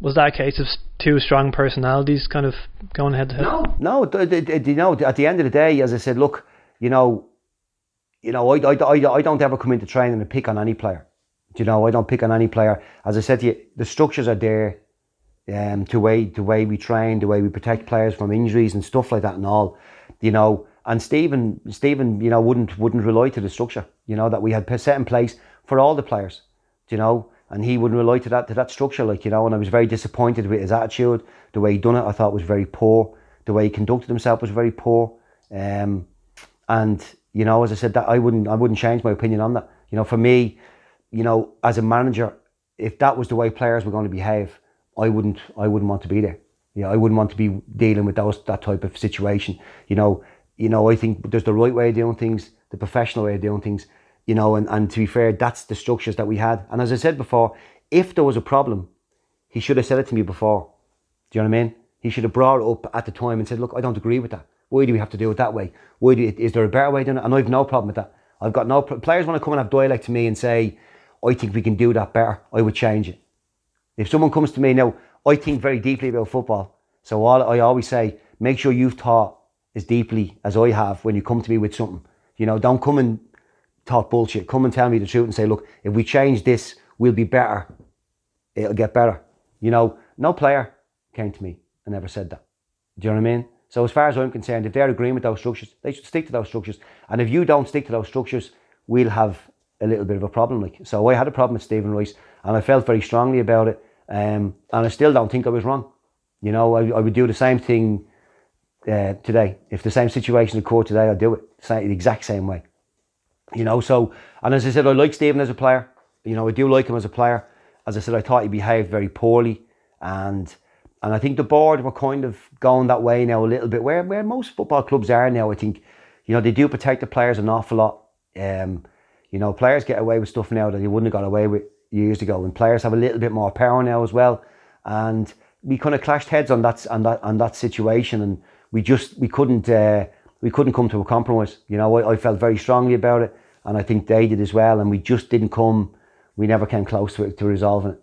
was that a case of two strong personalities kind of going head to head? No, d- d- d- you know, at the end of the day, as I said, look, you know, you know, I, I, I, I don't ever come into training and pick on any player. Do you know, I don't pick on any player. As I said to you, the structures are there, um, to way the way we train, the way we protect players from injuries and stuff like that, and all. You know, and Stephen, Stephen, you know, wouldn't wouldn't rely to the structure. You know that we had set in place for all the players. You know? And he wouldn't rely to that to that structure, like you know. And I was very disappointed with his attitude. The way he done it, I thought was very poor. The way he conducted himself was very poor. Um, and you know, as I said, that I wouldn't I wouldn't change my opinion on that. You know, for me, you know, as a manager, if that was the way players were going to behave, I wouldn't I wouldn't want to be there. You know, I wouldn't want to be dealing with those that type of situation. You know, you know, I think there's the right way of doing things, the professional way of doing things. You know, and, and to be fair, that's the structures that we had. And as I said before, if there was a problem, he should have said it to me before. Do you know what I mean? He should have brought it up at the time and said, "Look, I don't agree with that. Why do we have to do it that way? Why do is there a better way doing it?" And I've no problem with that. I've got no pro- players want to come and have dialect to me and say, "I think we can do that better." I would change it. If someone comes to me now, I think very deeply about football. So all I always say, make sure you've thought as deeply as I have when you come to me with something. You know, don't come and talk bullshit. Come and tell me the truth and say, look, if we change this, we'll be better. It'll get better. You know, no player came to me and ever said that. Do you know what I mean? So as far as I'm concerned, if they're agreeing with those structures, they should stick to those structures. And if you don't stick to those structures, we'll have a little bit of a problem. Like so, I had a problem with Stephen Rice, and I felt very strongly about it. Um, and I still don't think I was wrong. You know, I, I would do the same thing uh, today. If the same situation occurred today, I'd do it sa- the exact same way. You know, so and as I said, I like Stephen as a player. You know, I do like him as a player. As I said, I thought he behaved very poorly, and and I think the board were kind of going that way now a little bit. Where where most football clubs are now, I think, you know, they do protect the players an awful lot. Um, you know, players get away with stuff now that they wouldn't have got away with years ago, and players have a little bit more power now as well. And we kind of clashed heads on that on that on that situation, and we just we couldn't uh, we couldn't come to a compromise. You know, I, I felt very strongly about it, and I think they did as well, and we just didn't come. We never came close to it, to resolving it.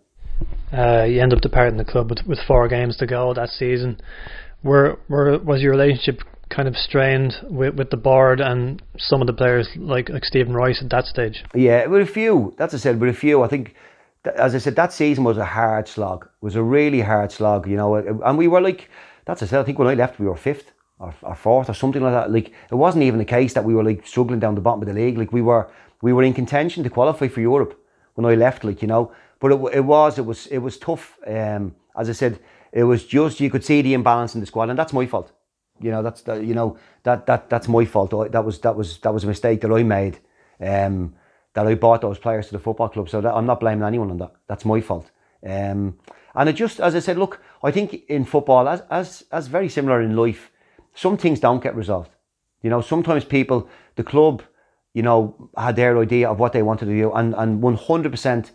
Uh, you end up departing the club with, with four games to go that season. Were, were was your relationship kind of strained with, with the board and some of the players like like Stephen Rice at that stage? Yeah, with a few. That's I said, with a few. I think, th- as I said, that season was a hard slog. It was a really hard slog, you know. And we were like, that's I said. I think when I left, we were fifth or, or fourth or something like that. Like it wasn't even the case that we were like struggling down the bottom of the league. Like we were, we were in contention to qualify for Europe when I left. Like you know, but it, it was, it was, it was tough. Um, as I said, it was just you could see the imbalance in the squad, and that's my fault. You know, that's the, you know that that that's my fault. That was that was that was a mistake that I made. Um, that I bought those players to the football club. So that, I'm not blaming anyone on that. That's my fault. Um, and it just, as I said, look, I think in football, as as as very similar in life, some things don't get resolved. You know, sometimes people, the club, you know, had their idea of what they wanted to do, and and 100%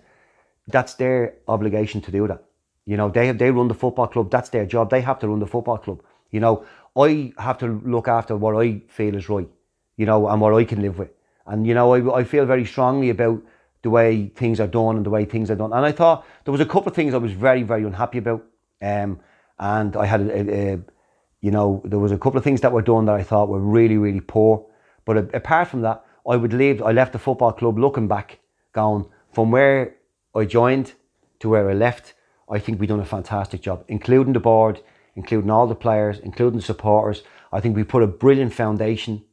that's their obligation to do that. You know, they they run the football club. That's their job. They have to run the football club. You know, I have to look after what I feel is right. You know, and what I can live with. And you know, I I feel very strongly about the way things are done and the way things are done. And I thought there was a couple of things I was very very unhappy about. Um, and I had a, a, you know, there was a couple of things that were done that I thought were really, really poor. But a- apart from that, I would leave. I left the football club looking back, going from where I joined to where I left. I think we've done a fantastic job, including the board, including all the players, including the supporters. I think we put a brilliant foundation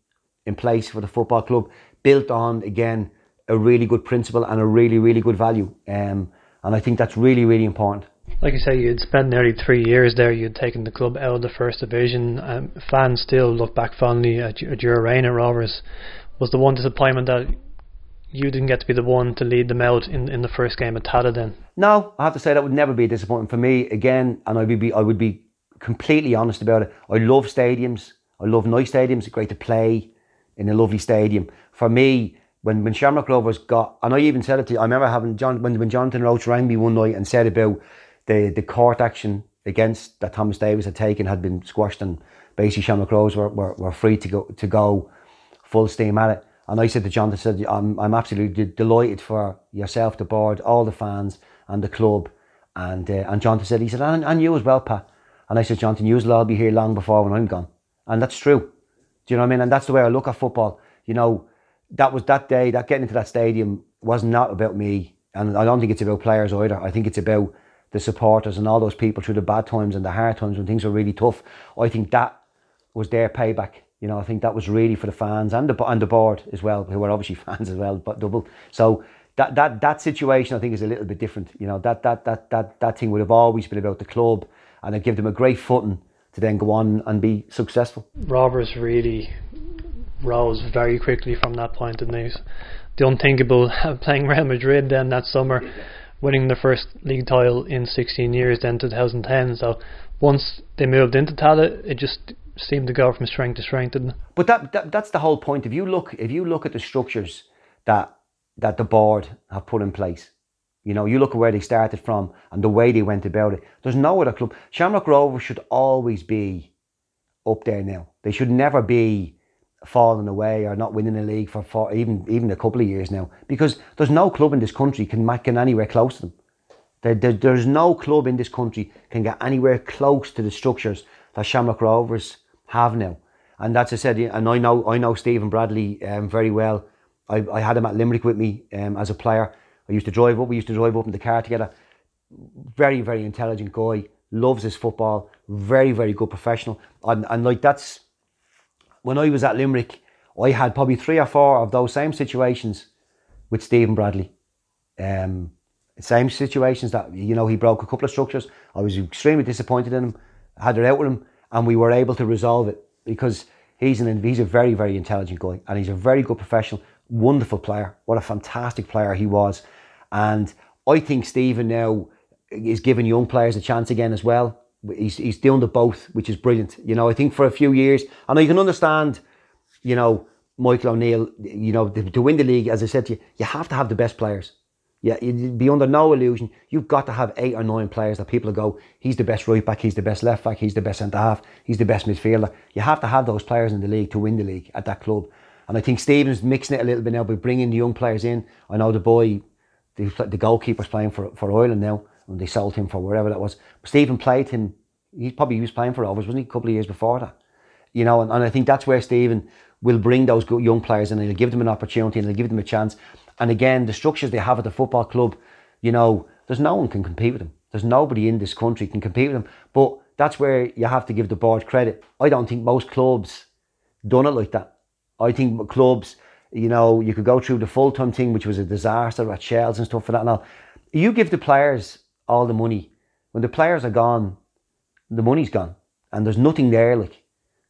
in place for the football club, built on again a really good principle and a really, really good value. Um, and I think that's really, really important. Like you say, you'd spent nearly three years there. You'd taken the club out of the first division. Um, fans still look back fondly at, at your reign at Rovers. Was the one disappointment that you didn't get to be the one to lead them out in, in the first game at Tallaght then? No, I have to say that would never be a disappointment for me. Again, and I would be I would be completely honest about it. I love stadiums. I love nice stadiums. It's great to play in a lovely stadium. For me, when when Shamrock Rovers got, and I even said it to you, I remember having John when when Jonathan Roche rang me one night and said about the the court action against that Thomas Davis had taken had been squashed and basically Shamrock Rovers were, were, were free to go to go full steam at it. And I said to John, I said, I'm, I'm absolutely de- delighted for yourself, the board, all the fans, and the club. And uh, and Jonathan said, he said, and, and you as well, Pat. And I said, Jonathan, you will all be here long before when I'm gone. And that's true. Do you know what I mean? And that's the way I look at football. You know, that was that day, that getting into that stadium was not about me. And I don't think it's about players either. I think it's about the supporters and all those people through the bad times and the hard times when things were really tough. I think that was their payback. You know, I think that was really for the fans and the and the board as well, who were obviously fans as well, but double. So that that that situation I think is a little bit different. You know, that that that that that thing would have always been about the club, and it gave them a great footing to then go on and be successful. Rovers really rose very quickly from that point, didn't they? The unthinkable playing Real Madrid then that summer, winning the first league title in 16 years, then 2010. So once they moved into Tallaght, it just seemed to go from strength to strength, didn't it? But that, that that's the whole point. If you look, if you look at the structures that that the board have put in place, you know, you look at where they started from and the way they went about it. There's no other club. Shamrock Rovers should always be up there now. They should never be falling away or not winning a league for, for even even a couple of years now because there's no club in this country can ma- can anywhere close to them. There, there, there's no club in this country can get anywhere close to the structures that Shamrock Rovers have now. And that's I said, and I know I know Stephen Bradley um, very well. I, I had him at Limerick with me um, as a player. I used to drive up. We used to drive up in the car together. Very very intelligent guy. Loves his football. Very very good professional. And and like that's when I was at Limerick, I had probably three or four of those same situations with Stephen Bradley. Um, same situations that you know he broke a couple of structures. I was extremely disappointed in him. I had it out with him, and we were able to resolve it because he's an he's a very very intelligent guy, and he's a very good professional, wonderful player. What a fantastic player he was, And I think Stephen now is giving young players a chance again as well. He's he's doing the both, which is brilliant. You know, I think for a few years, I know you can understand, you know, Michael O'Neill, you know, to, to win the league, as I said to you, you have to have the best players. Yeah, you'd be under no illusion. You've got to have eight or nine players that people go, he's the best right back, he's the best left back, he's the best centre half, he's the best midfielder. You have to have those players in the league to win the league at that club. And I think Stevens mixing it a little bit now by bringing the young players in. I know the boy, the, the goalkeeper's playing for, for Ireland now, they sold him for wherever that was. Stephen played him, he probably he was playing for Rovers, wasn't he, a couple of years before that? You know, and, and I think that's where Stephen will bring those good young players and he'll give them an opportunity and he'll give them a chance. And again, the structures they have at the football club, you know, there's no one can compete with them. There's nobody in this country can compete with them. But that's where you have to give the board credit. I don't think most clubs done it like that. I think clubs, you know, you could go through the full time thing, which was a disaster at Shells and stuff for that all. You give the players all the money. When the players are gone, the money's gone. And there's nothing there, like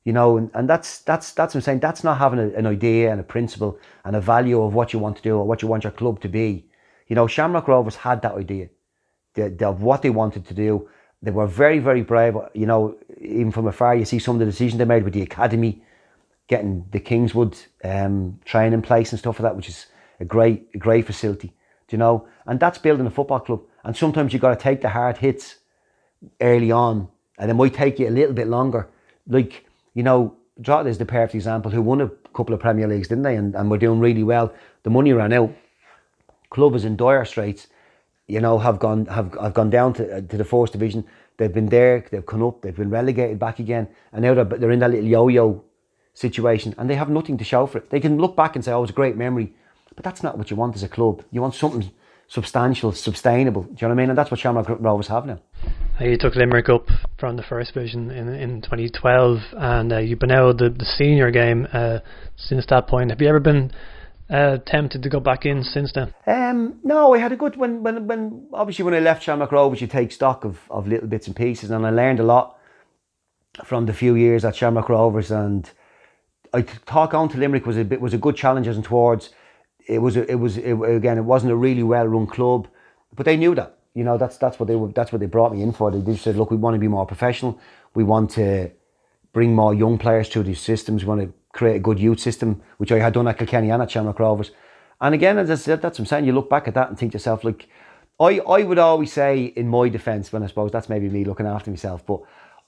you know, and, and that's that's that's what I'm saying. That's not having a, an idea and a principle and a value of what you want to do or what you want your club to be. You know, Shamrock Rovers had that idea the, the, of what they wanted to do. They were very, very brave. You know, even from afar, you see some of the decisions they made with the academy, getting the Kingswood um, training place and stuff like that, which is a great, a great facility. Do you know? And that's building a football club. And sometimes you've got to take the hard hits early on, and it might take you a little bit longer. Like you know, Drogheda is the perfect example who won a couple of Premier Leagues, didn't they? And, and were doing really well. The money ran out. Club is in dire straits. You know, have gone have have gone down to uh, to the fourth division. They've been there. They've come up. They've been relegated back again, and now they're they're in that little yo-yo situation, and they have nothing to show for it. They can look back and say, "Oh, it was a great memory," but that's not what you want as a club. You want something substantial, sustainable. Do you know what I mean? And that's what Shamrock Rovers have now. Uh, you took Limerick up from the first division in in 2012, and uh, you've been out the, the senior game uh, since that point. Have you ever been uh, tempted to go back in since then? Um, no, I had a good when when when obviously when I left Shamrock Rovers, you take stock of of little bits and pieces, and I learned a lot from the few years at Shamrock Rovers, and I thought on to Limerick was a bit was a good challenge as and towards. It was it was it, again it wasn't a really well run club, but they knew that you know that's that's what they were, that's what they brought me in for. They just said, look, we want to be more professional. We want to bring more young players to these systems. We want to create a good youth system, which I had done at Kilkenny and at Shamrock Rovers. And again, as I said, that's what I'm saying. You look back at that and think to yourself, like, I, I would always say in my defence, when I suppose that's maybe me looking after myself, but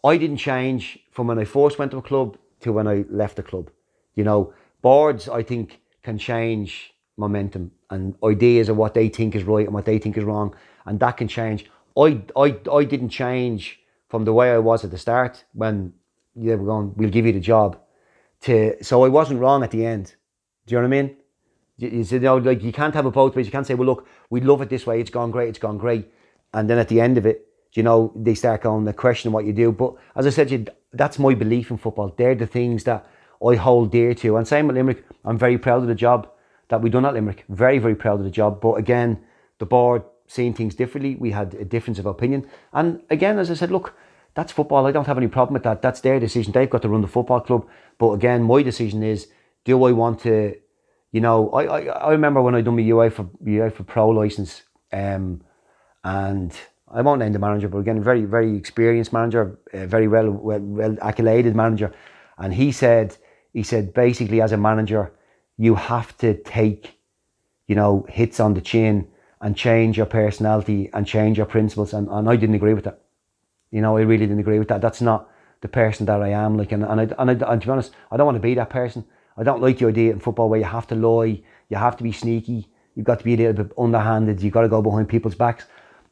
I didn't change from when I first went to a club to when I left the club. You know, boards, I think, can change momentum and ideas of what they think is right and what they think is wrong and that can change. I, I, I didn't change from the way I was at the start when they were going, we'll give you the job. To so I wasn't wrong at the end. Do you know what I mean? You, you know, like you can't have it both ways. You can't say, well, look, we love it this way. It's gone great. It's gone great. And then at the end of it, you know, they start going to question what you do. But as I said, you, that's my belief in football. They're the things that I hold dear to. And same with Limerick. I'm very proud of the job that we done at Limerick. Very, very proud of the job. But again, the board seeing things differently. We had a difference of opinion. And again, as I said, look, that's football. I don't have any problem with that. That's their decision. They've got to run the football club. But again, my decision is, do I want to, you know, I, I, I remember when I done my UEFA, UEFA Pro license, um, and I won't name the manager, but again, very, very experienced manager, a very well, well, well accoladed manager. And he said, he said, basically, as a manager, you have to take, you know, hits on the chin and change your personality and change your principles. And, and I didn't agree with that. You know, I really didn't agree with that. That's not the person that I am. Like, and, and, I, and, I, and to be honest, I don't want to be that person. I don't like the idea in football where you have to lie, you have to be sneaky, you've got to be a little bit underhanded, you've got to go behind people's backs.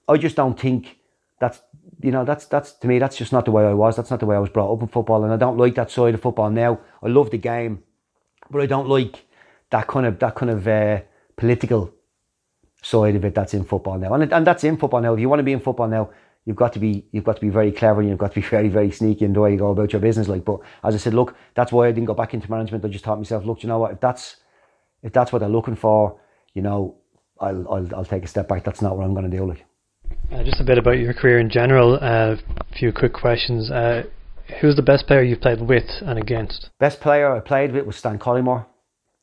I just don't think that's, you know, that's, that's, to me, that's just not the way I was. That's not the way I was brought up in football. And I don't like that side of football now. I love the game, but I don't like that kind of, that kind of, uh, political side of it that's in football now. And, and that's in football now. If you want to be in football now, you've got to be you've got to be very clever and you've got to be very, very sneaky in the way you go about your business. Like but as I said, look, that's why I didn't go back into management. I just thought myself, look, you know what, if that's if that's what they're looking for, you know, I'll I'll, I'll take a step back. That's not what I'm gonna do. Like uh, just a bit about your career in general. A uh, few quick questions. Uh, who's the best player you've played with and against? Best player I played with was Stan Collymore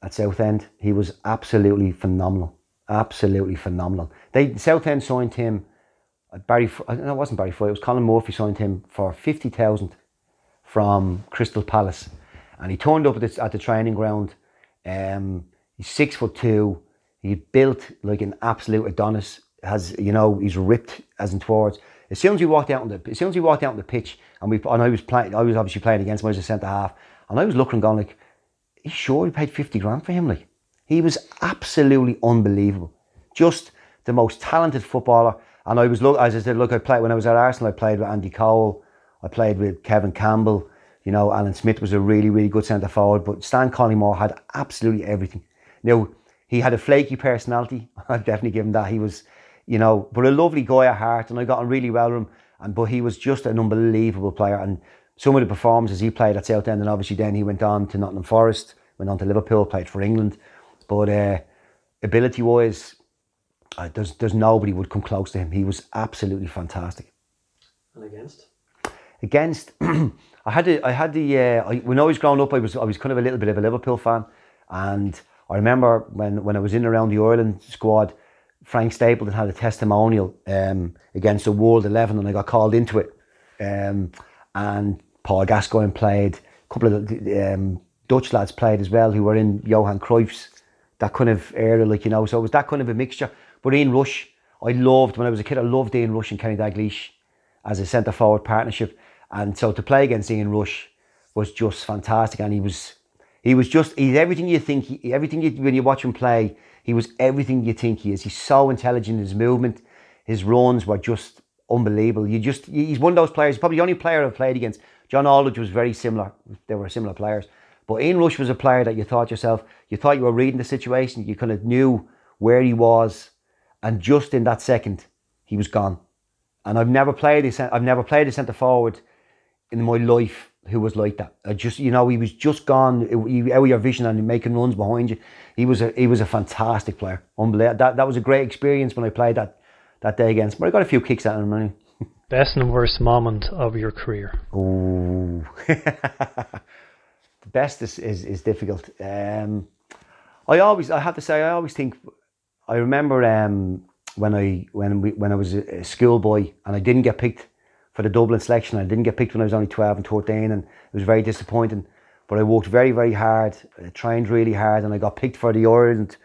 at Southend. He was absolutely phenomenal absolutely phenomenal. They Southend signed him. uh, Barry, uh, no, it wasn't Barry Fry. It was Colin Murphy signed him for fifty thousand from Crystal Palace, and he turned up at the, at the training ground. Um, he's six foot two. He built like an absolute Adonis. Has you know he's ripped as in towards. As soon as he walked out on the as soon as he walked out on the pitch, and we and I was playing, I was obviously playing against him. as a centre half, and I was looking going like, "He's sure he paid fifty grand for him?" Like he was absolutely unbelievable. Just the most talented footballer. And I was look as I said, look, I played when I was at Arsenal. I played with Andy Cole. I played with Kevin Campbell. You know, Alan Smith was a really, really good centre forward. But Stan Collymore had absolutely everything. Now he had a flaky personality. I'd definitely give him that. He was, you know, but a lovely guy at heart, and I got on really well with him. And but he was just an unbelievable player. And some of the performances he played at Southend, and obviously then he went on to Nottingham Forest, went on to Liverpool, played for England. But uh, ability wise, uh, there's there's nobody would come close to him. He was absolutely fantastic. And against? Against, I had the I had the uh, I, when I was growing up, I was I was kind of a little bit of a Liverpool fan, and I remember when when I was in around the Ireland squad, Frank Stapleton had a testimonial um, against the World Eleven, and I got called into it, um, and Paul Gascoigne played. A couple of the, um, Dutch lads played as well, who were in Johan Cruyff's that kind of era, like you know. So it was that kind of a mixture. But Ian Rush, I loved when I was a kid. I loved Ian Rush and Kenny Dalglish as a centre forward partnership, and so to play against Ian Rush was just fantastic. And he was, he was just he's everything you think. He, everything you, when you watch him play, he was everything you think he is. He's so intelligent. In his movement, his runs were just unbelievable. You just he's one of those players. Probably the only player I've played against. John Aldridge was very similar. They were similar players. But Ian Rush was a player that you thought yourself, you thought you were reading the situation, you kind of knew where he was, and just in that second, he was gone. And I've never played a I've never played a centre forward in my life who was like that. I just you know he was just gone. It- You out of your vision and making runs behind you. He was a he was a fantastic player. Unbelievable. That that was a great experience when I played that that day against. But I got a few kicks at him. Anyway. Best and worst moment of your career? Oh, the best is, is, is difficult. Um, I always, I have to say, I always think. I remember um, when I when we when I was a, schoolboy and I didn't get picked for the Dublin selection. I didn't get picked when I was only twelve and thirteen, and it was very disappointing. But I worked very very hard, I trained really hard, and I got picked for the Ireland,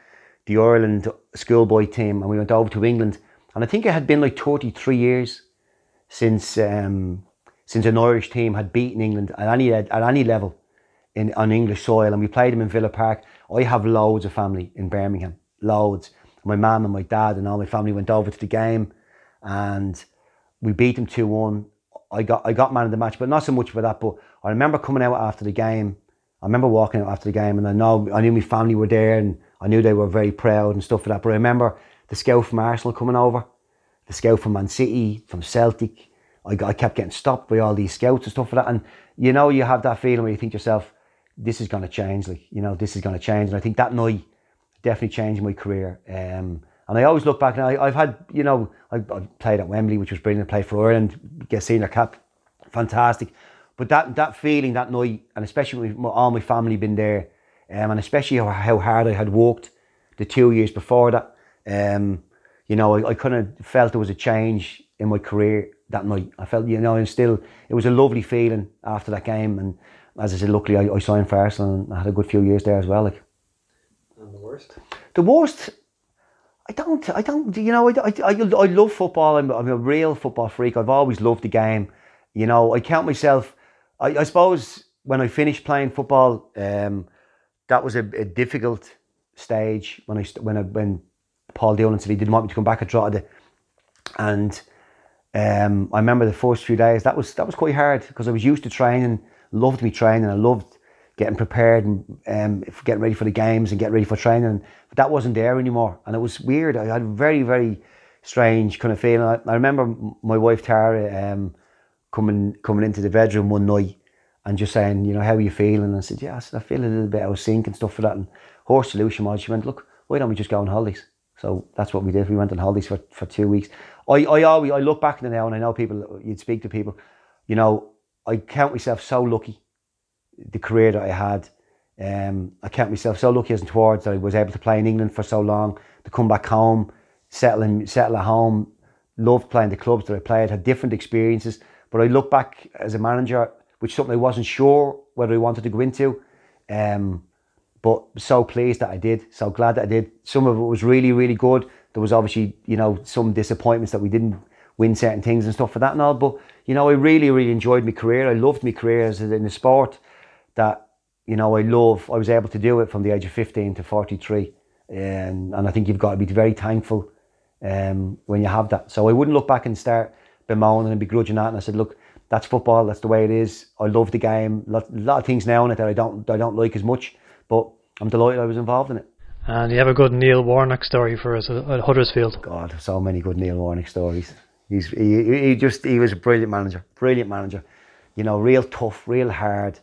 the Ireland schoolboy team, and we went over to England. And I think it had been like thirty three years since um, since an Irish team had beaten England at any at any level in on English soil, and we played them in Villa Park. I have loads of family in Birmingham, loads. My mum and my dad and all my family went over to the game, and we beat them two one. I got I got man of the match, but not so much for that. But I remember coming out after the game. I remember walking out after the game, and I know I knew my family were there, and I knew they were very proud and stuff for that. But I remember the scout from Arsenal coming over, the scout from Man City, from Celtic. I, got, I kept getting stopped by all these scouts and stuff for that. And you know, you have that feeling where you think yourself, this is going to change. Like, you know, this is going to change. And I think that night definitely changed my career. Um, and I always look back and I, I've had, you know, I, I played at Wembley, which was brilliant. I played for Ireland, get senior cap, fantastic. But that that feeling that night, and especially with my, all my family been there, um, and especially how, how hard I had worked the two years before that, um, you know, I, I kind of felt there was a change in my career that night. I felt, you know, and still, it was a lovely feeling after that game. And as I said, luckily I, I signed for Arsenal and I had a good few years there as well. Like And the worst? the worst, I don't, I don't, you know, I, I, I, I love football. I'm, I'm a real football freak. I've always loved the game. You know, I count myself, I, I suppose when I finished playing football, um, that was a, a difficult stage when I, when I, when Paul Doolin said he didn't want me to come back at Drogheda. And um, I remember the first few days that was that was quite hard because I was used to training, loved me training, I loved getting prepared and um, getting ready for the games and getting ready for training. But that wasn't there anymore, and it was weird. I had a very very strange kind of feeling. I, I remember my wife Tara um, coming coming into the bedroom one night and just saying, you know, how are you feeling? And I said, yeah, I, said, I feel a little bit out of sync and stuff for that. And her solution was, she went, look, why don't we just go on holidays? So that's what we did. We went on holidays for, for two weeks. I, I always I look back now and I know people you'd speak to people, you know, I count myself so lucky the career that I had. Um, I count myself so lucky as towards that I was able to play in England for so long, to come back home, settle in, settle at home, loved playing the clubs that I played, had different experiences. But I look back as a manager, which something I wasn't sure whether I wanted to go into. Um, but so pleased that I did, so glad that I did. Some of it was really, really good. There was obviously, you know, some disappointments that we didn't win certain things and stuff for that and all. But, you know, I really, really enjoyed my career. I loved my career as in the sport that, you know, I love. I was able to do it from the age of 15 to 43. Um, and I think you've got to be very thankful um, when you have that. So I wouldn't look back and start bemoaning and begrudging that. And I said, look, that's football. That's the way it is. I love the game. A lot, lot of things now in it that I don't, I don't like as much, but I'm delighted I was involved in it. And you have a good Neil Warnock story for us at Huddersfield. God, so many good Neil Warnock stories. He's he, he he just he was a brilliant manager, brilliant manager. You know, real tough, real hard.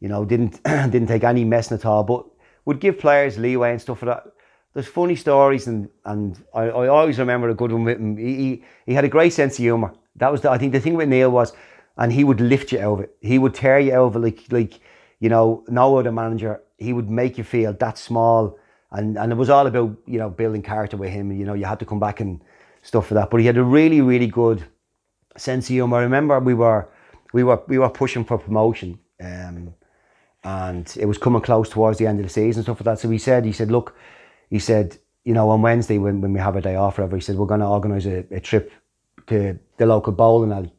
You know, didn't didn't take any messing at all, but would give players leeway and stuff like that. There's funny stories, and and I, I always remember a good one with him. He, he he had a great sense of humour. That was the, I think the thing with Neil was, and he would lift you out of it. He would tear you out of it like like you know no other manager. He would make you feel that small, and and it was all about you know building character with him. You know, you had to come back and stuff for that. But he had a really really good sense of humour. I remember we were we were we were pushing for promotion. Um, and it was coming close towards the end of the season stuff like that. So he said, he said, look, he said, you know, on Wednesday when, when we have a day off, or whatever, he said, we're going to organise a, a trip to the local bowling alley.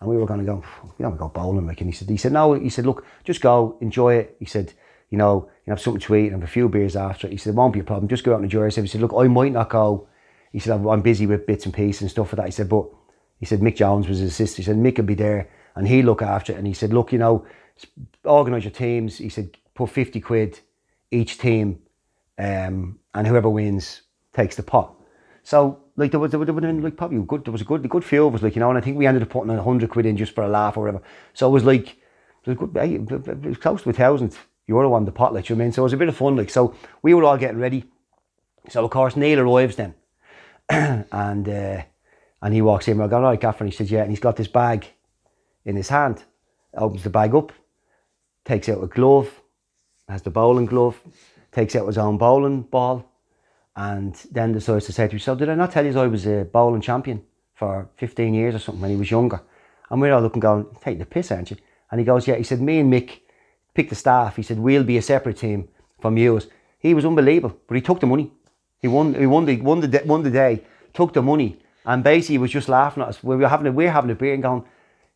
And we were going to go, we don't go bowling, like, and he said, he said, no, he said, look, just go, enjoy it. He said, you know, you have something to eat and have a few beers after it. He said, it won't be a problem, just go out and enjoy yourself. He said, look, I might not go. He said, I'm- busy with bits and pieces and stuff like that. He said, but he said, Mick Jones was his assistant. He said, Mick would be there and he'll look after it. And he said, look, you know, organise your teams. He said, put 50 quid each team um, and whoever wins takes the pot. So like there was there would have been like probably good there was a good a good of us like you know and I think we ended up putting hundred quid in just for a laugh or whatever. So it was like it was, good, it was close to a thousand on the one the pot like you know I mean. So it was a bit of fun like so we were all getting ready. So of course Neil arrives then and uh, and he walks in. We're going, all right. And he says, yeah. And he's got this bag in his hand. Opens the bag up, takes out a glove, has the bowling glove, takes out his own bowling ball, and then decides to say to himself, Did I not tell you I was a bowling champion for 15 years or something when he was younger? And we're all looking, going, Take the piss, aren't you? And he goes, Yeah. He said, Me and Mick picked the staff. He said, We'll be a separate team from yours. He was unbelievable, but he took the money. He won. He won the won the da- won the day. Took the money and basically was just laughing at us. We were having a, we're having a beer and going,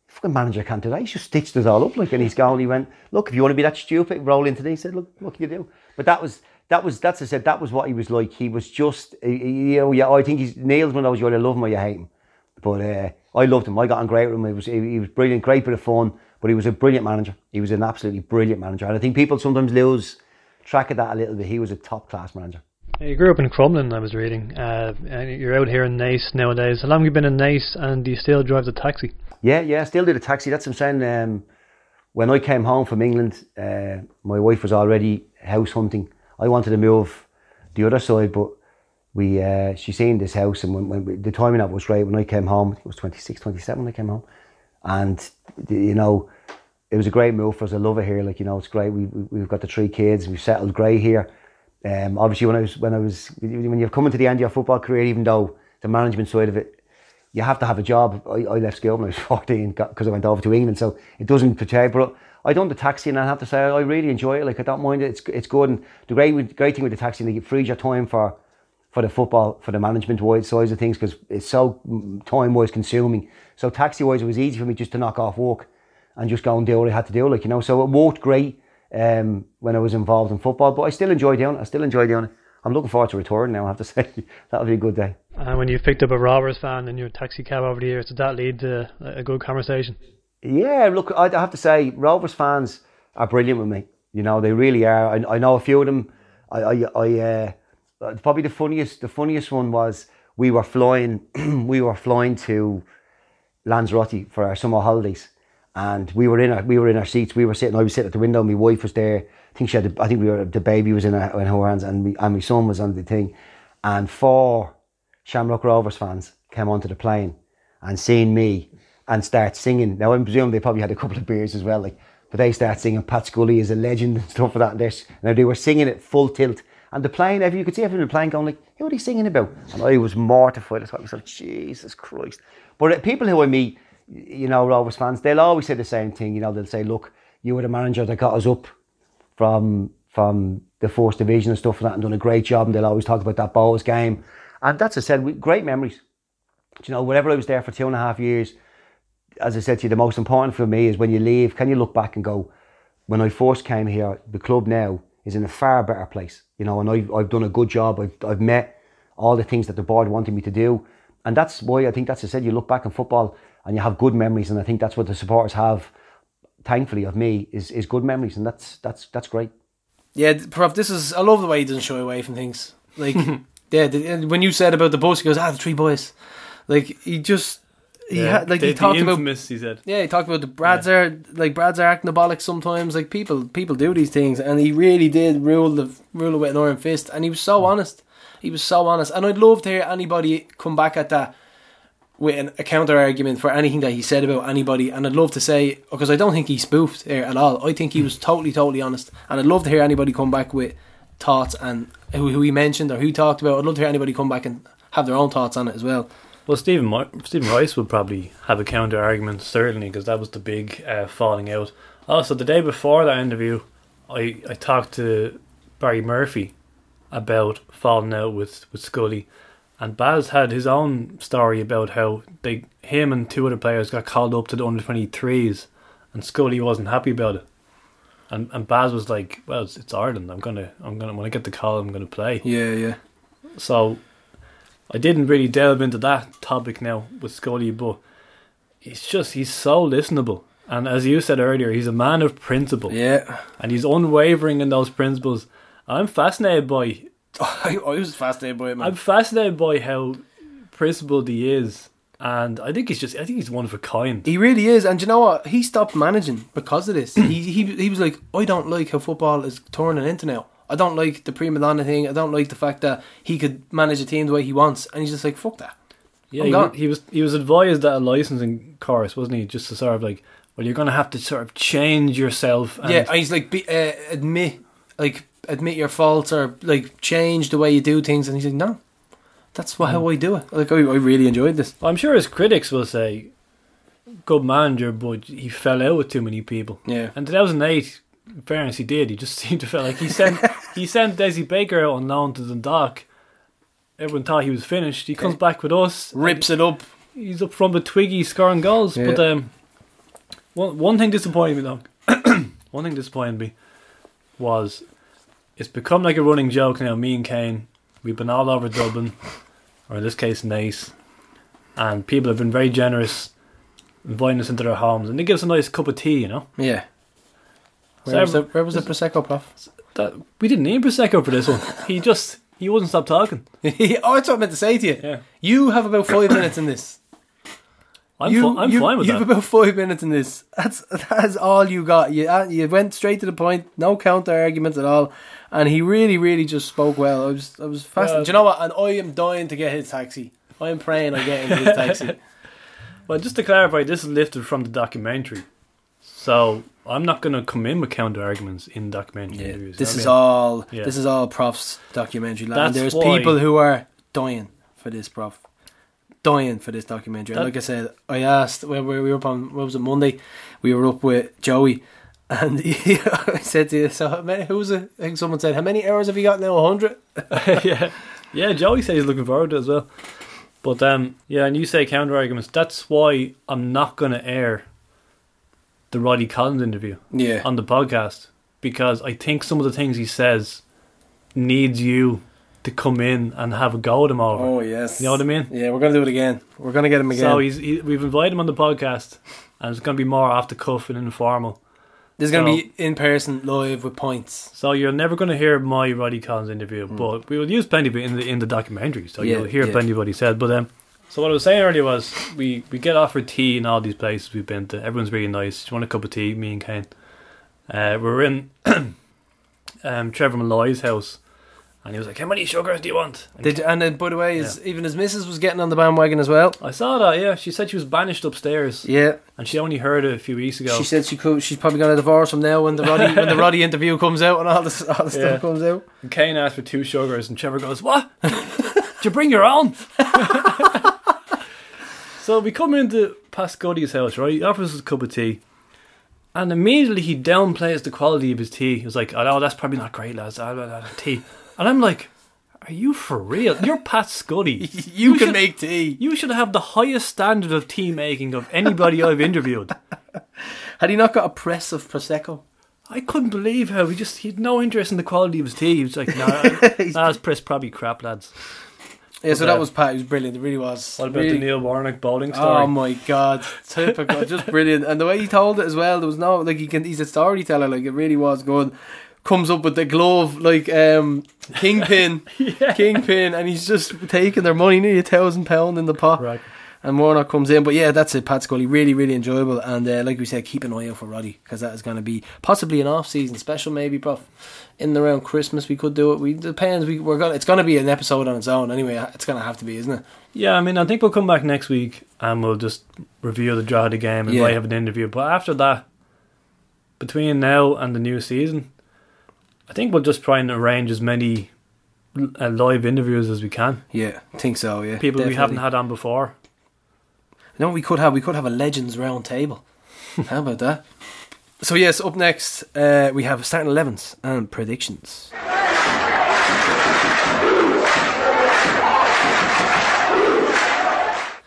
"Fucking manager can't do that." He's just stitched us all up like. And he's going. He went, "Look, if you want to be that stupid, roll into this." He said, "Look, what can you do?" But that was that was that's I said that was what he was like. He was just you know yeah. I think he's Neil's one I was you either love him or you hate him. But uh, I loved him. I got on great with him. He was he was brilliant, great bit of fun. But he was a brilliant manager. He was an absolutely brilliant manager. And I think people sometimes lose track of that a little bit. He was a top class manager. You grew up in Crumlin, I was reading. Uh, and you're out here in Nice nowadays. How long have you been in Nice and do you still drive the taxi? Yeah, yeah, I still do the taxi. That's what I'm saying. Um, when I came home from England, uh, my wife was already house hunting. I wanted to move the other side, but we uh, she seen this house, and when, when we, the timing of it was right. When I came home, I think it was 26, 27 when I came home, and you know, it was a great move for us. I love it here. Like you know, it's great. We, we we've got the three kids. We've settled great here. Um, obviously, when I was when I was when you're coming to the end of your football career, even though the management side of it, you have to have a job. I, I left school when I was 14 because I went over to England, so it doesn't portray. But I done the taxi, and I have to say I really enjoy it. Like I don't mind it. It's it's good. And the great great thing with the taxi, it frees your time for for the football, for the management wise size of things, because it's so time wise consuming. So taxi wise, it was easy for me just to knock off work and just go and do what I had to do, like you know. So it worked great um, when I was involved in football, but I still enjoy doing it. I still enjoy doing it. I'm looking forward to returning now. I have to say that'll be a good day. And when you picked up a Rovers fan in your taxi cab over the years, did that lead to a good conversation? Yeah, look, I I have to say, Rovers fans are brilliant with me. You know, they really are. I, I know a few of them. I, I, I uh, probably the funniest, the funniest one was we were flying, we were flying to Lanzarote for our summer holidays, and we were in our, we were in our seats. We were sitting. I was sitting at the window. My wife was there. I think she had. The, I think we were. The baby was in her, in her hands, and me, and my son was on the thing, and four Shamrock Rovers fans came onto the plane and seen me and start singing. Now I presume they probably had a couple of beers as well. Like But they start singing Pat Scully is a legend and stuff like that. And they're- Now they were singing it full tilt. And the plane, every, you could see everyone in the plane going like, who are they singing about? And I was mortified. I thought Jesus Christ. But uh, people who I meet, you know, Rovers fans, they'll always say the same thing. You know, they'll say, look, you were the manager that got us up from from the fourth division and stuff like that and done a great job. And they'll always talk about that Bohs game. And that's, I said, great memories. You know, whenever I was there for two and a half years, as I said to you, the most important for me is when you leave, can you look back and go, when I first came here, the club now is in a far better place, you know, and I've, I've done a good job. I've, I've met all the things that the board wanted me to do. And that's why I think that's I said, you look back in football and you have good memories. And I think that's what the supporters have, thankfully, of me is, is good memories. And that's, that's, that's great. Yeah, Prof, this is. I love the way he doesn't shy away from things. Like, yeah, the, when you said about the bus, he goes, "Ah, the three boys." Like he just, he Yeah, had like the, he the talked about. he said. Yeah, he talked about the Brads are like Brads are acting abolic sometimes. Like people, people do these things, and he really did rule the rule it with an iron fist. And he was so honest. He was so honest, and I'd love to hear anybody come back at that with an, a counter argument for anything that he said about anybody. And I'd love to say because I don't think he spoofed here at all. I think he was totally, totally honest. And I'd love to hear anybody come back with thoughts and who, who he mentioned or who talked about. I'd love to hear anybody come back and have their own thoughts on it as well. Well, Stephen Mo- Stephen Rice would probably have a counter argument, certainly, because that was the big uh, falling out. Also, the day before that interview, I, I talked to Barry Murphy about falling out with, with Scully, and Baz had his own story about how they him and two other players got called up to the under twenty threes, and Scully wasn't happy about it. And and Baz was like, "Well, it's, it's Ireland. I'm gonna I'm gonna when I get the call, I'm gonna play." Yeah, yeah. So I didn't really delve into that topic now with Scully, but he's just he's so listenable. And as you said earlier, he's a man of principle. Yeah. And he's unwavering in those principles. I'm fascinated by I, I was fascinated by him. I'm fascinated by how principled he is. And I think he's just I think he's one of a kind. He really is, and you know what? He stopped managing because of this. he he he was like, I don't like how football is turning into now. I don't like the prima donna thing. I don't like the fact that he could manage a team the way he wants, and he's just like, fuck that. Yeah, he, he was he was advised at a licensing course, wasn't he? Just to sort of like, well, you're going to have to sort of change yourself. And yeah, and he's like, be, uh, admit, like, admit your faults or like change the way you do things, and he's like, no, that's wha- how I do it. Like, I, I really enjoyed this. I'm sure his critics will say, good manager, but he fell out with too many people. Yeah. And 2008, in fairness, he did. He just seemed to feel like he sent he sent Desi Baker out on loan to Dundalk. Everyone thought he was finished. He comes back with us, Rips it up. He's up front with Twiggy scoring goals. Yeah. But um, one one thing disappointed me though. one thing disappointed me was it's become like a running joke now. Me and Kane, we've been all over Dublin, or in this case, Nice, and people have been very generous, inviting us into their homes, and they give us a nice cup of tea. You know, Yeah. So Where was, the, where was the prosecco, prof? that we didn't need prosecco for this one. he just he wouldn't stop talking. oh, that's what I meant to say to you. Yeah. You have about five minutes in this. I'm you, fi- I'm you, fine with You've that. about five minutes in this. That's that's all you got. You uh, you went straight to the point. No counter arguments at all. And he really, really just spoke well. I was I was fascinated. Do you know what? And I am dying to get his taxi. I am praying I get into his taxi. Well, just to clarify, this is lifted from the documentary, so I'm not going to come in with counter arguments in documentary interviews. This I is all. Yeah. This is all profs documentary. Lad. That's And there's people who are dying for this, prof. Dying for this documentary. That- like I said, I asked when we were up on what was it Monday? We were up with Joey, and he, I said to you, "So how many, who was it? I think someone said, how many hours have you got now? hundred? yeah, yeah. Joey says he's looking forward to it as well. But um, yeah, and you say counter arguments. That's why I'm not going to air the Roddy Collins interview Yeah. on the podcast because I think some of the things he says needs you to come in and have a go at him over. Oh yes. You know what I mean? Yeah, we're gonna do it again. We're gonna get him again. So he's he, we've invited him on the podcast, and it's going to be more off the cuff and informal. There's gonna be in person live with points. So you're never going to hear my Roddy Collins interview, but we will use plenty of it in the in the documentary, so. Yeah, you'll hear yeah. plenty of what he said. But um, so what I was saying earlier was we we get offered tea in all these places we've been to. Everyone's really nice. Do you want a cup of tea? Me and Kane. Uh, we're in um, Trevor Molloy's house, And he was like, "How many sugars do you want?" And Did, and then, by the way, his, even his missus was getting on the bandwagon as well. I saw that. Yeah, she said she was banished upstairs, Yeah, and she only heard it a few weeks ago. she said she could. She's probably gonna divorce him now when the Roddy when the Roddy interview comes out and all this all the Yeah. stuff comes out. And Kane asked for two sugars, and Trevor goes, "What? Did you bring your own?" so we come into Pat Scully's house, right? He offers us a cup of tea, and immediately he downplays the quality of his tea. He was like, "Oh, no, that's probably not great, lads. Ah, blah, blah, blah, tea," and I'm like, "Are you for real? You're Pat Scully. You, can should- make tea. You should have the highest standard of tea making of anybody I've interviewed." Had he not got a press of prosecco? I couldn't believe how he just he had no interest in the quality of his tea. He was like, "No, nah, that's press probably crap, lads." Yeah, so that uh, was Pat. He was brilliant. It really was. What about really, the Neil Warnock bowling story? Oh my god, typical, just brilliant. And the way he told it as well, there was no like he can. He's a storyteller. Like it really was good. Comes up with the glove like um kingpin, kingpin, and he's just taking their money, nearly a thousand pound in the pot. Right. And Warnock comes in, but yeah, that's it. Pat Scully, really, really enjoyable. And uh, like we said, keep an eye out for Roddy because that is going to be possibly an off-season special, maybe, prof. In and around Christmas, we could do it. We depends. We we're gonna. It's going to be an episode on its own anyway. It's going to have to be, isn't it? Yeah, I mean, I think we'll come back next week and we'll just review the draw of the game and Yeah. might have an interview. But after that, between now and the new season, I think we'll just try and arrange as many uh, live interviews as we can. Yeah, I think so. Yeah, People we haven't had on before. You know what we could have? We could have a legends round table. How about that? So yes, up next uh, we have starting elevens and predictions.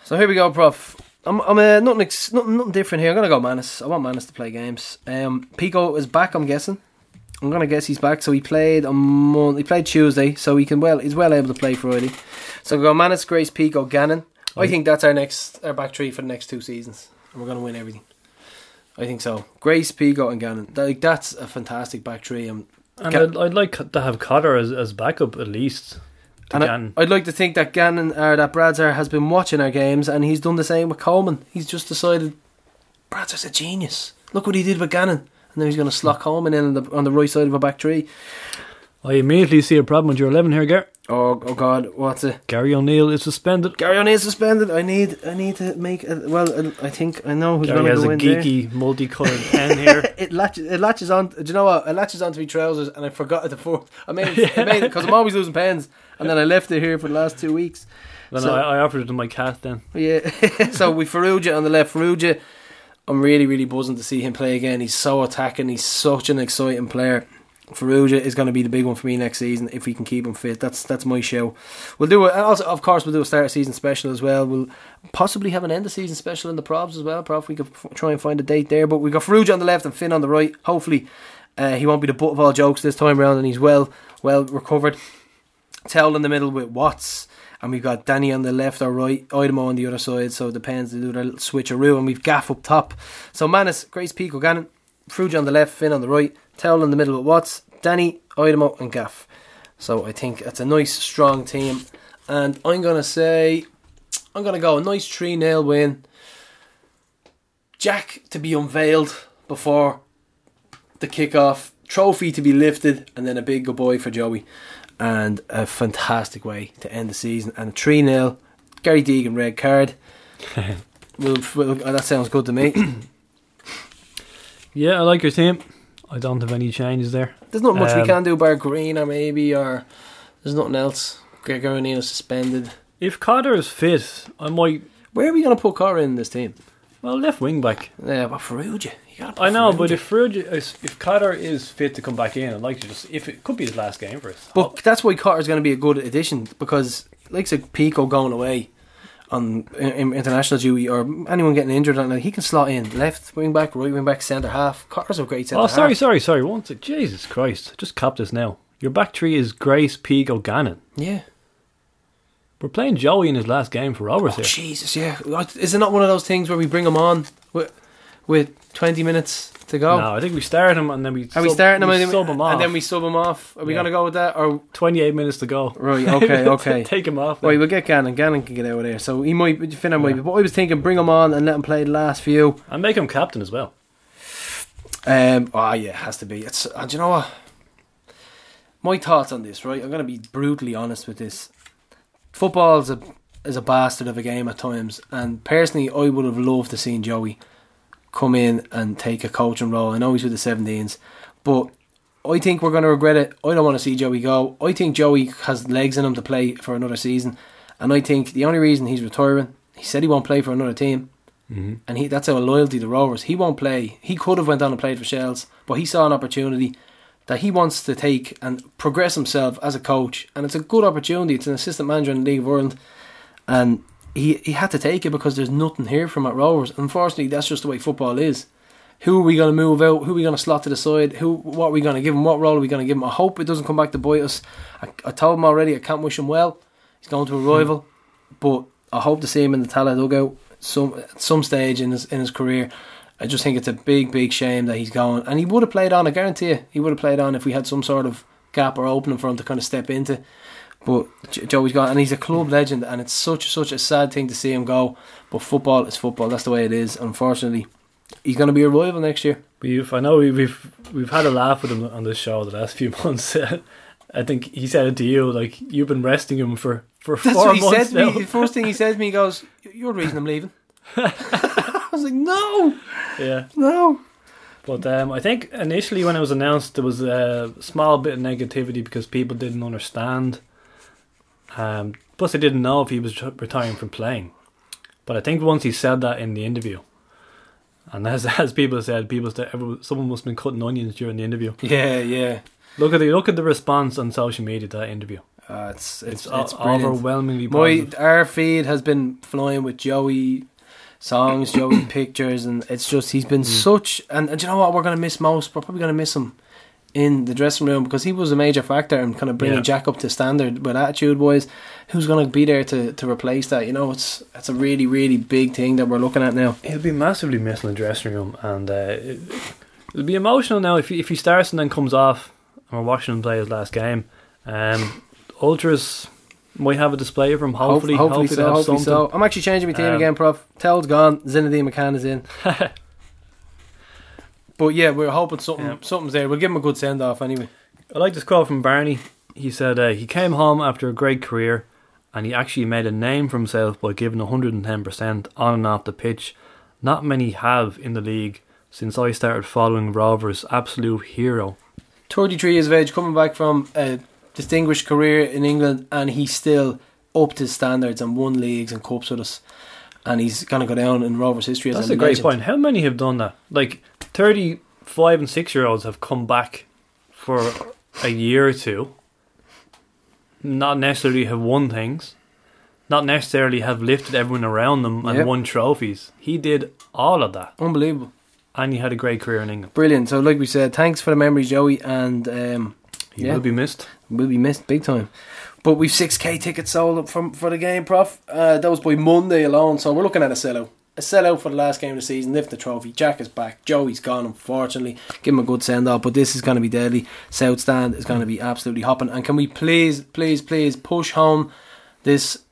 So here we go, Prof. I'm, I'm uh, nothing, ex- nothing, nothing different here. I'm gonna go Mannus. I want Mannus to play games. Um, Pico is back. I'm guessing. I'm gonna guess he's back. So he played on Mon- he played Tuesday, so he can well he's well able to play Friday. So we go Mannus, Grace, Pico, Gannon. I think that's our next our back three for the next two seasons, and we're gonna win everything. I think so. Grace, Pico, and Gannon. Like that's a fantastic back three. Um, And Ca- I'd, I'd like to have Cotter as, as backup at least. And I, Gannon. I'd like to think that Gannon or that Bradzer has been watching our games, and he's done the same with Coleman. He's just decided Bradzer's a genius. Look what he did with Gannon, and then he's going to slot Coleman in on the, on the right side of a back three. I immediately see a problem with your 11 here, Gar. Oh, oh God, what's it? Gary O'Neill is suspended. Gary O'Neill is suspended. I need, I need to make. A, well, I think I know who's going to go in there. Gary has a geeky, multicolored pen here. It latches, it latches on. Do you know what? It latches onto my trousers, and I forgot it the fourth. I made, it, I made it because I'm always losing pens, and then I left it here for the last two weeks. Then So- I, I offered it to my cat then. Yeah. so with Farrugia on the left, Farrugia, I'm really, really buzzing to see him play again. He's so attacking. He's such an exciting player. Farrugia is going to be the big one for me next season if we can keep him fit. That's that's my show. We'll do it. Also, of course, we'll do a start of season special as well. We'll possibly have an end of season special in the probs as well. Prof, we could f- try and find a date there. But we got Farrugia on the left and Finn on the right. Hopefully, uh, he won't be the butt of all jokes this time round, and he's well well recovered. Towell in the middle with Watts, and we've got Danny on the left or right, Aidomo on the other side. So it depends to do their switcheroo, and we've Gaff up top. So Mannus, Grace Pico, Gannon, Farrugia on the left, Finn on the right, Towell in the middle with Watts, Danny, Aidomo, and Gaff. So I think that's a nice, strong team, and I'm gonna say, I'm gonna go a nice three 0 win. Jack to be unveiled before the kickoff, trophy to be lifted, and then a big good boy for Joey. And a fantastic way to end the season. And a 3 0. Gary Deegan, red card. Well, well, that sounds good to me. Yeah, I like your team. I don't have any changes there. There's not much we Um, can do, bar Green or maybe, or there's nothing else. Gregor O'Neill is suspended. If Cotter is fit, I might. Where are we going to put Cora in this team? Well, left wing back. Yeah, but Farrugia. You gotta put I know, but if Farrugia, is- if Cotter is fit to come back in, I'd like to just. If it could be his last game for us. But that's why Cotter's going to be a good addition because, like, say Pico going away on in, in international duty or anyone getting injured, and he can slot in left wing back, right wing back, centre half. Cotter's a great centre Oh, sorry, half. sorry, sorry. One sec. Jesus Christ. Just cop this now. Your back three is Grace, Pico, Gannon. Yeah. We're playing Joey in his last game for Rovers Oh, here. Jesus, yeah. Is it not one of those things where we bring him on with with twenty minutes to go? No, I think we start him and then we Are we starting him we and, then we- sub him off. and then we sub him off? Are we Yeah. going to go with that? Or 28 minutes to go. right? Okay, okay. Take him off. Right, then. we'll get Gannon. Gannon can get out of there. So he might, Finnan might be. But I was thinking, bring him on and let him play the last few. And make him captain as well. Um, oh yeah, it has to be. It's. Uh, do you know what? my thoughts on this, right? I'm going to be brutally honest with this. Football is a is a bastard of a game at times, and personally, I would have loved to seen Joey come in and take a coaching role. I know he's with the 17s, but I think we're going to regret it. I don't want to see Joey go. I think Joey has legs in him to play for another season, and I think the only reason he's retiring, he said he won't play for another team, mm-hmm. and he that's our loyalty to Rovers. He won't play. He could have went on and played for Shells, but he saw an opportunity that he wants to take and progress himself as a coach, and it's a good opportunity. It's an assistant manager in the League of Ireland, and he he had to take it because there's nothing here from at Rovers. Unfortunately, that's just the way football is. Who are we going to move out? Who are we going to slot to the side? Who? What are we going to give him? What role are we going to give him? I hope it doesn't come back to bite us. I, I told him already. I can't wish him well. He's going to a rival, but I hope to see him in the Tallaght dugout some at some stage in his in his career. I just think it's a big, big shame that he's gone. And he would have played on. I guarantee you, he would have played on if we had some sort of gap or opening for him to kind of step into. But Joey's gone, and he's a club legend, and it's such such a sad thing to see him go. But football is football. That's the way it is. Unfortunately, he's going to be a rival next year. We've, I know we've we've had a laugh with him on this show the last few months. I think he said it to you, like you've been resting him for for That's four months now. me. The first thing he said to me, he goes, "You're the reason I'm leaving." I was like, "No, yeah, no." but um, I think initially when it was announced, there was a small bit of negativity because people didn't understand. Um, plus, they didn't know if he was retiring from playing. But I think once he said that in the interview, and as as people said, people said everyone, someone must have been cutting onions during the interview. Yeah, yeah. Look at the look at the response on social media to that interview. Uh, it's It's, it's it's, overwhelmingly My positive. our feed has been flying with Joey songs, Joey pictures, and it's just he's been such. And, and do you know what we're gonna miss most? We're probably gonna miss him in the dressing room because he was a major factor in kind of bringing Yeah. Jack up to standard with attitude wise. Who's gonna be there to, to replace that? You know, it's it's a really really big thing that we're looking at now. He'll be massively missed in the dressing room, and uh, it, it'll be emotional now if he, if he starts and then comes off. And we're watching him play his last game. Um, Ultras might have a display of him. Hopefully, Hope- hopefully, so. Hopefully something. so. I'm actually changing my team Um, again, Prof. Tell's gone. Zinedine McCann is in. but yeah, we're hoping something Yeah. something's there. We'll give him a good send off anyway. I like this quote from Barney. He said uh, he came home after a great career, and he actually made a name for himself by giving 110% on and off the pitch. Not many have in the league since I started following Rovers. Absolute hero. 33 years of age, coming back from a distinguished career in England, and he still upped his standards and won leagues and cups with us. And he's going to go down in Rovers history as That's a, a great point. How many have done that? Like 35 and 6 year olds have come back for a year or two, not necessarily have won things, not necessarily have lifted everyone around them and Yep. won trophies. He did all of that, Unbelievable. and he had a great career in England. Brilliant. So, like we said, thanks for the memories, Joey, and um, He Yeah. will be missed. will be missed big time. But we've 6k tickets sold up from for the game, Prof. Uh, that was by Monday alone, so we're looking at a sellout. A sellout for the last game of the season, lift the trophy. Jack is back. Joey's gone, unfortunately. Give him a good send off, but this is going to be deadly. South Stand is going to be absolutely hopping. And can we please, please, please push home this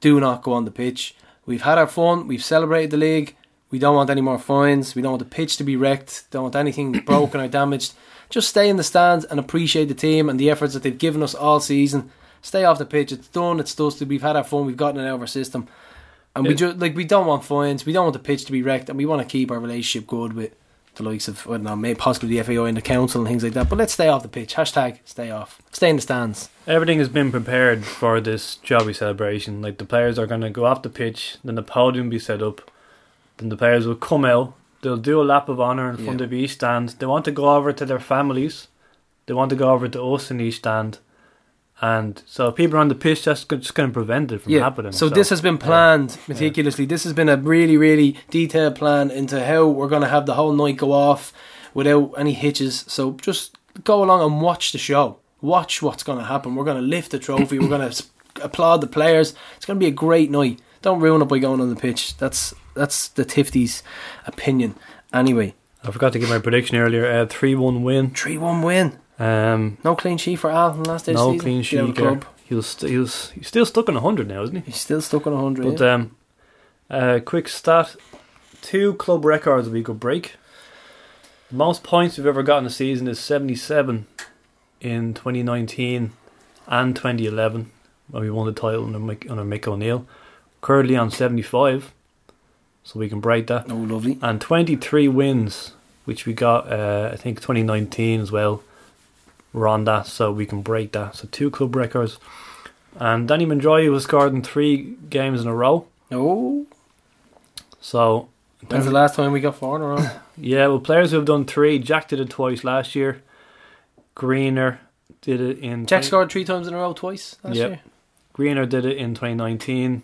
do not go on the pitch? We've had our fun, we've celebrated the league. We don't want any more fines. We don't want the pitch to be wrecked. Don't want anything broken or damaged. Just stay in the stands and appreciate the team and the efforts that they've given us all season. Stay off the pitch. It's done. It's dusted. We've had our fun. We've gotten it out of our system, and we just like we don't want fines. We don't want the pitch to be wrecked, and we want to keep our relationship good with the likes of I don't know, maybe possibly the FAI and the council and things like that. But let's stay off the pitch. Hashtag stay off. Stay in the stands. Everything has been prepared for this jobby celebration. Like the players are going to go off the pitch, then the podium will be set up, then the players will come out. They'll do a lap of honour in front Yeah. of each stand. They want to go over to their families. They want to go over to us in each stand. And so people are on the pitch, that's just going to prevent it from happening. So this has been planned meticulously. This has been a really, really detailed plan into how we're going to have the whole night go off without any hitches. So just go along and watch the show. Watch what's going to happen. We're going to lift the trophy. we're going to applaud the players. It's going to be a great night. Don't ruin it by going on the pitch. That's that's the Tifty's opinion. Anyway, I forgot to give my prediction earlier. Uh, three one win. three one win. Um, No clean sheet for Al in the last day no season. clean Get out of sheet. the club. He was st- he was he's still stuck on hundred now, isn't he? He's still stuck on hundred. But um, uh, quick stat: two club records we could break. The most points we've ever got in a season is seventy-seven in 2019 and 2011 when we won the title under Mick, under Mick O'Neill. Currently on 75, so we can break that. Oh, lovely. And 23 wins, which we got, uh, I think 2019 as well. We're on that, so we can break that. So two club records. And Danny Mandroiu was scored in three games in a row. Oh, So when's the last time we got four in a row? Yeah, well, players who have done three, Jack did it twice last year. Greener did it in. Jack 20 scored three times in a row twice last Yep. year. Greener did it in 2019.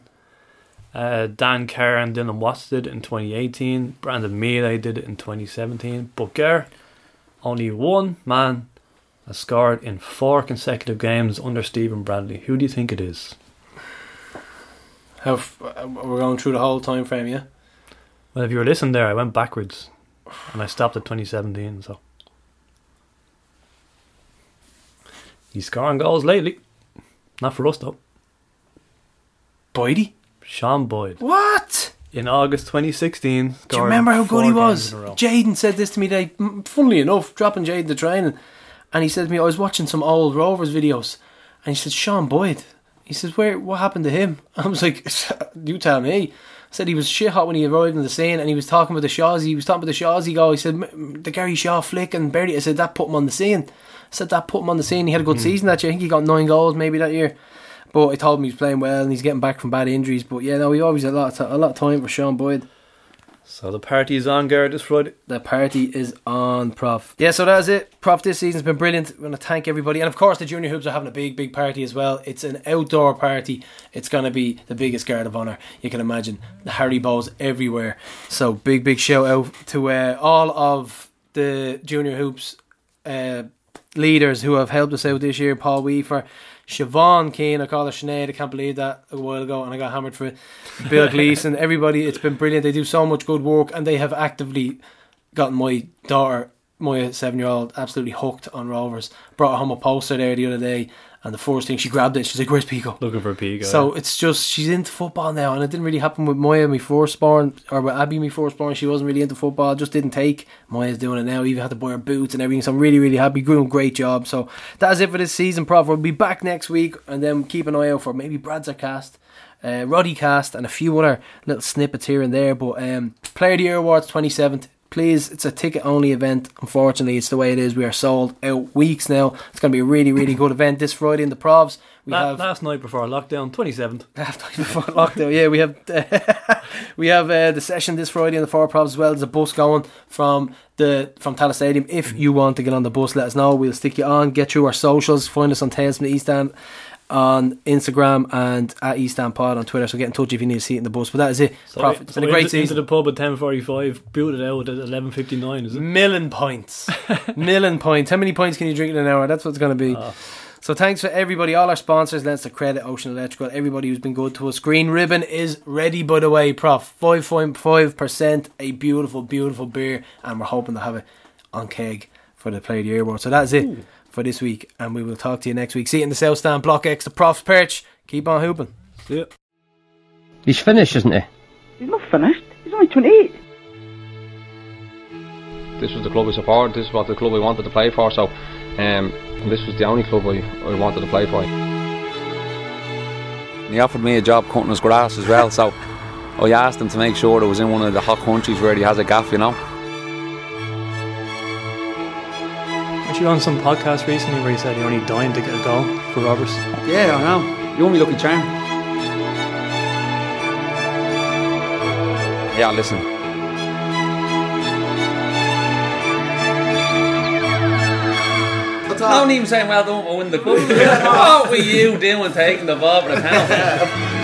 Uh, Dan Carr and Dylan Watts did it in 2018. Brandon Miele did it in 2017. But Kerr, only one man has scored in four consecutive games under Stephen Bradley. Who do you think it is? How f- uh, we're going through the whole time frame, yeah. Well, if you were listening there, I went backwards and I stopped at 2017. So he's scoring goals lately. Not for us though. Boydie. Sean Boyd What? in August 2016. Do you remember how good he was? in a row. Jaden said this to me today. Funnily enough, dropping Jaden to training, and he said to me, "I was watching some old Rovers videos, and he said Sean Boyd." He says, "Where? What happened to him?" I was like, "You tell me." I said he was shit hot when he arrived in the scene, and he was talking about the Shaws. He was talking about the Shawsy goal. He said the Gary Shaw flick and Bertie. I said that put him on the scene. I said that put him on the scene. He had a good Hmm. season that year. I think he got nine goals maybe that year. But I told him he was playing well and he's getting back from bad injuries. But yeah, no, he always had a lot of ti- a lot of time for Sean Boyd. So the party is on, Garrett, this Friday. The party is on, Prof. Yeah, so that's it. Prof, this season's been brilliant. We want to thank everybody. And of course, the Junior Hoops are having a big, big party as well. It's an outdoor party. It's going to be the biggest guard of honour you can imagine. The Harry Balls everywhere. So, big, big shout out to uh, all of the Junior Hoops uh, leaders who have helped us out this year Paul Weaver, Siobhan Keane, I call her Sinead, I can't believe that a while ago and I got hammered for it. Bill Gleason, everybody, it's been brilliant. They do so much good work and they have actively gotten my daughter, my seven year old, absolutely hooked on Rovers. Brought her home a poster there the other day and the first thing she grabbed it, she's like, Where's Pico? Looking for Pico. So it's just she's into football now, and it didn't really happen with Moya, my firstborn, or with Abby, my firstborn. She wasn't really into football, just didn't take. Moya's doing it now. Even had to buy her boots and everything. So I'm really, really happy. Doing a great job. So that's it for this season, Prof. We'll be back next week, and then keep an eye out for maybe Brad's cast. Uh, Roddy cast and a few other little snippets here and there, but um, Player of the Year Awards 27th. Please, it's a ticket only event. Unfortunately, it's the way it is. We are sold out weeks now. It's going to be a really, really good event this Friday in the Provs. We La- have last night before lockdown, 27th. half time before lockdown. Yeah, we have we have uh, the session this Friday in the Four Props as well. There's a bus going from the from Tallaght Stadium. If you want to get on the bus, let us know. We'll stick you on. Get through our socials. Find us on Tales from the East End on Instagram and at East End Pod on Twitter. So get in touch if you need a seat in the bus. But that is it. So, Prof, it's so been a great into, into the pub at 10.45, booted out at 11.59, is it? Million points. Million points. How many points can you drink in an hour? That's what it's going to be. Ah. So thanks for everybody, all our sponsors, Leinster Credit, Ocean Electrical, everybody who's been good to us. Green Ribbon is ready, by the way, Prof. 5.5%, a beautiful, beautiful beer, and we're hoping to have it on keg for the Play of the Year Award. So that's it for this week, and we will talk to you next week. See you in the South Stand, Block X, the Prof's Perch. Keep on hooping. See ya. He's finished, isn't he? He's not finished. He's only 28. this was the club we supported, this is what the club we wanted to play for, so um, this was the only club I, I wanted to play for. He offered me a job cutting his grass as well, so I asked him to make sure it was in one of the hot countries where he has a gaff, you know. Weren't you on some podcast recently where you said you're only dying to get a goal for Roberts? Yeah, I know. You want me lucky charm? Yeah, listen. I'm not even saying well done for winning the cup. what were you doing taking the ball for the penalty?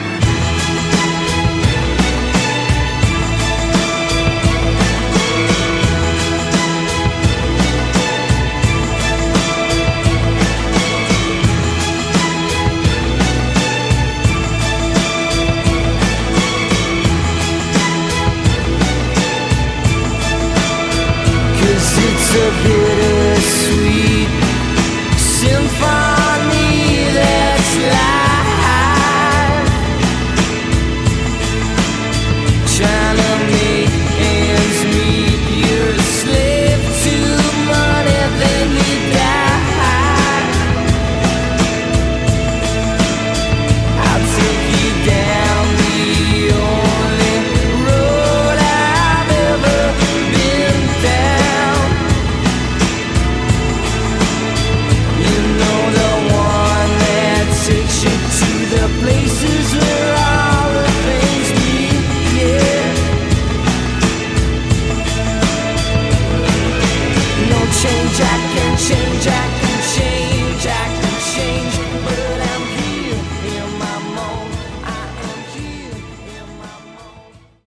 to be